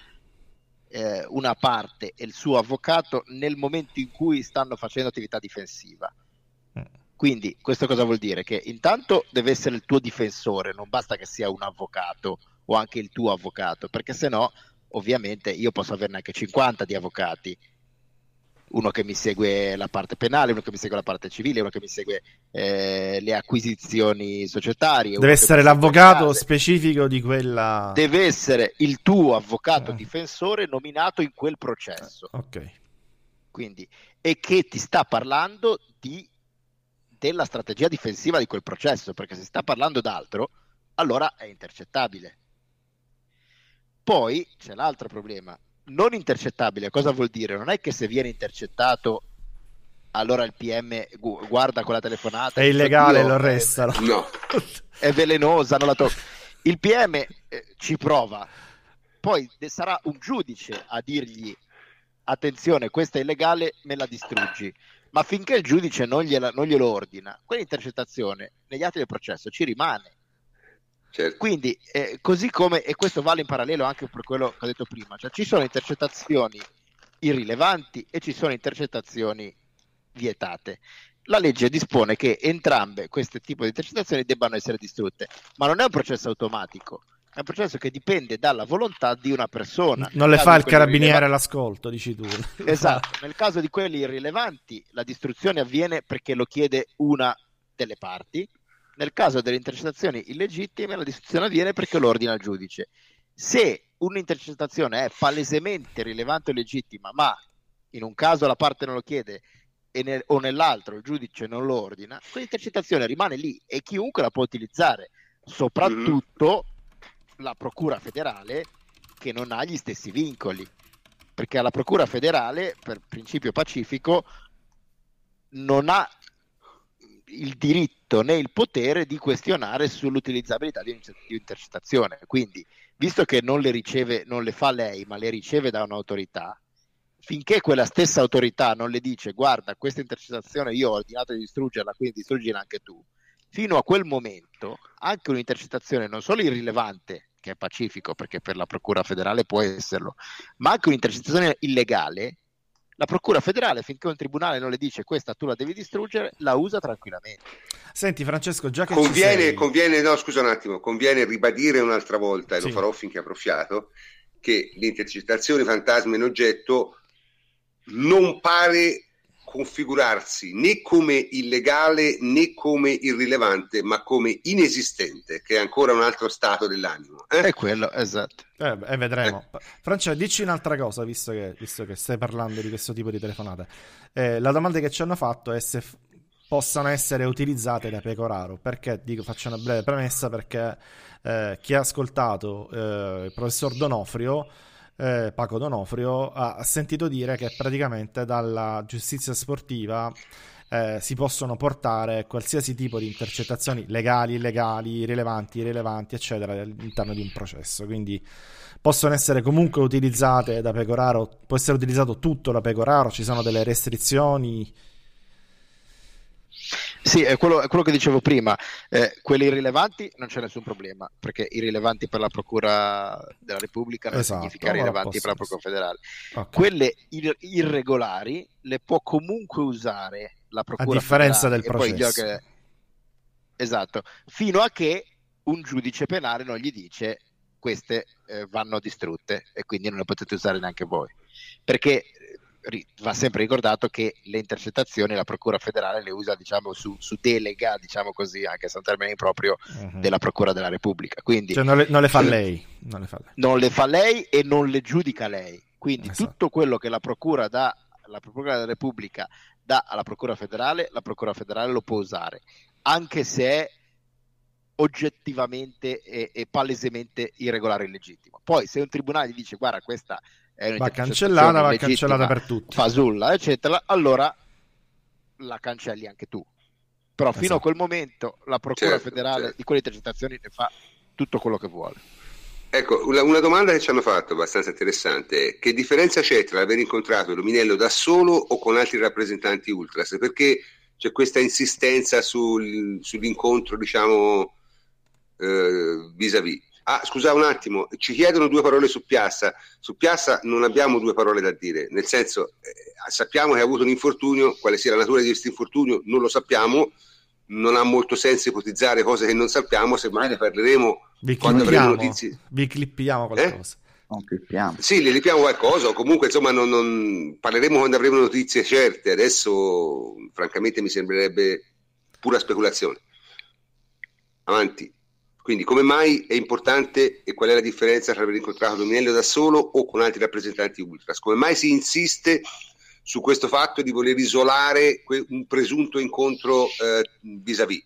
eh, una parte e il suo avvocato nel momento in cui stanno facendo attività difensiva. Mm. Quindi questo cosa vuol dire? Che intanto deve essere il tuo difensore, non basta che sia un avvocato o anche il tuo avvocato, perché se no ovviamente io posso averne anche 50 di avvocati uno che mi segue la parte penale, uno che mi segue la parte civile, uno che mi segue eh, le acquisizioni societarie. Deve essere l'avvocato specifico di quella... Deve essere il tuo avvocato eh. difensore nominato in quel processo. Eh, ok. Quindi, e che ti sta parlando di, della strategia difensiva di quel processo, perché se sta parlando d'altro, allora è intercettabile. Poi c'è l'altro problema, non intercettabile, cosa vuol dire? Non è che se viene intercettato allora il PM guarda quella telefonata. È illegale, lo arrestano. No. È velenosa, non la tocca. Il PM eh, ci prova, poi sarà un giudice a dirgli attenzione, questa è illegale, me la distruggi. Ma finché il giudice non, gliela, non glielo ordina, quell'intercettazione negli atti del processo ci rimane Certo. Quindi, eh, così come, e questo vale in parallelo anche per quello che ho detto prima, cioè ci sono intercettazioni irrilevanti e ci sono intercettazioni vietate. La legge dispone che entrambe queste tipi di intercettazioni debbano essere distrutte, ma non è un processo automatico, è un processo che dipende dalla volontà di una persona. Non le fa il carabiniere all'ascolto, dici tu. Esatto, nel caso di quelli irrilevanti la distruzione avviene perché lo chiede una delle parti, nel caso delle intercettazioni illegittime la distruzione avviene perché lo ordina il giudice. Se un'intercettazione è palesemente rilevante o legittima, ma in un caso la parte non lo chiede nel, o nell'altro il giudice non lo ordina, quell'intercettazione rimane lì e chiunque la può utilizzare, soprattutto mm-hmm. la Procura federale che non ha gli stessi vincoli, perché alla Procura federale, per principio pacifico, non ha il diritto né il potere di questionare sull'utilizzabilità di un'intercettazione. Quindi, visto che non le riceve, non le fa lei, ma le riceve da un'autorità, finché quella stessa autorità non le dice guarda, questa intercettazione io ho ordinato di distruggerla, quindi distruggila anche tu, fino a quel momento anche un'intercettazione non solo irrilevante, che è pacifico perché per la Procura federale può esserlo, ma anche un'intercettazione illegale la Procura federale, finché un tribunale non le dice questa tu la devi distruggere, la usa tranquillamente. Senti Francesco, già che conviene, sei... conviene, no scusa un attimo, conviene ribadire un'altra volta, e sì. lo farò finché avrò fiato, che l'intercettazione fantasma in oggetto non pare configurarsi né come illegale né come irrilevante, ma come inesistente, che è ancora un altro stato dell'animo. Eh? È quello, esatto. Eh, e vedremo. Eh. Francia, dici un'altra cosa, visto che, visto che, stai parlando di questo tipo di telefonate. Eh, la domanda che ci hanno fatto è se f- possano essere utilizzate da Pecoraro. Perché? Dico, faccio una breve premessa perché eh, chi ha ascoltato eh, il professor Donofrio eh, Paco Donofrio, ha sentito dire che praticamente dalla giustizia sportiva eh, si possono portare qualsiasi tipo di intercettazioni legali, illegali, rilevanti, irrilevanti, eccetera, all'interno di un processo. Quindi possono essere comunque utilizzate da Pecoraro, può essere utilizzato tutto da Pecoraro, ci sono delle restrizioni sì, è quello, è quello, che dicevo prima. Eh, quelli irrilevanti non c'è nessun problema, perché irrilevanti per la Procura della Repubblica non esatto, significa rilevanti per la Procura federale. Okay. Quelle ir- irregolari le può comunque usare la Procura A differenza del processo. Che... Esatto, fino a che un giudice penale non gli dice queste eh, vanno distrutte e quindi non le potete usare neanche voi. Perché va sempre ricordato che le intercettazioni la Procura federale le usa diciamo, su, su delega, diciamo così, anche se è un termine improprio, uh-huh. della Procura della Repubblica. Quindi, cioè non, le, non, le, fa lei. Non le fa lei. Non le fa lei e non le giudica lei. Quindi esatto. tutto quello che la Procura dà, la Procura della Repubblica dà alla Procura federale, la Procura federale lo può usare, anche se è oggettivamente e, e palesemente irregolare e illegittimo. Poi se un tribunale gli dice guarda questa va cancellata, va cancellata per tutti. Fasulla, eccetera, allora la cancelli anche tu. Però esatto. fino a quel momento la Procura certo, federale certo. di quelle intercettazioni ne fa tutto quello che vuole. Ecco, una, una, domanda che ci hanno fatto abbastanza interessante è che differenza c'è tra aver incontrato Luminello da solo o con altri rappresentanti Ultras? Perché c'è questa insistenza sul, sull'incontro, diciamo, eh, vis-à-vis? Ah, scusa un attimo, ci chiedono due parole su Piazza. Su Piazza non abbiamo due parole da dire, nel senso eh, sappiamo che ha avuto un infortunio, quale sia la natura di questo infortunio non lo sappiamo, non ha molto senso ipotizzare cose che non sappiamo, semmai ne parleremo vi quando avremo notizie. Vi clippiamo qualcosa. Eh? Non clippiamo. Sì, le clippiamo qualcosa, o comunque insomma non, non... parleremo quando avremo notizie certe, adesso francamente mi sembrerebbe pura speculazione. Avanti. Quindi come mai è importante e qual è la differenza tra aver incontrato Dominello da solo o con altri rappresentanti Ultras? Come mai si insiste su questo fatto di voler isolare un presunto incontro eh, vis-à-vis?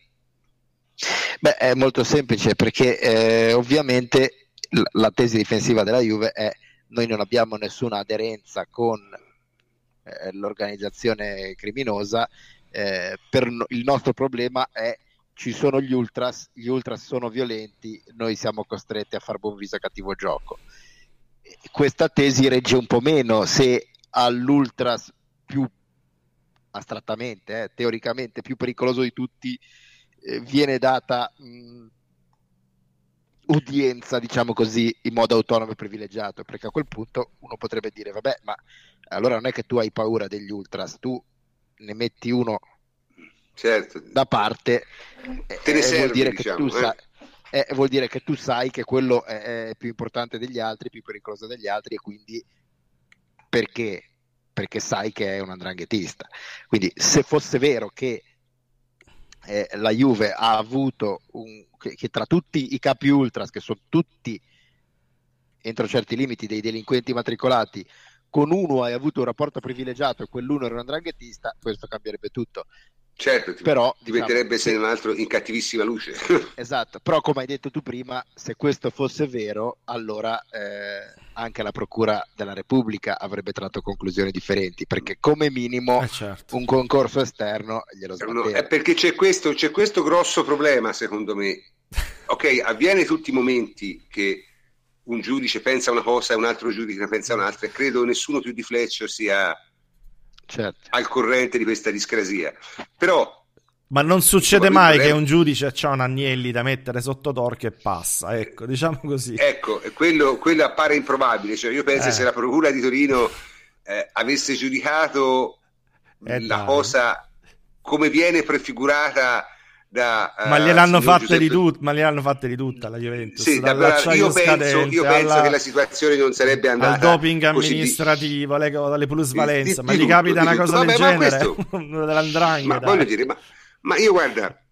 Beh, è molto semplice perché eh, ovviamente la tesi difensiva della Juve è noi non abbiamo nessuna aderenza con eh, l'organizzazione criminosa, eh, per no- il nostro problema è ci sono gli ultras, gli ultras sono violenti, noi siamo costretti a far buon viso a cattivo gioco. Questa tesi regge un po' meno se all'ultras più astrattamente, eh, teoricamente più pericoloso di tutti, eh, viene data mh, udienza, diciamo così, in modo autonomo e privilegiato, perché a quel punto uno potrebbe dire, vabbè, ma allora non è che tu hai paura degli ultras, tu ne metti uno certo. da parte, te ne eh, servi, vuol, dire diciamo, che tu eh. sai, eh, vuol dire che tu sai che quello è, è più importante degli altri, più pericoloso degli altri e quindi perché? Perché sai che è un andranghetista. Quindi se fosse vero che eh, la Juve ha avuto un, che, che, tra tutti i capi ultras, che sono tutti entro certi limiti dei delinquenti matricolati, con uno hai avuto un rapporto privilegiato e quell'uno era un andranghetista, questo cambierebbe tutto. Certo, ti, però, ti metterebbe se non altro in cattivissima luce. esatto, però come hai detto tu prima, se questo fosse vero, allora eh, anche la Procura della Repubblica avrebbe tratto conclusioni differenti, perché come minimo Eh, certo. un concorso esterno glielo No, sbatteva. è perché c'è questo, c'è questo grosso problema, secondo me. Ok, avviene tutti i momenti che un giudice pensa una cosa e un altro giudice ne pensa un'altra, e credo nessuno più di Fleccio sia Certo. al corrente di questa discrasia. Però Ma non succede mai il che un giudice ha un agnelli da mettere sotto torque e passa, ecco, diciamo così. Ecco, quello, quello appare improbabile. Cioè, io penso Eh. se la Procura di Torino eh, avesse giudicato Eh, la dai. cosa come viene prefigurata da... eh, Ma gliel'hanno signor fatte di tut- ma gliel'hanno fatte di tutta la Juventus, Sì, da- dall'acciaio io penso, io penso alla- che la situazione non sarebbe al andata doping così di- amministrativo, alle, alle plusvalenze, ma gli tutto, capita una tutto. cosa Vabbè, del ma genere, questo-. Ma voglio dire, ma, ma io guarda,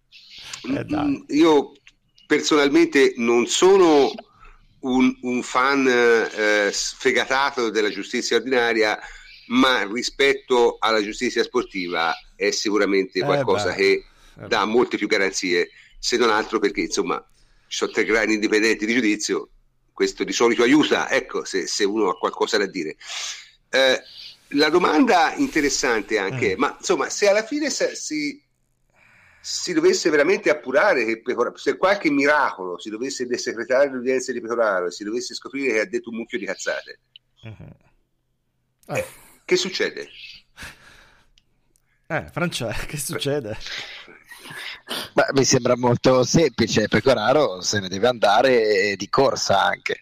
Eh, mm, io personalmente non sono un, un fan eh, sfegatato della giustizia ordinaria, ma rispetto alla giustizia sportiva è sicuramente Eh, qualcosa beh. che Eh, dà molte più garanzie, se non altro perché insomma ci sono tre gradi indipendenti di giudizio, questo di solito aiuta, ecco, se, se uno ha qualcosa da dire. Eh, la domanda interessante anche, è, Mm. ma insomma, se alla fine si, si dovesse veramente appurare che Pecora- se qualche miracolo si dovesse desecretare l'udienza di Pecoraro e si dovesse scoprire che ha detto un mucchio di cazzate, Mhm. Eh, che succede? eh, Francesco, che succede? Ma mi sembra molto semplice, Pecoraro se ne deve andare di corsa anche.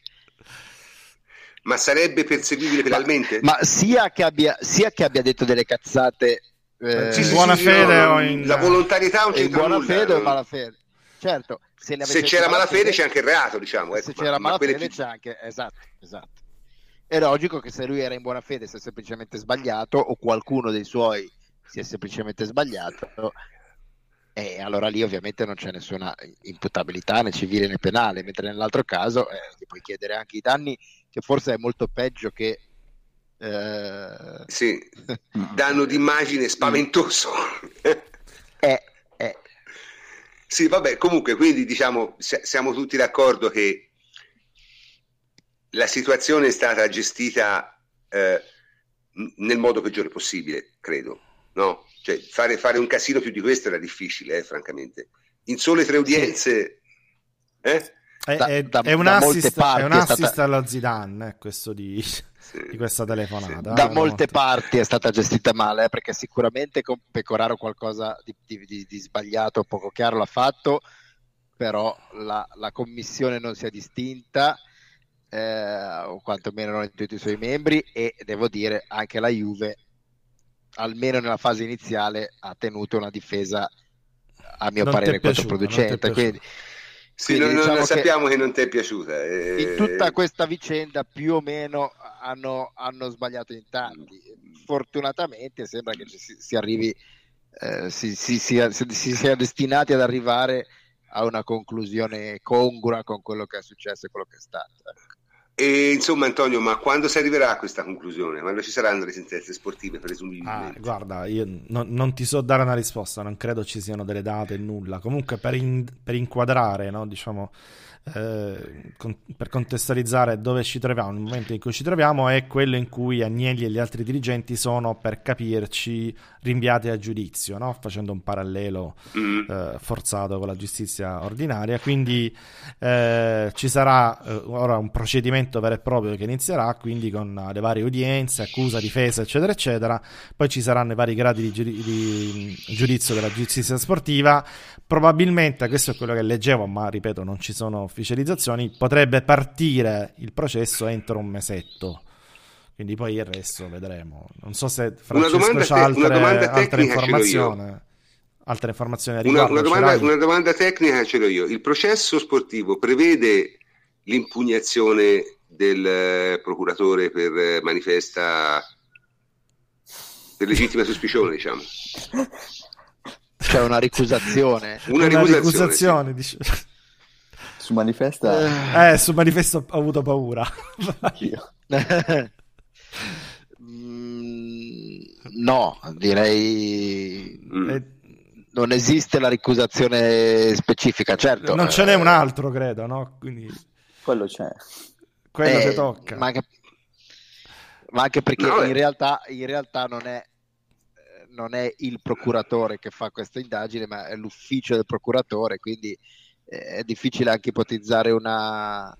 Ma sarebbe perseguibile penalmente? Ma sia che abbia, sia che abbia detto delle cazzate eh, Sì, buona sì, fede no, o in- La volontarietà non in c'entra buona nulla, fede o in malafede. Certo, se, Se c'era malafede c'è anche il reato, diciamo. ecco, se ma- c'era ma malafede più- c'è anche esatto, esatto. È logico che se lui era in buona fede si è semplicemente sbagliato o qualcuno dei suoi si è semplicemente sbagliato e allora lì ovviamente non c'è nessuna imputabilità né civile né penale, mentre nell'altro caso eh, ti puoi chiedere anche i danni che forse è molto peggio che eh, Sì, danno d'immagine spaventoso. è, è- sì, vabbè, comunque, quindi diciamo, si- siamo tutti d'accordo che la situazione è stata gestita eh, nel modo peggiore possibile, credo. No? Cioè, fare, fare un casino più di questo era difficile, eh, francamente. In sole tre udienze, eh? È, Da- è- da- è un assist, è un è assist stata- allo Zidane, eh, questo di, Sì. di questa telefonata. da eh, molte parti è stata gestita male eh, perché sicuramente con Pecoraro qualcosa di, di- di- di sbagliato poco chiaro l'ha fatto però la, la commissione non si è distinta eh, o quantomeno non in tutti i suoi membri e devo dire anche la Juve almeno nella fase iniziale ha tenuto una difesa a mio Non parere piaciuta, non controproducente quindi, Sì, quindi non- non- diciamo che- sappiamo che non ti è piaciuta. eh, in tutta questa vicenda più o meno hanno, hanno sbagliato in tanti. Fortunatamente sembra che ci si, si arrivi, eh, si, si sia, si, si sia destinati ad arrivare a una conclusione congrua con quello che è successo e quello che è stato. E insomma, Antonio, ma quando si arriverà a questa conclusione? Quando ci saranno le sentenze sportive, Ah, presumibilmente? guarda, io non, non ti so dare una risposta, non credo ci siano delle date, nulla. Comunque per, in- per inquadrare, no, diciamo, eh, con- per contestualizzare dove ci troviamo, il momento in cui ci troviamo è quello in cui Agnelli e gli altri dirigenti sono, per capirci, rinviati a giudizio, no? facendo un parallelo Mm. eh, forzato con la giustizia ordinaria. Quindi eh, ci sarà eh, ora un procedimento vero e proprio che inizierà, quindi con le varie udienze, accusa, difesa, eccetera, eccetera. Poi ci saranno i vari gradi di, giudi- di giudizio della giustizia sportiva. Probabilmente, questo è quello che leggevo, ma ripeto, non ci sono ufficializzazioni, potrebbe partire il processo entro un mesetto. Quindi poi il resto vedremo. Non so se Francesco c'ha altre, altre informazioni altre informazioni a riguardo? Una, una, domanda, una, domanda, tecnica ce l'ho io. Il processo sportivo prevede l'impugnazione del eh, procuratore per eh, manifesta per legittima suspicione, diciamo. C'è una ricusazione. Una, una ricusazione, sì. Su manifesta? Eh, su manifesto ho avuto paura. mm, no, direi... Mm. Eh, non esiste la ricusazione specifica, certo. Non ce n'è un altro, credo, no? Quindi... Quello c'è. Quello eh, che tocca. Ma anche, ma anche perché no, in, eh. realtà, in realtà non è non è il procuratore che fa questa indagine, ma è l'ufficio del procuratore, quindi eh, è difficile anche ipotizzare una,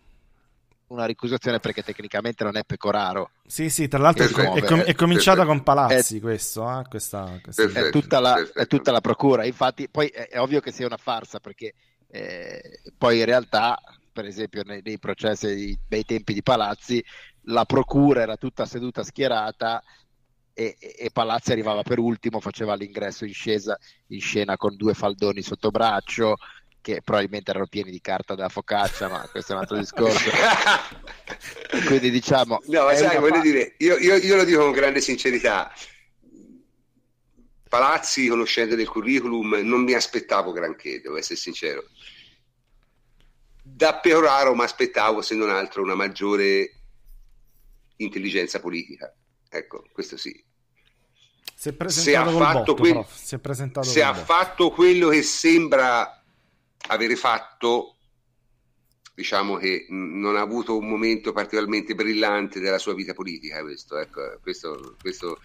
una ricusazione perché tecnicamente non è Pecoraro. Sì, sì, tra l'altro è, è, com- è, cominciata con Palazzi è, questo, eh? questa, questa... Perfetto, è, tutta la, è, tutta la, procura, infatti poi è, ovvio che sia una farsa perché eh, poi in realtà, per esempio nei, nei processi dei tempi di Palazzi, la procura era tutta seduta schierata e, e, Palazzi arrivava per ultimo, faceva l'ingresso in, scesa, in scena con due faldoni sotto braccio, che probabilmente erano pieni di carta della focaccia, ma questo è un altro discorso. Quindi diciamo... No, ma sai, voglio pa- dire, io, io, io, lo dico con grande sincerità. Palazzi, conoscendo del curriculum, non mi aspettavo granché, devo essere sincero. Da Peoraro mi aspettavo, se non altro, una maggiore intelligenza politica. Ecco, questo sì. Si è presentato se ha, fatto, botto, que- si è presentato se ha fatto quello che sembra avere fatto, diciamo che non ha avuto un momento particolarmente brillante della sua vita politica, questo, ecco, questo, questo,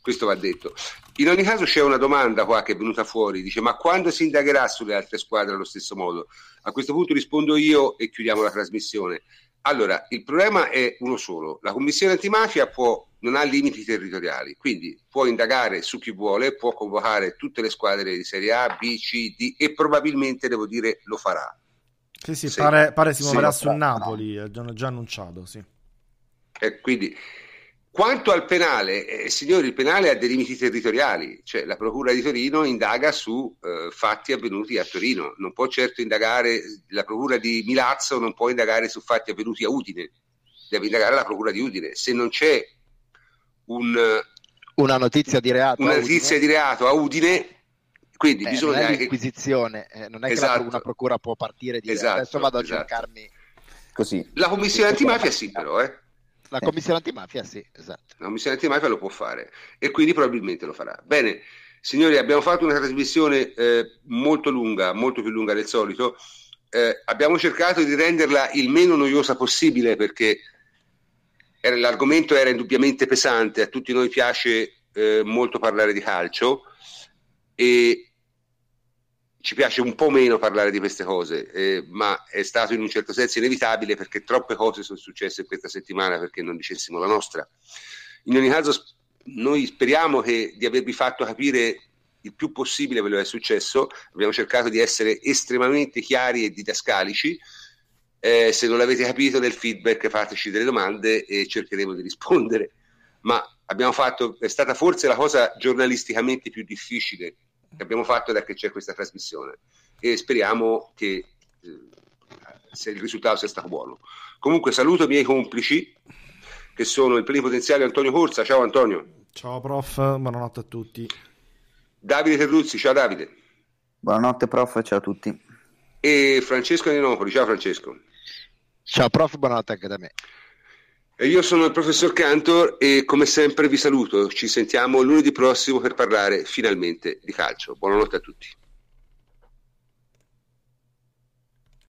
questo va detto. In ogni caso c'è una domanda qua che è venuta fuori, dice ma quando si indagherà sulle altre squadre allo stesso modo? A questo punto rispondo io e chiudiamo la trasmissione. Allora, il problema è uno solo, la Commissione antimafia può, non ha limiti territoriali, quindi può indagare su chi vuole, può convocare tutte le squadre di Serie A, B, C, D e probabilmente, devo dire, lo farà. Sì, sì, pare, pare si muoverà su Napoli, hanno già annunciato, sì. Eh, quindi quanto al penale, eh, signori, il penale ha dei limiti territoriali, cioè la Procura di Torino indaga su eh, fatti avvenuti a Torino, non può certo indagare, la Procura di Milazzo non può indagare su fatti avvenuti a Udine, deve indagare la Procura di Udine. Se non c'è un, una notizia di reato, una notizia di reato a Udine, quindi eh, bisogna... Non è l'inquisizione, eh, non è esatto. che una procura può partire di esatto, adesso vado esatto. a cercarmi... Così. La commissione antimafia sì però, eh. La commissione antimafia, sì, esatto. La commissione antimafia lo può fare e quindi probabilmente lo farà. Bene, signori, abbiamo fatto una trasmissione eh, molto lunga, molto più lunga del solito. Eh, abbiamo cercato di renderla il meno noiosa possibile perché l'argomento era indubbiamente pesante, a tutti noi piace eh, molto parlare di calcio e ci piace un po' meno parlare di queste cose, eh, ma è stato in un certo senso inevitabile perché troppe cose sono successe questa settimana perché non dicessimo la nostra. In ogni caso, noi speriamo che, di avervi fatto capire il più possibile quello che è successo. Abbiamo cercato di essere estremamente chiari e didascalici. Eh, se non l'avete capito nel feedback, fateci delle domande e cercheremo di rispondere. Ma abbiamo fatto, è stata forse la cosa giornalisticamente più difficile che abbiamo fatto da che c'è questa trasmissione e speriamo che eh, se il risultato sia stato buono. Comunque saluto i miei complici che sono il plenipotenziario Antonio Corsa, ciao Antonio. Ciao prof, buonanotte a tutti. Davide Terruzzi, ciao Davide. Buonanotte prof, ciao a tutti. E Francesco Ninopoli, ciao Francesco. Ciao prof, buonanotte anche da me. E io sono il professor Cantor e come sempre vi saluto. Ci sentiamo lunedì prossimo per parlare finalmente di calcio. Buonanotte a tutti.